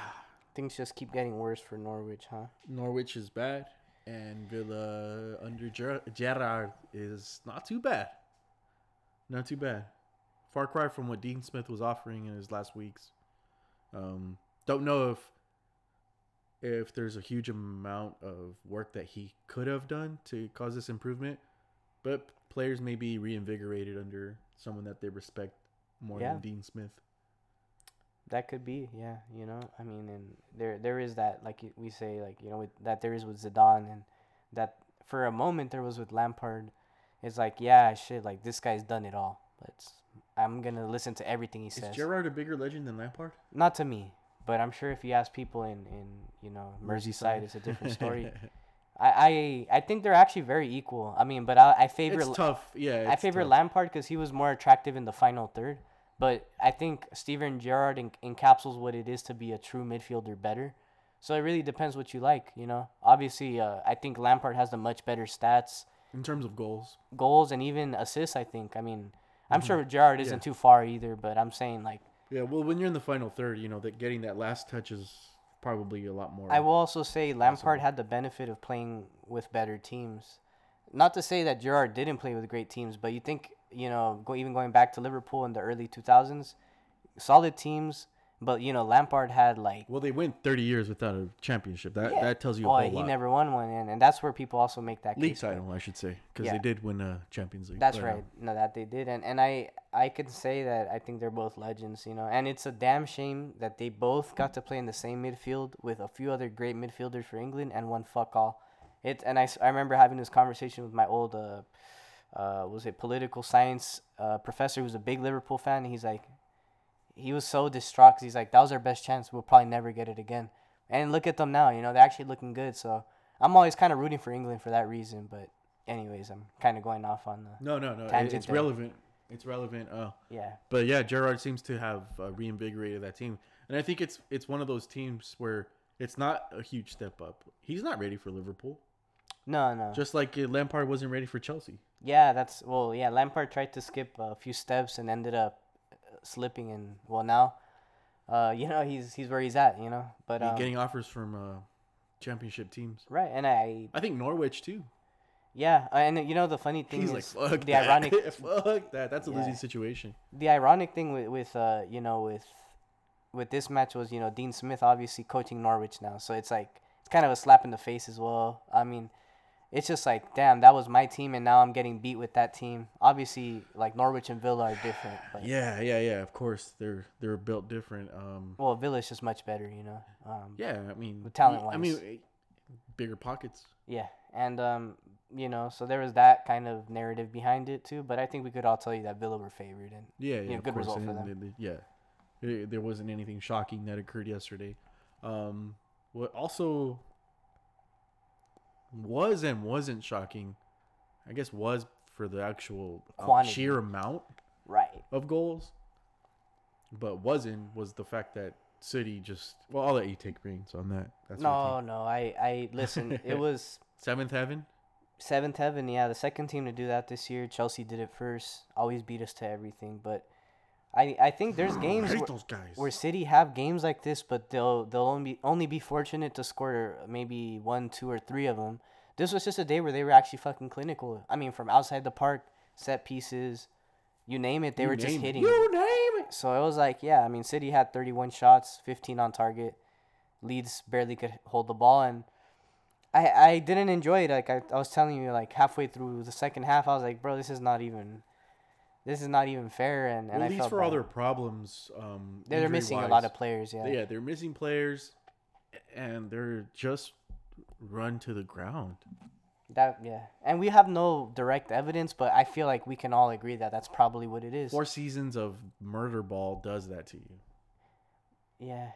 Things just keep getting worse for Norwich, huh? Norwich is bad, and Villa under Ger- Gerrard is not too bad. Not too bad. Far cry from what Dean Smith was offering in his last weeks. Um, don't know if if there's a huge amount of work that he could have done to cause this improvement, but players may be reinvigorated under someone that they respect more Yeah. than Dean Smith. That could be, yeah. You know, I mean, and there there is that, like we say, like you know, with, that there is with Zidane, and that for a moment there was with Lampard. It's like, yeah, shit, like this guy's done it all. Let's, I'm gonna listen to everything he says. Is says. Gerrard a bigger legend than Lampard? Not to me, but I'm sure if you ask people in in you know Merseyside, it's a different story. I, I I think they're actually very equal. I mean, but I, I favor it's tough. Yeah, I favor tough. Lampard because he was more attractive in the final third. But I think Steven Gerrard en- encapsulates what it is to be a true midfielder better. So it really depends what you like, you know. Obviously, uh, I think Lampard has the much better stats, in terms of goals. goals, and even assists. I think. I mean, I'm Mhm. sure Gerrard isn't Yeah. too far either, but I'm saying like Yeah, well, when you're in the final third, you know that getting that last touch is probably a lot more. I will also say Lampard had the benefit of playing with better teams. Not to say that Gerrard didn't play with great teams, but you think you know, go, even going back to Liverpool in the early 2000s, solid teams. But you know, Lampard had like Well, they went 30 years without a championship. That Yeah. that tells you a oh, whole he lot. never won one, and, and that's where people also make that League title, I should say, because Yeah. they did win a Champions League. That's right. No, that they did, and and I I could say that I think they're both legends, you know. And it's a damn shame that they both got to play in the same midfield with a few other great midfielders for England and one fuck all. It and I, I remember having this conversation with my old uh, uh was it political science uh professor who was a big Liverpool fan. And he's like, he was so distraught because he's like, that was our best chance. We'll probably never get it again. And look at them now. You know, they're actually looking good. So I'm always kind of rooting for England for that reason. But anyways, I'm kind of going off on the No, no, no. it- it's there. relevant. It's relevant. Uh, yeah. but yeah, Gerrard seems to have uh, reinvigorated that team, and I think it's it's one of those teams where it's not a huge step up. He's not ready for Liverpool, No, no. just like Lampard wasn't ready for Chelsea. Yeah, that's well, yeah. Lampard tried to skip a few steps and ended up uh, slipping, and well, now, uh, you know, he's he's where he's at, you know. But um, getting offers from uh, championship teams. right, and I I think Norwich too. yeah, uh, and you know the funny thing He's is like, the that. ironic fuck that. That's a Yeah. losing situation. the ironic thing with with uh you know with with this match was you know Dean Smith obviously coaching Norwich now, so it's like it's kind of a slap in the face as well. I mean, it's just like damn, that was my team, and now I'm getting beat with that team. Obviously, like Norwich and Villa are different, Yeah, yeah, yeah. Of course, they're they're built different. Um, well, Villa's just much better, you know. Um, yeah, I mean, talent I mean, eh, bigger pockets. Yeah, and um, you know, so there was that kind of narrative behind it too. But I think we could all tell you that Villa were favored, and Yeah, yeah, Yeah, of good course. result for them. the- the- yeah, there wasn't anything shocking that occurred yesterday. Um, what also was and wasn't shocking, I guess, was for the actual sheer amount right, of goals, but wasn't was the fact that City just. Well, I'll let you take Greens on that. That's no, no, I, I listen. it was seventh heaven. seventh heaven. Yeah, the second team to do that this year. Chelsea did it first. Always beat us to everything, but I, I think there's games where, where City have games like this, but they'll they'll only be, only be fortunate to score maybe one, two, or three of them. This was just a day where they were actually fucking clinical. I mean, from outside the park, set pieces, you name it, they You were just name it. hitting. You name it. So it was like, yeah, I mean, City had 31 shots, 15 on target. Leeds barely could hold the ball, and I I didn't enjoy it. Like I, I was telling you, like halfway through the second half, I was like, bro, this is not even, this is not even fair. And and well, these felt for all their problems. Um, they're, missing a lot of players. Yeah. yeah, they're missing players, and they're just run to the ground. That yeah, and we have no direct evidence, but I feel like we can all agree that that's probably what it is. Four seasons of murder ball does that to you. Yeah,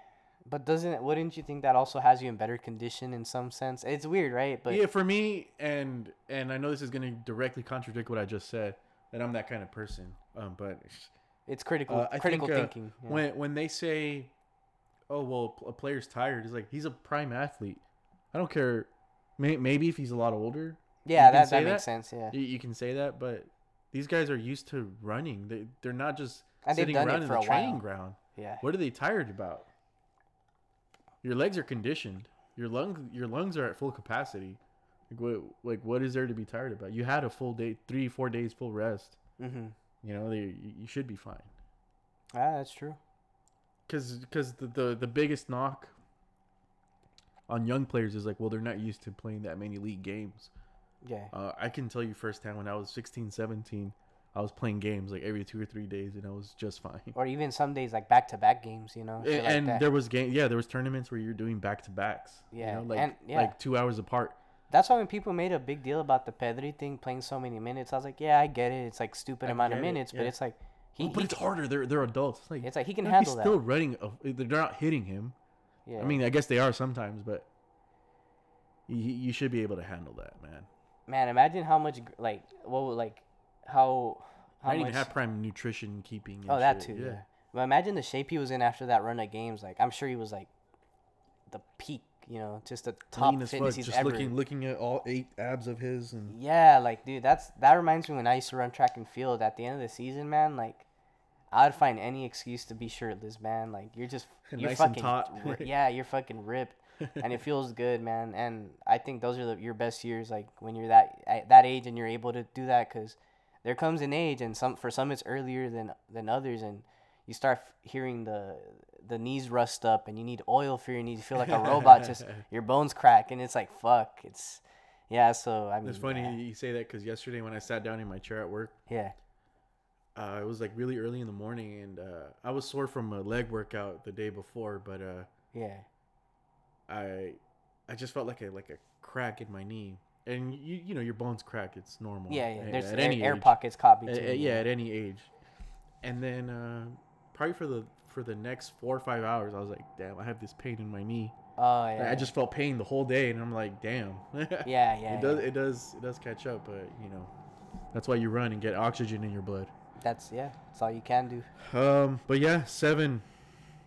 but doesn't it? Wouldn't you think that also has you in better condition in some sense? It's weird, right? But yeah, for me, and and I know this is going to directly contradict what I just said. That I'm that kind of person. Um, but it's critical uh, critical think, uh, thinking. yeah. when when they say, "Oh well, a player's tired," it's like he's a prime athlete. I don't care. May, maybe if he's a lot older, yeah, can that that makes sense. Yeah, you, you can say that. But these guys are used to running. They they're not just And sitting around in the training while. ground. yeah. What are they tired about? Your legs are conditioned. Your lung your lungs are at full capacity. Like what like what is there to be tired about? You had a full day, three four days full rest. Mm-hmm. You know, they, you should be fine. Ah, that's true. Because because the, the the biggest knock on young players is like, well, they're not used to playing that many league games. Yeah. Uh, I can tell you firsthand when I was 16, 17, I was playing games like every two or three days, and I was just fine. Or even some days like back to back games, you know. and like and there was game, yeah, there was tournaments where you're doing back to backs. Yeah, you know, like and- yeah. like two hours apart. That's why when people made a big deal about the Pedri thing playing so many minutes, I was like, yeah, I get it. It's like stupid I amount of get it, minutes, but yeah. it's like he, Well, but he it's harder. They're they're adults. It's like It's like he can no, handle he's that. still running. A, they're not hitting him. yeah. I mean, I guess they are sometimes, but you, you should be able to handle that, man. man, imagine how much like what would, like how how Not much even have prime nutrition keeping. and oh that shit, too yeah. But imagine the shape he was in after that run of games. Like I'm sure he was like the peak, you know, just the top Lean as fitness he's Just ever. looking looking at all eight abs of his and Yeah, like dude, that's that reminds me when I used to run track and field. At the end of the season, man, like I'd find any excuse to be shirtless, man. Like you're just you're Nice and fucking taut. yeah, you're fucking ripped, and it feels good, man. And I think those are the, your best years, like when you're that at that age and you're able to do that, because there comes an age, and some for some it's earlier than than others, and you start f- hearing the the knees rust up, and you need oil for your knees. You feel like a robot, just your bones crack, and it's like fuck, it's. Yeah, so I mean, it's funny yeah. you say that because yesterday when I sat down in my chair at work, yeah. uh, it was like really early in the morning, and uh, I was sore from a leg workout the day before, but uh, Yeah. I I just felt like a like a crack in my knee, and you you know your bones crack, it's normal. Yeah, yeah. There's at air, any air pockets caught between. yeah, at any age, and then uh, probably for the for the next four or five hours, I was like, damn, I have this pain in my knee. Oh yeah. I just felt pain the whole day, and I'm like, damn. Yeah, yeah. it does yeah. it does it does catch up, but you know, that's why you run and get oxygen in your blood. That's yeah. That's all you can do. Um, but yeah, seven,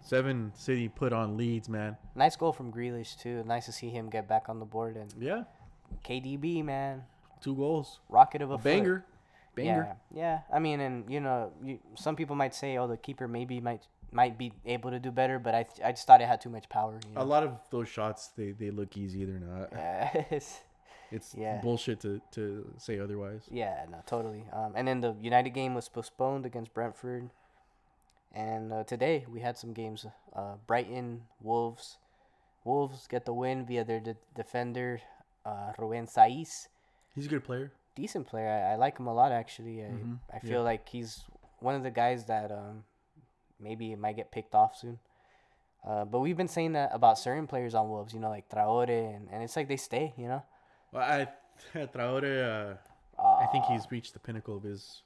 seven City put on Leeds, man. Nice goal from Grealish too. Nice to see him get back on the board and Yeah, KDB man, two goals, rocket of a, a banger, banger. Yeah, yeah. I mean, and you know, you, some people might say, oh, the keeper maybe might might be able to do better, but I I just thought it had too much power. You A lot of those shots, they they look easy. They're not. Yes. It's Yeah. bullshit to to say otherwise. Yeah, no, totally. Um, and then the United game was postponed against Brentford. And uh, today we had some games. Uh, Brighton, Wolves. Wolves get the win via their de- defender, uh, Romain Saiss. He's a good player. Decent player. I, I like him a lot, actually. I, Mhm, I yeah. feel like he's one of the guys that um, maybe it might get picked off soon. Uh, but we've been saying that about certain players on Wolves, you know, like Traore, and, and it's like they stay, you know? Well, I Traore, uh, I think Uh, he's reached the pinnacle of his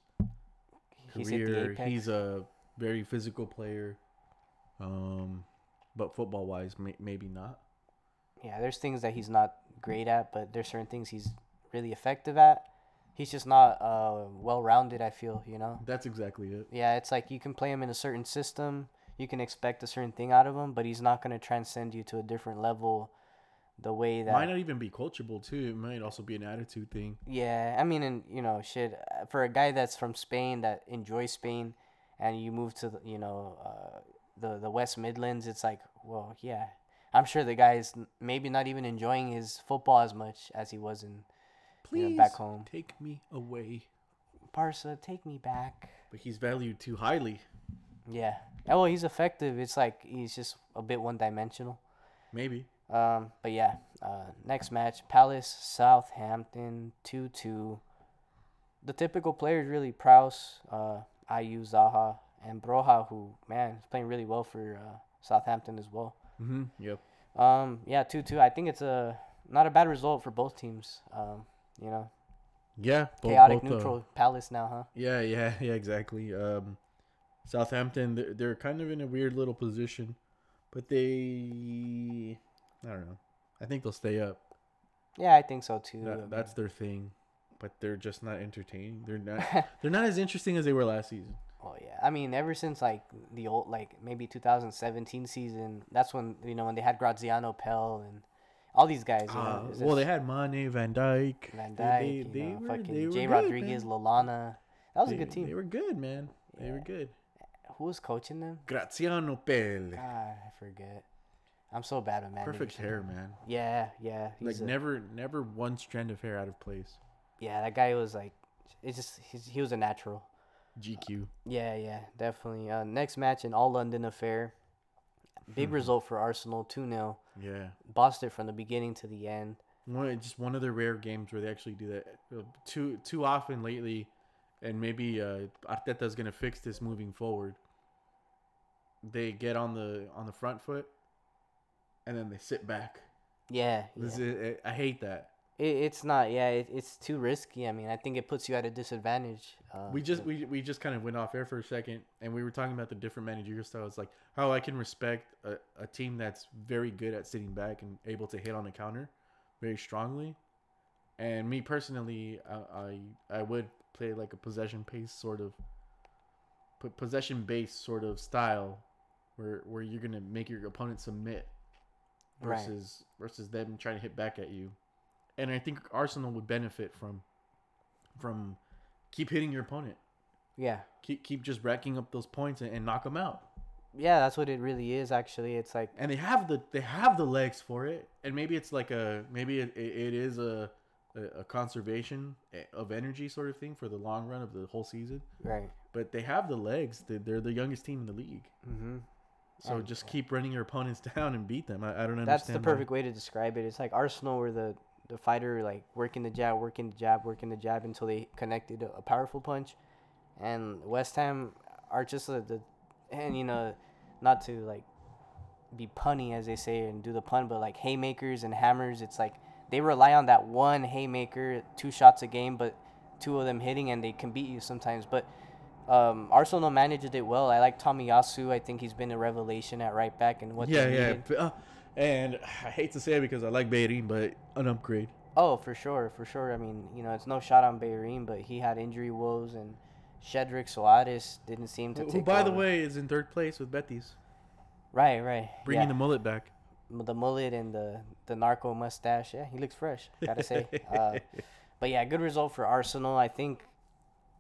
he's the career. apex. He's a very physical player. Um, but football wise, may, maybe not. yeah, there's things that he's not great at, but there's certain things he's really effective at. He's just not uh, well rounded, I feel, you know? That's exactly it. Yeah, it's like you can play him in a certain system, you can expect a certain thing out of him, but he's not going to transcend you to a different level the way that. Might not even be coachable too. It might also be an attitude thing. Yeah, I mean, and you know, shit. uh, For a guy that's from Spain that enjoys Spain, and you move to the, you know, uh, the the West Midlands, it's like, well, yeah, I'm sure the guy is maybe not even enjoying his football as much as he was in Please back home. take me away. Barca. Take me back. But he's valued too highly. Yeah. Oh, well, he's effective. It's like he's just a bit one dimensional. Maybe. Um, but yeah, uh, next match, Palace Southampton two two. The typical players really Prowse, uh, Ayew Zaha, and Broja, who man is playing really well for uh, Southampton as well. Mm-hmm. Yep. Um, yeah, two two. I think it's a not a bad result for both teams. Um, you know, Yeah. bo- chaotic both, uh, neutral Palace now, huh? Yeah, yeah, yeah, exactly. Um, Southampton, they're, they're kind of in a weird little position, but they, I don't know. I think they'll stay up. Yeah, I think so too. That, that's their thing, but they're just not entertaining. They're not. they're not as interesting as they were last season. Oh yeah, I mean, ever since like the old, like maybe 2017 season, that's when you know when they had Graziano Pelle and all these guys. You know, Uh, well, they had Mane, Van Dijk, Van They- they, you know, were, fucking Jay Rodriguez, man. Lallana. That was they, a good team. They were good, man. They were good. Who was coaching them? Graziano Pelle, God, I forget. I'm so bad with man. perfect hair, man. Yeah, yeah. Like a- never, never one strand of hair out of place. Yeah, that guy was like, it's just he's, he was a natural. GQ. Yeah, yeah, definitely. Uh, next match, an all London affair. Big result for Arsenal, 2 0. Yeah. Bossed it from the beginning to the end. One, just one of the rare games where they actually do that. Uh, Too too often lately, and maybe uh, Arteta's gonna fix this moving forward. They get on the on the front foot, and then they sit back. Yeah, This yeah. is, I hate that. It, it's not. Yeah, it, it's too risky. I mean, I think it puts you at a disadvantage. Uh, We just we, we just kind of went off air for a second, and we were talking about the different managerial styles, like how I can respect a, a team that's very good at sitting back and able to hit on a counter, very strongly, and me personally, I I, I would play like a possession pace sort of, put possession based sort of style, where where you're gonna make your opponent submit, Right. versus versus them trying to hit back at you, and I think Arsenal would benefit from, from, keep hitting your opponent yeah, keep keep just racking up those points and, and knock them out. yeah. That's what it really is. Actually, it's like And they have the they have the legs for it. And maybe it's like a maybe it, it, it is a, a conservation of energy sort of thing for the long run of the whole season. right. But they have the legs. They're, the youngest team in the league. Mm-hmm. So And- just keep running your opponents down and beat them. I, I don't understand. That's the perfect way to describe it. It's like Arsenal were the the fighter, like working the jab, working the jab, working the jab until they connected a, a powerful punch, and West Ham are just the, the and you know, not to like be punny as they say and do the pun, but like haymakers and hammers. It's like they rely on that one haymaker, two shots a game, but two of them hitting, and they can beat you sometimes. But um, Arsenal managed it well. I like Tomiyasu. I think he's been a revelation at right back and what Yeah, they yeah. needed. P- uh, and I hate to say it because I like Bellerin, but an upgrade. Oh, for sure, for sure. I mean, you know, it's no shot on Bellerin, but he had injury woes, and Cedric Soares didn't seem to Who, take. by the way, is in third place with Betis, right, right, bringing yeah. the mullet back. the the mullet and the the narco mustache. Yeah, he looks fresh. Gotta say. Uh, but yeah, good result for Arsenal. I think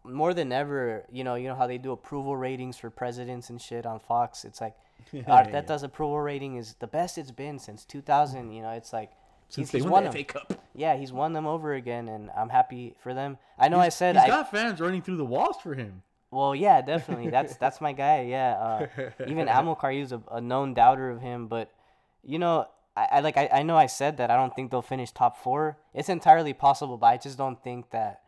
more than ever, you know, you know how they do approval ratings for presidents and shit on Fox. It's like Arteta's approval rating is the best it's been since 2000. You know, it's like Since he's, they he's won won the them. FA Cup. Yeah, he's won them over again, and I'm happy for them. I know I said he's I. got fans running through the walls for him. Well, yeah, definitely. That's that's my guy. Yeah. Uh, even Amilcar, he was a, a known doubter of him, but you know, I, I like I, I know I said that I don't think they'll finish top four. It's entirely possible, but I just don't think that.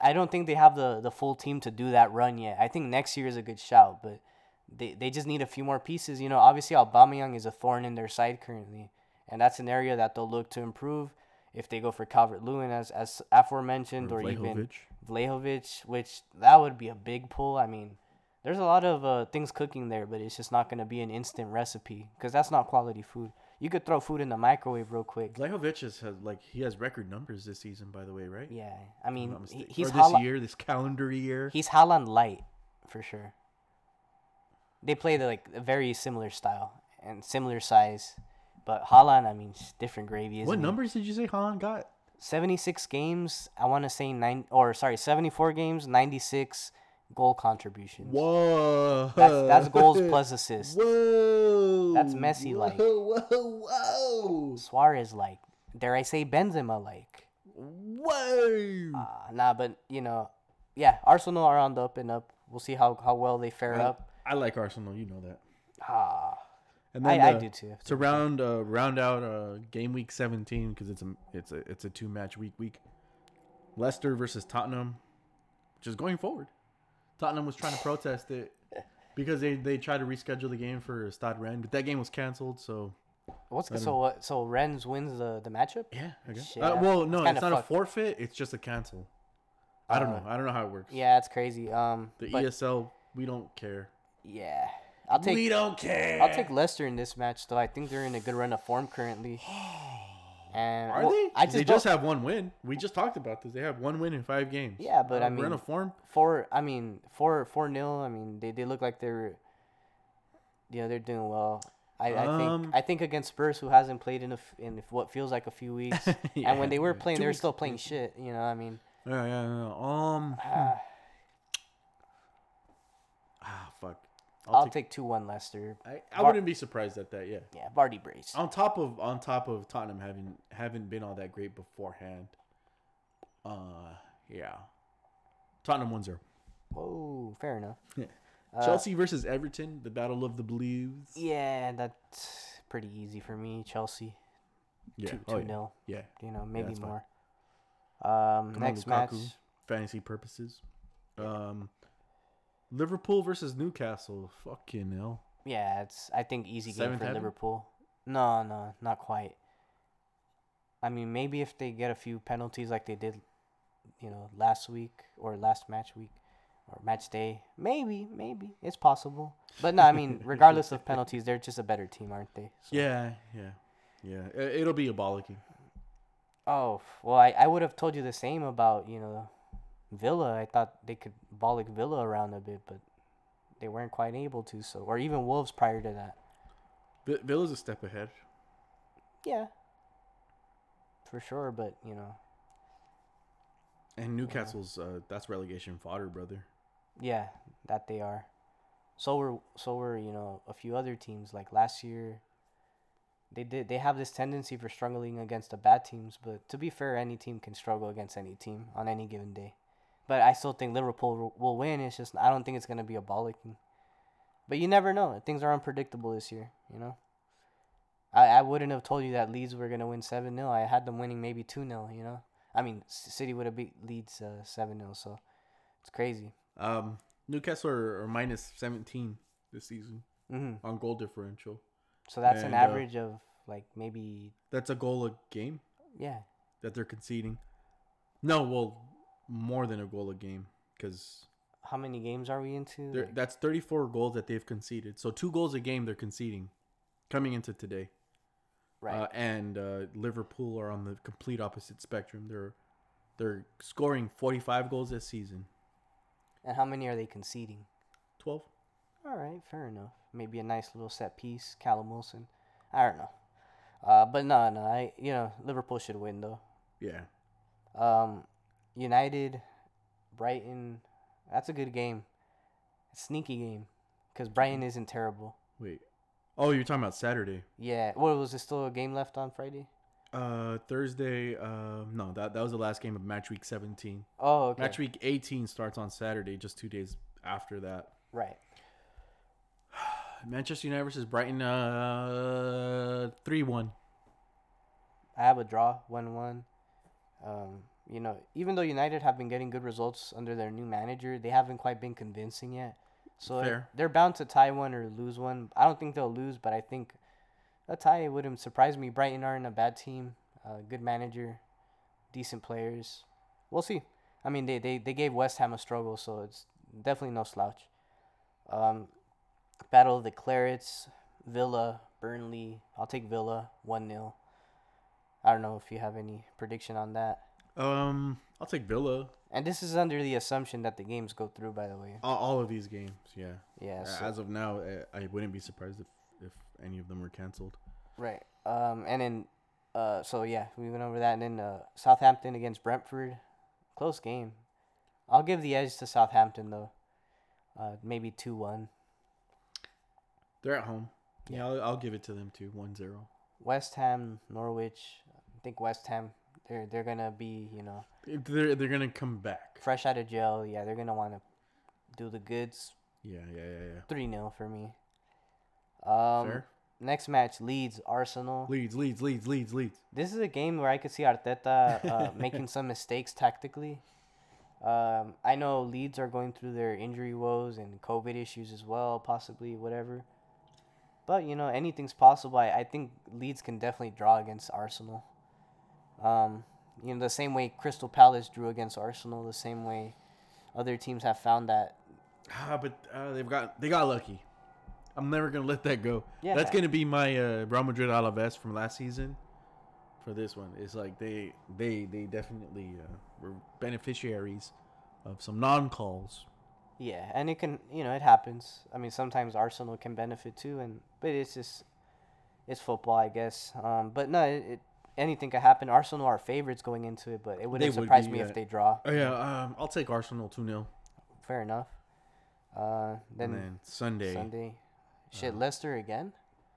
I don't think they have the the full team to do that run yet. I think next year is a good shout, but they they just need a few more pieces. You know, obviously Aubameyang is a thorn in their side currently, and that's an area that they'll look to improve if they go for Calvert Lewin as as aforementioned, or, even Vlahovic. Which that would be a big pull. I mean, there's a lot of uh, things cooking there, but it's just not going to be an instant recipe because that's not quality food. You could throw food in the microwave real quick. Vlahovic has like he has record numbers this season, by the way, right? Yeah, I mean, he, he's or this Haaland, year, this calendar year. he's Haaland light for sure. They play the like a very similar style and similar size, but Haaland, I mean, it's different gravy. Isn't what numbers did you say Haaland got? 76 games. I want to say nine or sorry, 74 games, 96 goal contributions. Whoa, That's that's goals plus assists. Whoa, That's Messi-like. Whoa, whoa, whoa, Suarez like, dare I say Benzema like. whoa. Uh, nah, but you know, yeah, Arsenal are on the up and up. We'll see how, how well they fare I, up. I like Arsenal, you know that. Ah, And I, then I the- do too. To round uh, round out uh, game week 17 because it's a it's a it's a two match week week. Leicester versus Tottenham, which is going forward. Tottenham was trying to protest it because they they tried to reschedule the game for Stade Rennes, but that game was canceled. So What's so what? So Rennes wins the the matchup. yeah, I guess. Shit, Uh, well, no, it's it's, not a forfeit. It's just a cancel. I don't Uh, know. I don't know how it works. Yeah, it's crazy. Um, The but ESL, we don't care. Yeah, I'll take we don't care. I'll take Leicester in this match though. I think they're in a good run of form currently. And Are well, they? I just they just have one win. We just talked about this. They have one win in five games. Yeah, but I Uh, we're in a mean- form. four. I mean four four nil. I mean they, they look like they're, you know, they're doing well. I, I Um, think I think against Spurs, who hasn't played in a f- in what feels like a few weeks, and when they were playing, they were still playing shit. You know, I mean, Yeah, yeah, yeah. Um. ah, Ah, fuck. I'll, take two one Leicester. I, I Var- wouldn't be surprised at that. Yeah. Yeah, Vardy brace. On top of on top of Tottenham having haven't been all that great beforehand. Uh, yeah. Tottenham one zero. Oh, fair enough. Yeah. Uh, Chelsea versus Everton, the battle of the blues. Yeah, that's pretty easy for me. Chelsea, Yeah. two oh, two yeah. nil. yeah. You know, maybe fine. more. Um, Come on, next match. Fantasy purposes. Um, Liverpool versus Newcastle. Fucking hell. Yeah, it's I think easy game Seventh for heaven? Liverpool. No, no, not quite. I mean, maybe if they get a few penalties like they did, you know, last week or last match week or match day, maybe, maybe it's possible. But no, I mean, regardless of penalties, they're just a better team, aren't they? So- Yeah, yeah, yeah. It'll be a bollocking. Oh well, I, I would have told you the same about you know, Villa. I thought they could bollock Villa around a bit, but they weren't quite able to. So or even Wolves prior to that. Vi- Villa's a step ahead. Yeah. For sure, but you know, And Newcastle's uh, that's relegation fodder, brother. yeah, that they are. So were so were you know a few other teams like last year. They did they have this tendency for struggling against the bad teams, but to be fair, any team can struggle against any team on any given day. But I still think Liverpool will- win. It's just I don't think it's gonna be a bollocking. But you never know. Things are unpredictable this year. You know. I, I wouldn't have told you that Leeds were gonna win seven 0 I had them winning maybe two 0 You know. I mean, City would have beat Leeds uh, seven 0 so it's crazy. Um, Newcastle are, are minus seventeen this season hmm on goal differential. So that's And, an uh, average of like maybe That's a goal a game yeah. that they're conceding. No, well, more than a goal a game because How many games are we into? Like, that's 34 goals that they've conceded. So two goals a game they're conceding coming into today. right. Uh, and uh, Liverpool are on the complete opposite spectrum. They're they're scoring 45 goals this season. and how many are they conceding? 12. All right, fair enough. Maybe a nice little set piece, Callum Wilson. I don't know. Uh, but no, no, I you know Liverpool should win though. Yeah. Um, United, Brighton, that's a good game. Sneaky game, because Brighton isn't terrible. Wait. Oh, you're talking about Saturday. Yeah. What was there still a game left on Friday? Uh, Thursday. Uh, no, that that was the last game of match week 17. Oh, okay. Match week 18 starts on Saturday, just two days after that. Right. Manchester United versus Brighton. Uh, three one. I have a draw, one one. Um, you know, even though United have been getting good results under their new manager, they haven't quite been convincing yet. So Fair. they're bound to tie one or lose one. I don't think they'll lose, but I think a tie wouldn't surprise me. Brighton aren't a bad team, uh, good manager, decent players. We'll see. I mean, they, they, they gave West Ham a struggle, so it's definitely no slouch. Um, Battle of the Clarets, Villa, Burnley. I'll take Villa 1 0. I don't know if you have any prediction on that. Um, I'll take Villa. And this is under the assumption that the games go through, by the way. All, all of these games, yeah. Yeah. Uh, So, As of now, I, I wouldn't be surprised if, if any of them were canceled. right. Um, and then, uh, so yeah, we went over that. And then uh, Southampton against Brentford, close game. I'll give the edge to Southampton though. Uh, maybe two one. They're at home. Yeah, Yeah. I'll, I'll give it to them too. 1 0. West Ham, Norwich. I think West Ham. They're they're gonna be you know They're, they're going to come back. fresh out of jail. Yeah, they're gonna want to do the goods. Yeah, yeah, yeah, yeah. Three 0 for me. Um, Fair. next match, Leeds Arsenal. Leeds, Leeds, Leeds, Leeds, Leeds. This is a game where I could see Arteta uh, making some mistakes tactically. Um, I know Leeds are going through their injury woes and COVID issues as well, possibly whatever. But you know, anything's possible. I, I think Leeds can definitely draw against Arsenal. Um, you know, the same way Crystal Palace drew against Arsenal, the same way other teams have found that. Ah, but uh, they've got they got lucky. I'm never gonna let that go. Yeah. That's gonna be my uh, Real Madrid Alaves from last season. For this one, it's like they they they definitely uh, were beneficiaries of some non calls. Yeah, and it can, you know, it happens. I mean, sometimes Arsenal can benefit too, and but it's just, it's football, I guess. Um, but no, it, it anything could happen. Arsenal are favorites going into it, but it wouldn't would surprise be, me uh, if they draw. Oh yeah, um, I'll take Arsenal two 0 Fair enough. Uh, then, And then Sunday, Sunday, shit, uh, Leicester again.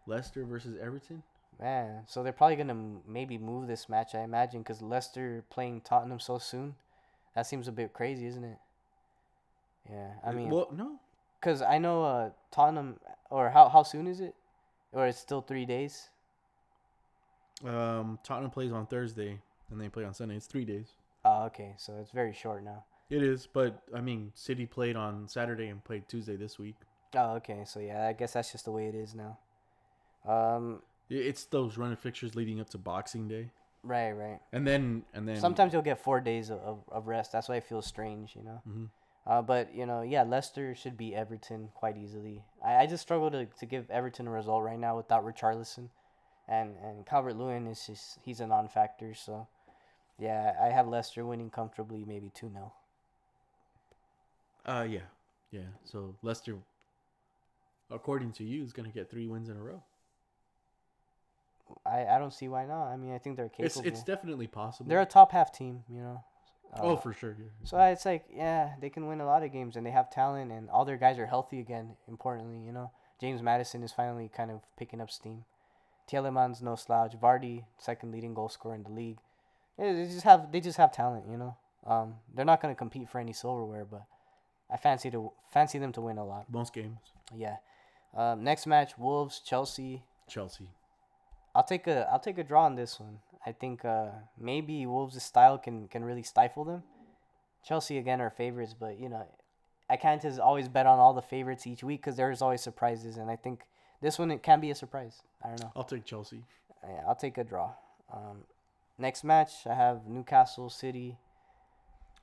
Leicester versus Everton. Man, so they're probably gonna m- maybe move this match, I imagine, because Leicester playing Tottenham so soon. That seems a bit crazy, isn't it? Yeah, I mean, well, no, cause I know uh Tottenham or how how soon is it? Or it's still three days. Um, Tottenham plays on Thursday and they play on Sunday. It's three days. Oh, okay, so it's very short now. It is, but I mean, City played on Saturday and played Tuesday this week. Oh, okay, so yeah, I guess that's just the way it is now. Um, It's those running fixtures leading up to Boxing Day, right, right. and then and then Sometimes you'll get four days of, of, rest. That's why it feels strange, you know. Mhm. Uh, but you know, yeah, Leicester should beat Everton quite easily. I, I just struggle to, to give Everton a result right now without Richarlison, and and Calvert Lewin is just he's a non-factor. So, yeah, I have Leicester winning comfortably, maybe two 0 Uh, yeah, yeah. So Leicester, according to you, is gonna get three wins in a row. I, I don't see why not. I mean, I think they're It's capable. it's definitely possible. they're a top half team, you know. oh, Uh, for sure. Yeah. So it's like, yeah, they can win a lot of games and they have talent and all their guys are healthy again, importantly, you know. James Maddison is finally kind of picking up steam. Tielemans no slouch. Vardy, second leading goal scorer in the league. Yeah, They just have they just have talent, you know. Um, they're not gonna compete for any silverware, but I fancy to fancy them to win a lot. Most games, Yeah. Um, next match, Wolves Chelsea. Chelsea. I'll take a I'll take a draw on this one. I think uh, maybe Wolves' style can can really stifle them. Chelsea again are favorites, but you know, I can't just always bet on all the favorites each week because there's always surprises, and I think this one it can be a surprise. I don't know. I'll take Chelsea. Yeah, I'll take a draw. Um, next match I have Newcastle City.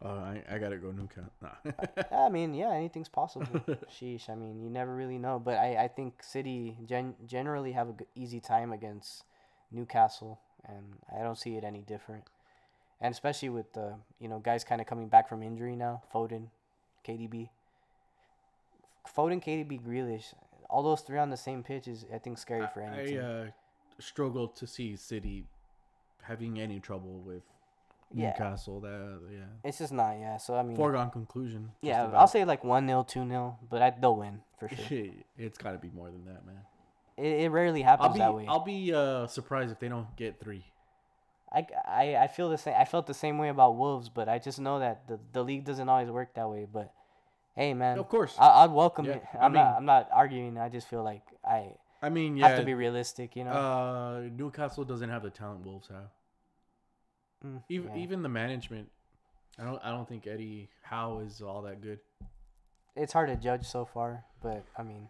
Uh, I I gotta go Newcastle. Nah. I mean, yeah, anything's possible. Sheesh. I mean, you never really know. But I, I think City gen- generally have a g- easy time against Newcastle, and I don't see it any different. And especially with the you know guys kind of coming back from injury now, Foden, KDB. Foden, KDB, Grealish, all those three on the same pitch is I think scary for any I team. uh, struggle to see City having any trouble with Yeah. Newcastle. That yeah, It's just not, yeah. So I mean, foregone conclusion. yeah, about. I'll say like one 0 two 0 but I, they'll win for sure. it's got to be more than that, man. it, it rarely I'll happens be that way. I'll be uh, surprised if they don't get three. I, I, I feel the same. I felt the same way about Wolves, but I just know that the, the league doesn't always work that way. But hey, man, Of course. I, I'd welcome Yeah, it. I I'm not mean- I'm not arguing. I just feel like I I mean, yeah, have to be realistic. You know. uh, Newcastle doesn't have the talent Wolves have. Mm, Even yeah. even the management, I don't I don't think Eddie Howe is all that good. it's hard to judge so far, but I mean,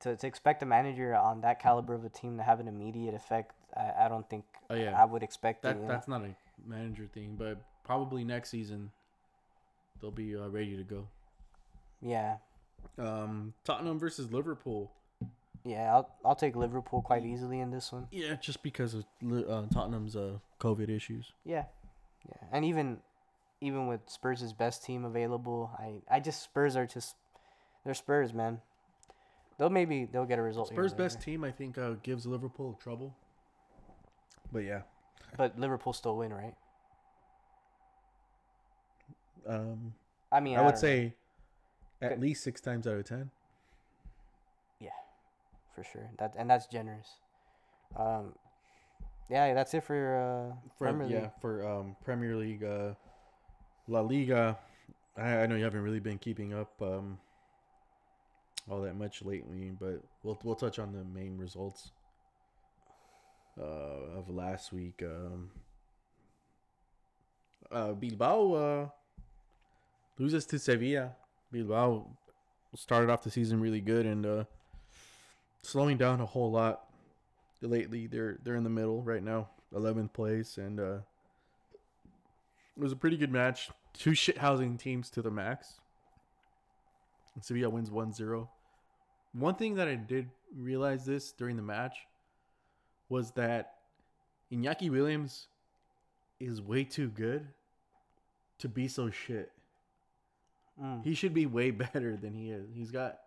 to to expect a manager on that caliber of a team to have an immediate effect, I, I don't think Oh yeah, I would expect that it. you know? that's not a manager thing, but probably next season they'll be uh, ready to go. Yeah, Um, Tottenham versus Liverpool. yeah. I'll I'll take Liverpool quite easily in this one. Yeah, just because of uh, Tottenham's uh, COVID issues. Yeah, yeah, and even even with Spurs' best team available, I I just Spurs are just they're Spurs, man. They'll maybe they'll get a result. Spurs' best team, I think, uh, gives Liverpool trouble. But yeah, but Liverpool still win, right? um, I mean, I would don't know. say at least six times out of ten. Yeah, for sure that and that's generous. Um, yeah, that's it for uh For Premier yeah, League. for um, Premier League, uh, La Liga. I, I know you haven't really been keeping up um, all that much lately, but we'll we'll touch on the main results uh, of last week. Um, uh, Bilbao uh, loses to Sevilla. Bilbao started off the season really good and uh, slowing down a whole lot lately. They're they're in the middle right now, eleventh place, and uh, it was a pretty good match. Two shithousing teams to the max. And Sevilla wins 1-0. One thing that I did realize this during the match was that Iñaki Williams is way too good to be so shit. Mm. He should be way better than he is. He's got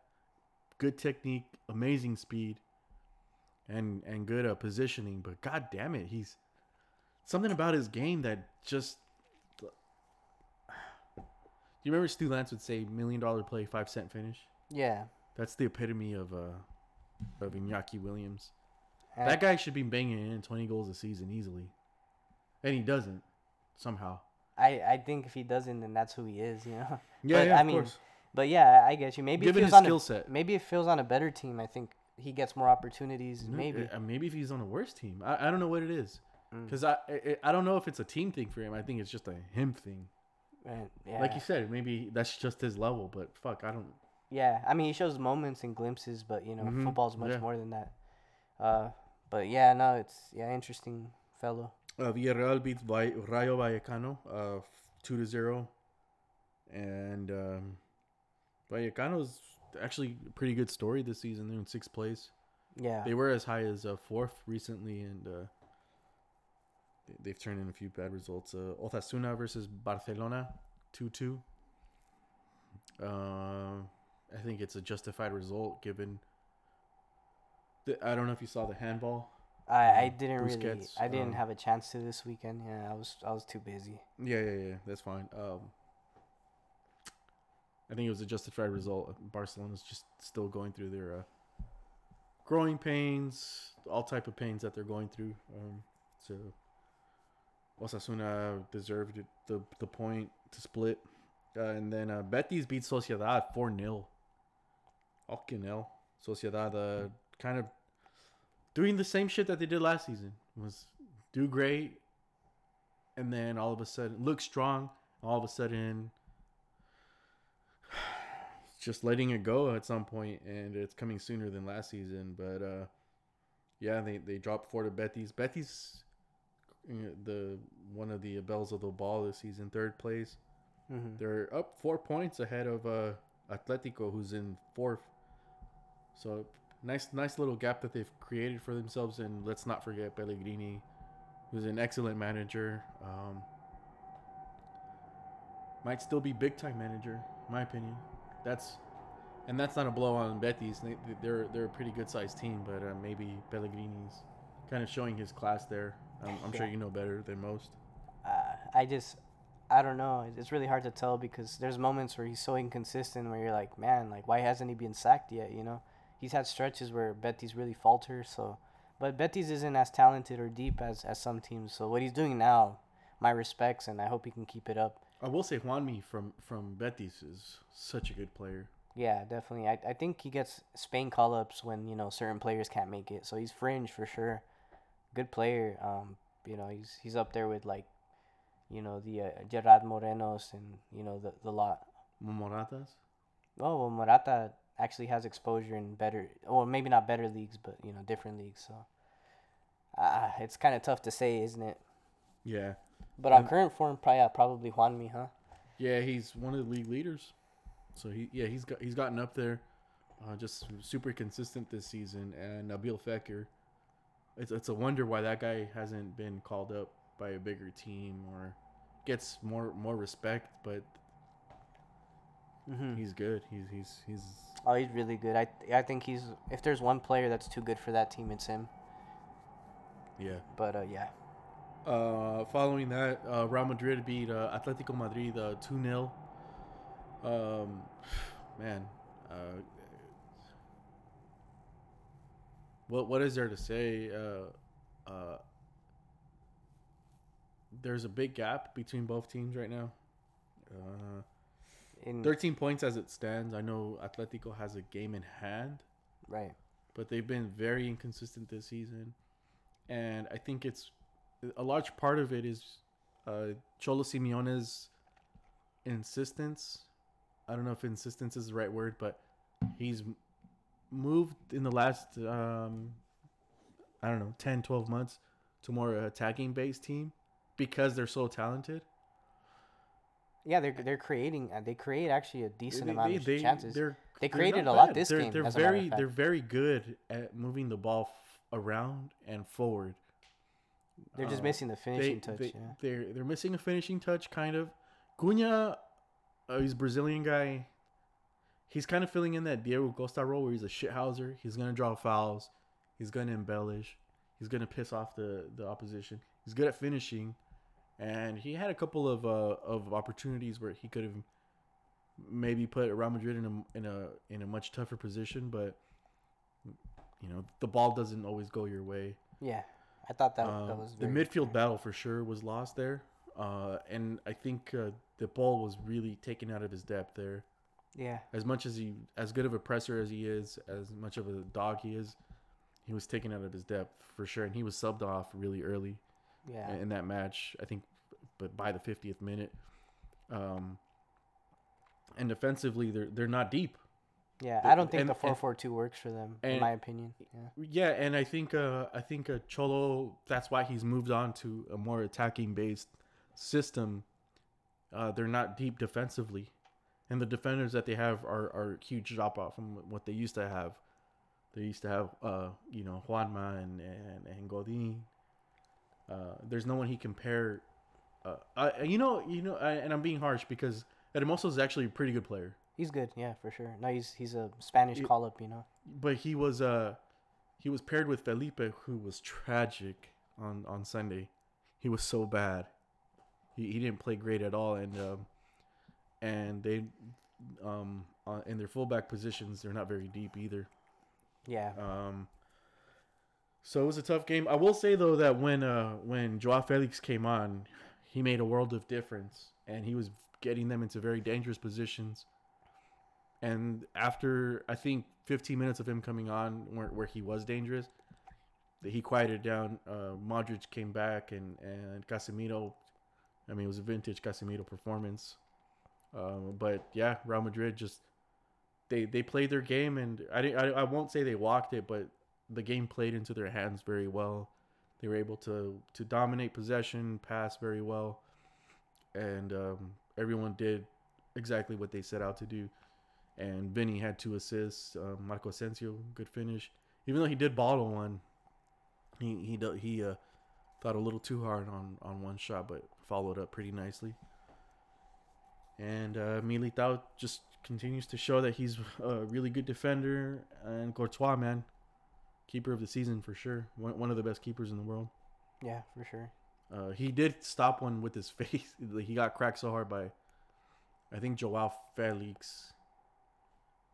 good technique, amazing speed, and and good uh, positioning. But god damn it, he's something about his game that just. Do you remember Stu Lance would say million dollar play, five cent finish. Yeah, That's the epitome of uh of Iñaki Williams. and That guy should be banging in twenty goals a season easily, and he doesn't somehow. I I think if he doesn't, then that's who he is. You know. Yeah, But, yeah, I of mean, course. But yeah, I get you. Maybe Given if his skill on set. a, maybe if he was on a better team, I think he gets more opportunities. No, Maybe. uh, maybe if he's on a worse team, I, I don't know what it is, Mm. because I, I I don't know if it's a team thing for him. I think it's just a him thing. Right, yeah. Like you said, maybe that's just his level. But fuck, I don't. Yeah, I mean, he shows moments and glimpses, but you know, Mhm, football's much yeah. more than that. Uh, but yeah, no, it's yeah, interesting fellow. Uh, Villarreal beats Vi- Rayo Vallecano, uh, two to zero, and um, Vallecano's actually a pretty good story this season. They're in sixth place. Yeah, They were as high as uh, fourth recently, and uh, they- they've turned in a few bad results. Uh, versus Barcelona, two two. Uh, I think it's a justified result given. The, I don't know if you saw the handball. I I didn't really, I didn't um, have a chance to this weekend. Yeah, I was I was too busy. Yeah, yeah, yeah. That's fine. Um, I think it was a justified result. Barcelona's just still going through their uh, growing pains, all type of pains that they're going through. Um, so Osasuna deserved the the point to split, uh, and then uh, Betis beat Sociedad four 0 Fucking hell, Sociedad uh, kind of doing the same shit that they did last season. Was do great, and then all of a sudden look strong. All of a sudden, just letting it go at some point, and it's coming sooner than last season. But uh, yeah, they they dropped four to Betis. Betis you know, the one of the bells of the ball this season, third place. hmm They're up four points ahead of uh, Atletico, who's in fourth. So nice, nice little gap that they've created for themselves. And let's not forget Pellegrini, who's an excellent manager. Um, might still be big time manager, in my opinion. That's and that's not a blow on Betis. They, they're they're a pretty good sized team, but uh, maybe Pellegrini's kind of showing his class there. Um, I'm sure you know better than most. Uh, I just I don't know. It's really hard to tell because there's moments where he's so inconsistent where you're like, man, like why hasn't he been sacked yet? You know, he's had stretches where Betis really falter. So, but Betis isn't as talented or deep as as some teams. So what he's doing now, my respects, and I hope he can keep it up. I will say Juanmi from from Betis is such a good player. Yeah, definitely. I, I think he gets Spain call ups when you know certain players can't make it. So he's fringe for sure. Good player. Um, you know he's he's up there with like, you know the uh, Gerard Morenos and you know the the lot. Moratas. Oh well, Morata actually has exposure in better, or maybe not better leagues, but you know different leagues. So, uh, it's kind of tough to say, isn't it? Yeah, But on current form, probably yeah, probably Juanmi, huh? yeah, he's one of the league leaders. So he yeah he's got he's gotten up there, uh, just super consistent this season. And Nabil Fekir, it's it's a wonder why that guy hasn't been called up by a bigger team or gets more more respect. But Mm-hmm. he's good. He's he's he's Oh, he's really good. I I think he's if there's one player that's too good for that team, it's him. yeah. But uh, yeah. Uh, following that, uh, Real Madrid beat uh, Atletico Madrid uh, 2 0. Um, man, uh, what what is there to say? Uh, uh, there's a big gap between both teams right now. Uh, In 13 points as it stands. I know Atletico has a game in hand, right. but they've been very inconsistent this season. And I think it's a large part of it is uh, Cholo Simeone's insistence. I don't know if insistence is the right word, but he's moved in the last, um, I don't know, 10, 12 months to more attacking based team because they're so talented. Yeah, they're they're creating. Uh, they create actually a decent They- amount of they- chances. they're- They created a lot bad. this they're, game, They're as a of very they're very good at moving the ball f- around and forward. They're just Uh, missing the finishing they, touch. They, yeah. They're they're missing a finishing touch, kind of. Cunha, uh, he's a Brazilian guy. He's kind of filling in that Diego Costa role where he's a shithouser. He's gonna draw fouls. He's gonna embellish. He's gonna piss off the the opposition. He's good at finishing, and he had a couple of uh, of opportunities where he could have maybe put Real Madrid in a in a in a much tougher position, but you know the ball doesn't always go your way. Yeah, I thought that, that Um, was the midfield battle for sure was lost there, uh, and I think uh, De Paul was really taken out of his depth there. Yeah. As much as he, as good of a presser as he is, as much of a dog he is, he was taken out of his depth for sure, and he was subbed off really early Yeah. in that match. I think, but by the 50th minute, um, and defensively they're they're not deep. Yeah. I don't think and- the and- four four two works for them, in my opinion. Yeah. Yeah, and I think uh, I think uh, Cholo. That's why he's moved on to a more attacking based system. Uh, they're not deep defensively, and the defenders that they have are, are huge drop off from what they used to have. They used to have, uh, you know, Juanma and and, and Godin. Uh, there's no one he compare. Uh, uh, you know, you know, I, and I'm being harsh because Hermoso is actually a pretty good player. He's good. Yeah, for sure. No, he's he's a Spanish call up. You know. but he was uh he was paired with Felipe who was tragic on on Sunday. He was so bad. He he didn't play great at all and um and they um uh, in their fullback positions they're not very deep either. Yeah. Um so it was a tough game. I will say though that when uh when Joao Felix came on, he made a world of difference and he was getting them into very dangerous positions. And after I think 15 minutes of him coming on where, where he was dangerous, he quieted down. Uh, Modric came back and and Casemiro. I mean, it was a vintage Casemiro performance. Um, but yeah, Real Madrid just they they played their game, and I, I I won't say they walked it, but the game played into their hands very well. They were able to to dominate possession, pass very well, and um, everyone did exactly what they set out to do. And Vinny had two assists. Um, Marco Asensio, good finish. Even though he did bottle one, he he he uh, thought a little too hard on on one shot, but followed up pretty nicely. And uh, Militao just continues to show that he's a really good defender. And Courtois, man, keeper of the season for sure. One, one of the best keepers in the world. Yeah, for sure. Uh, he did stop one with his face. he got cracked so hard by, I think Joao Felix.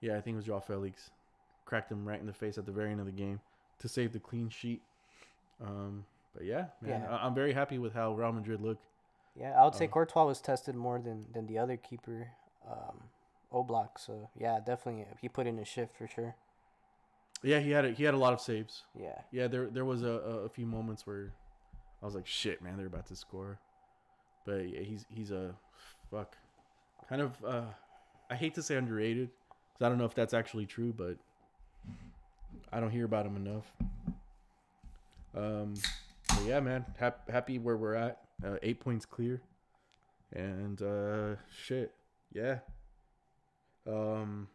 Yeah, I think it was Joao Felix. Cracked him right in the face at the very end of the game to save the clean sheet. Um, but yeah, man, Yeah. I- I'm very happy with how Real Madrid look. Yeah, I would say Uh, Courtois was tested more than than the other keeper, um, Oblak. So yeah, definitely he put in a shift for sure. Yeah, he had a, he had a lot of saves. Yeah. Yeah, there there was a, a, a few moments where I was like, shit, man, they're about to score. But yeah, he's he's a fuck, kind of. Uh, I hate to say underrated, I don't know if that's actually true, but I don't hear about him enough. Um, but yeah, man, hap- happy where we're at. Uh, eight points clear, and uh, shit, yeah. Um,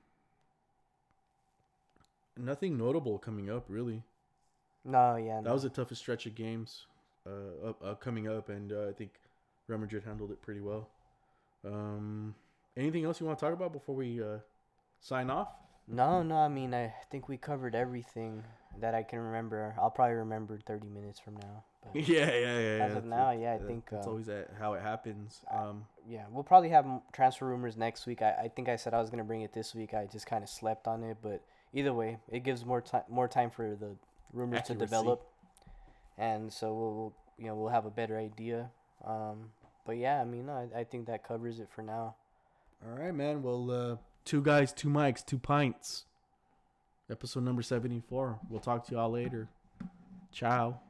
nothing notable coming up really. No, yeah. That was the toughest stretch of games uh, up, uh, coming up, and uh, I think Real Madrid handled it pretty well. Um, anything else you want to talk about before we uh, sign off? no, no. I mean, I think we covered everything that I can remember. I'll probably remember thirty minutes from now. But yeah, yeah, yeah. yeah. As of That's- now, yeah, I that- think, that's uh, always how it happens. Um, yeah, we'll probably have transfer rumors next week. I, I think I said I was gonna bring it this week. I just kind of slept on it, but either way, it gives more time more time for the rumors Accuracy. to develop, and so we'll, we'll you know we'll have a better idea. Um, but yeah, I mean, I, I think that covers it for now. all right, man. Well, uh, two guys, two mics, two pints. Episode number seventy-four. We'll talk to y'all later. Ciao.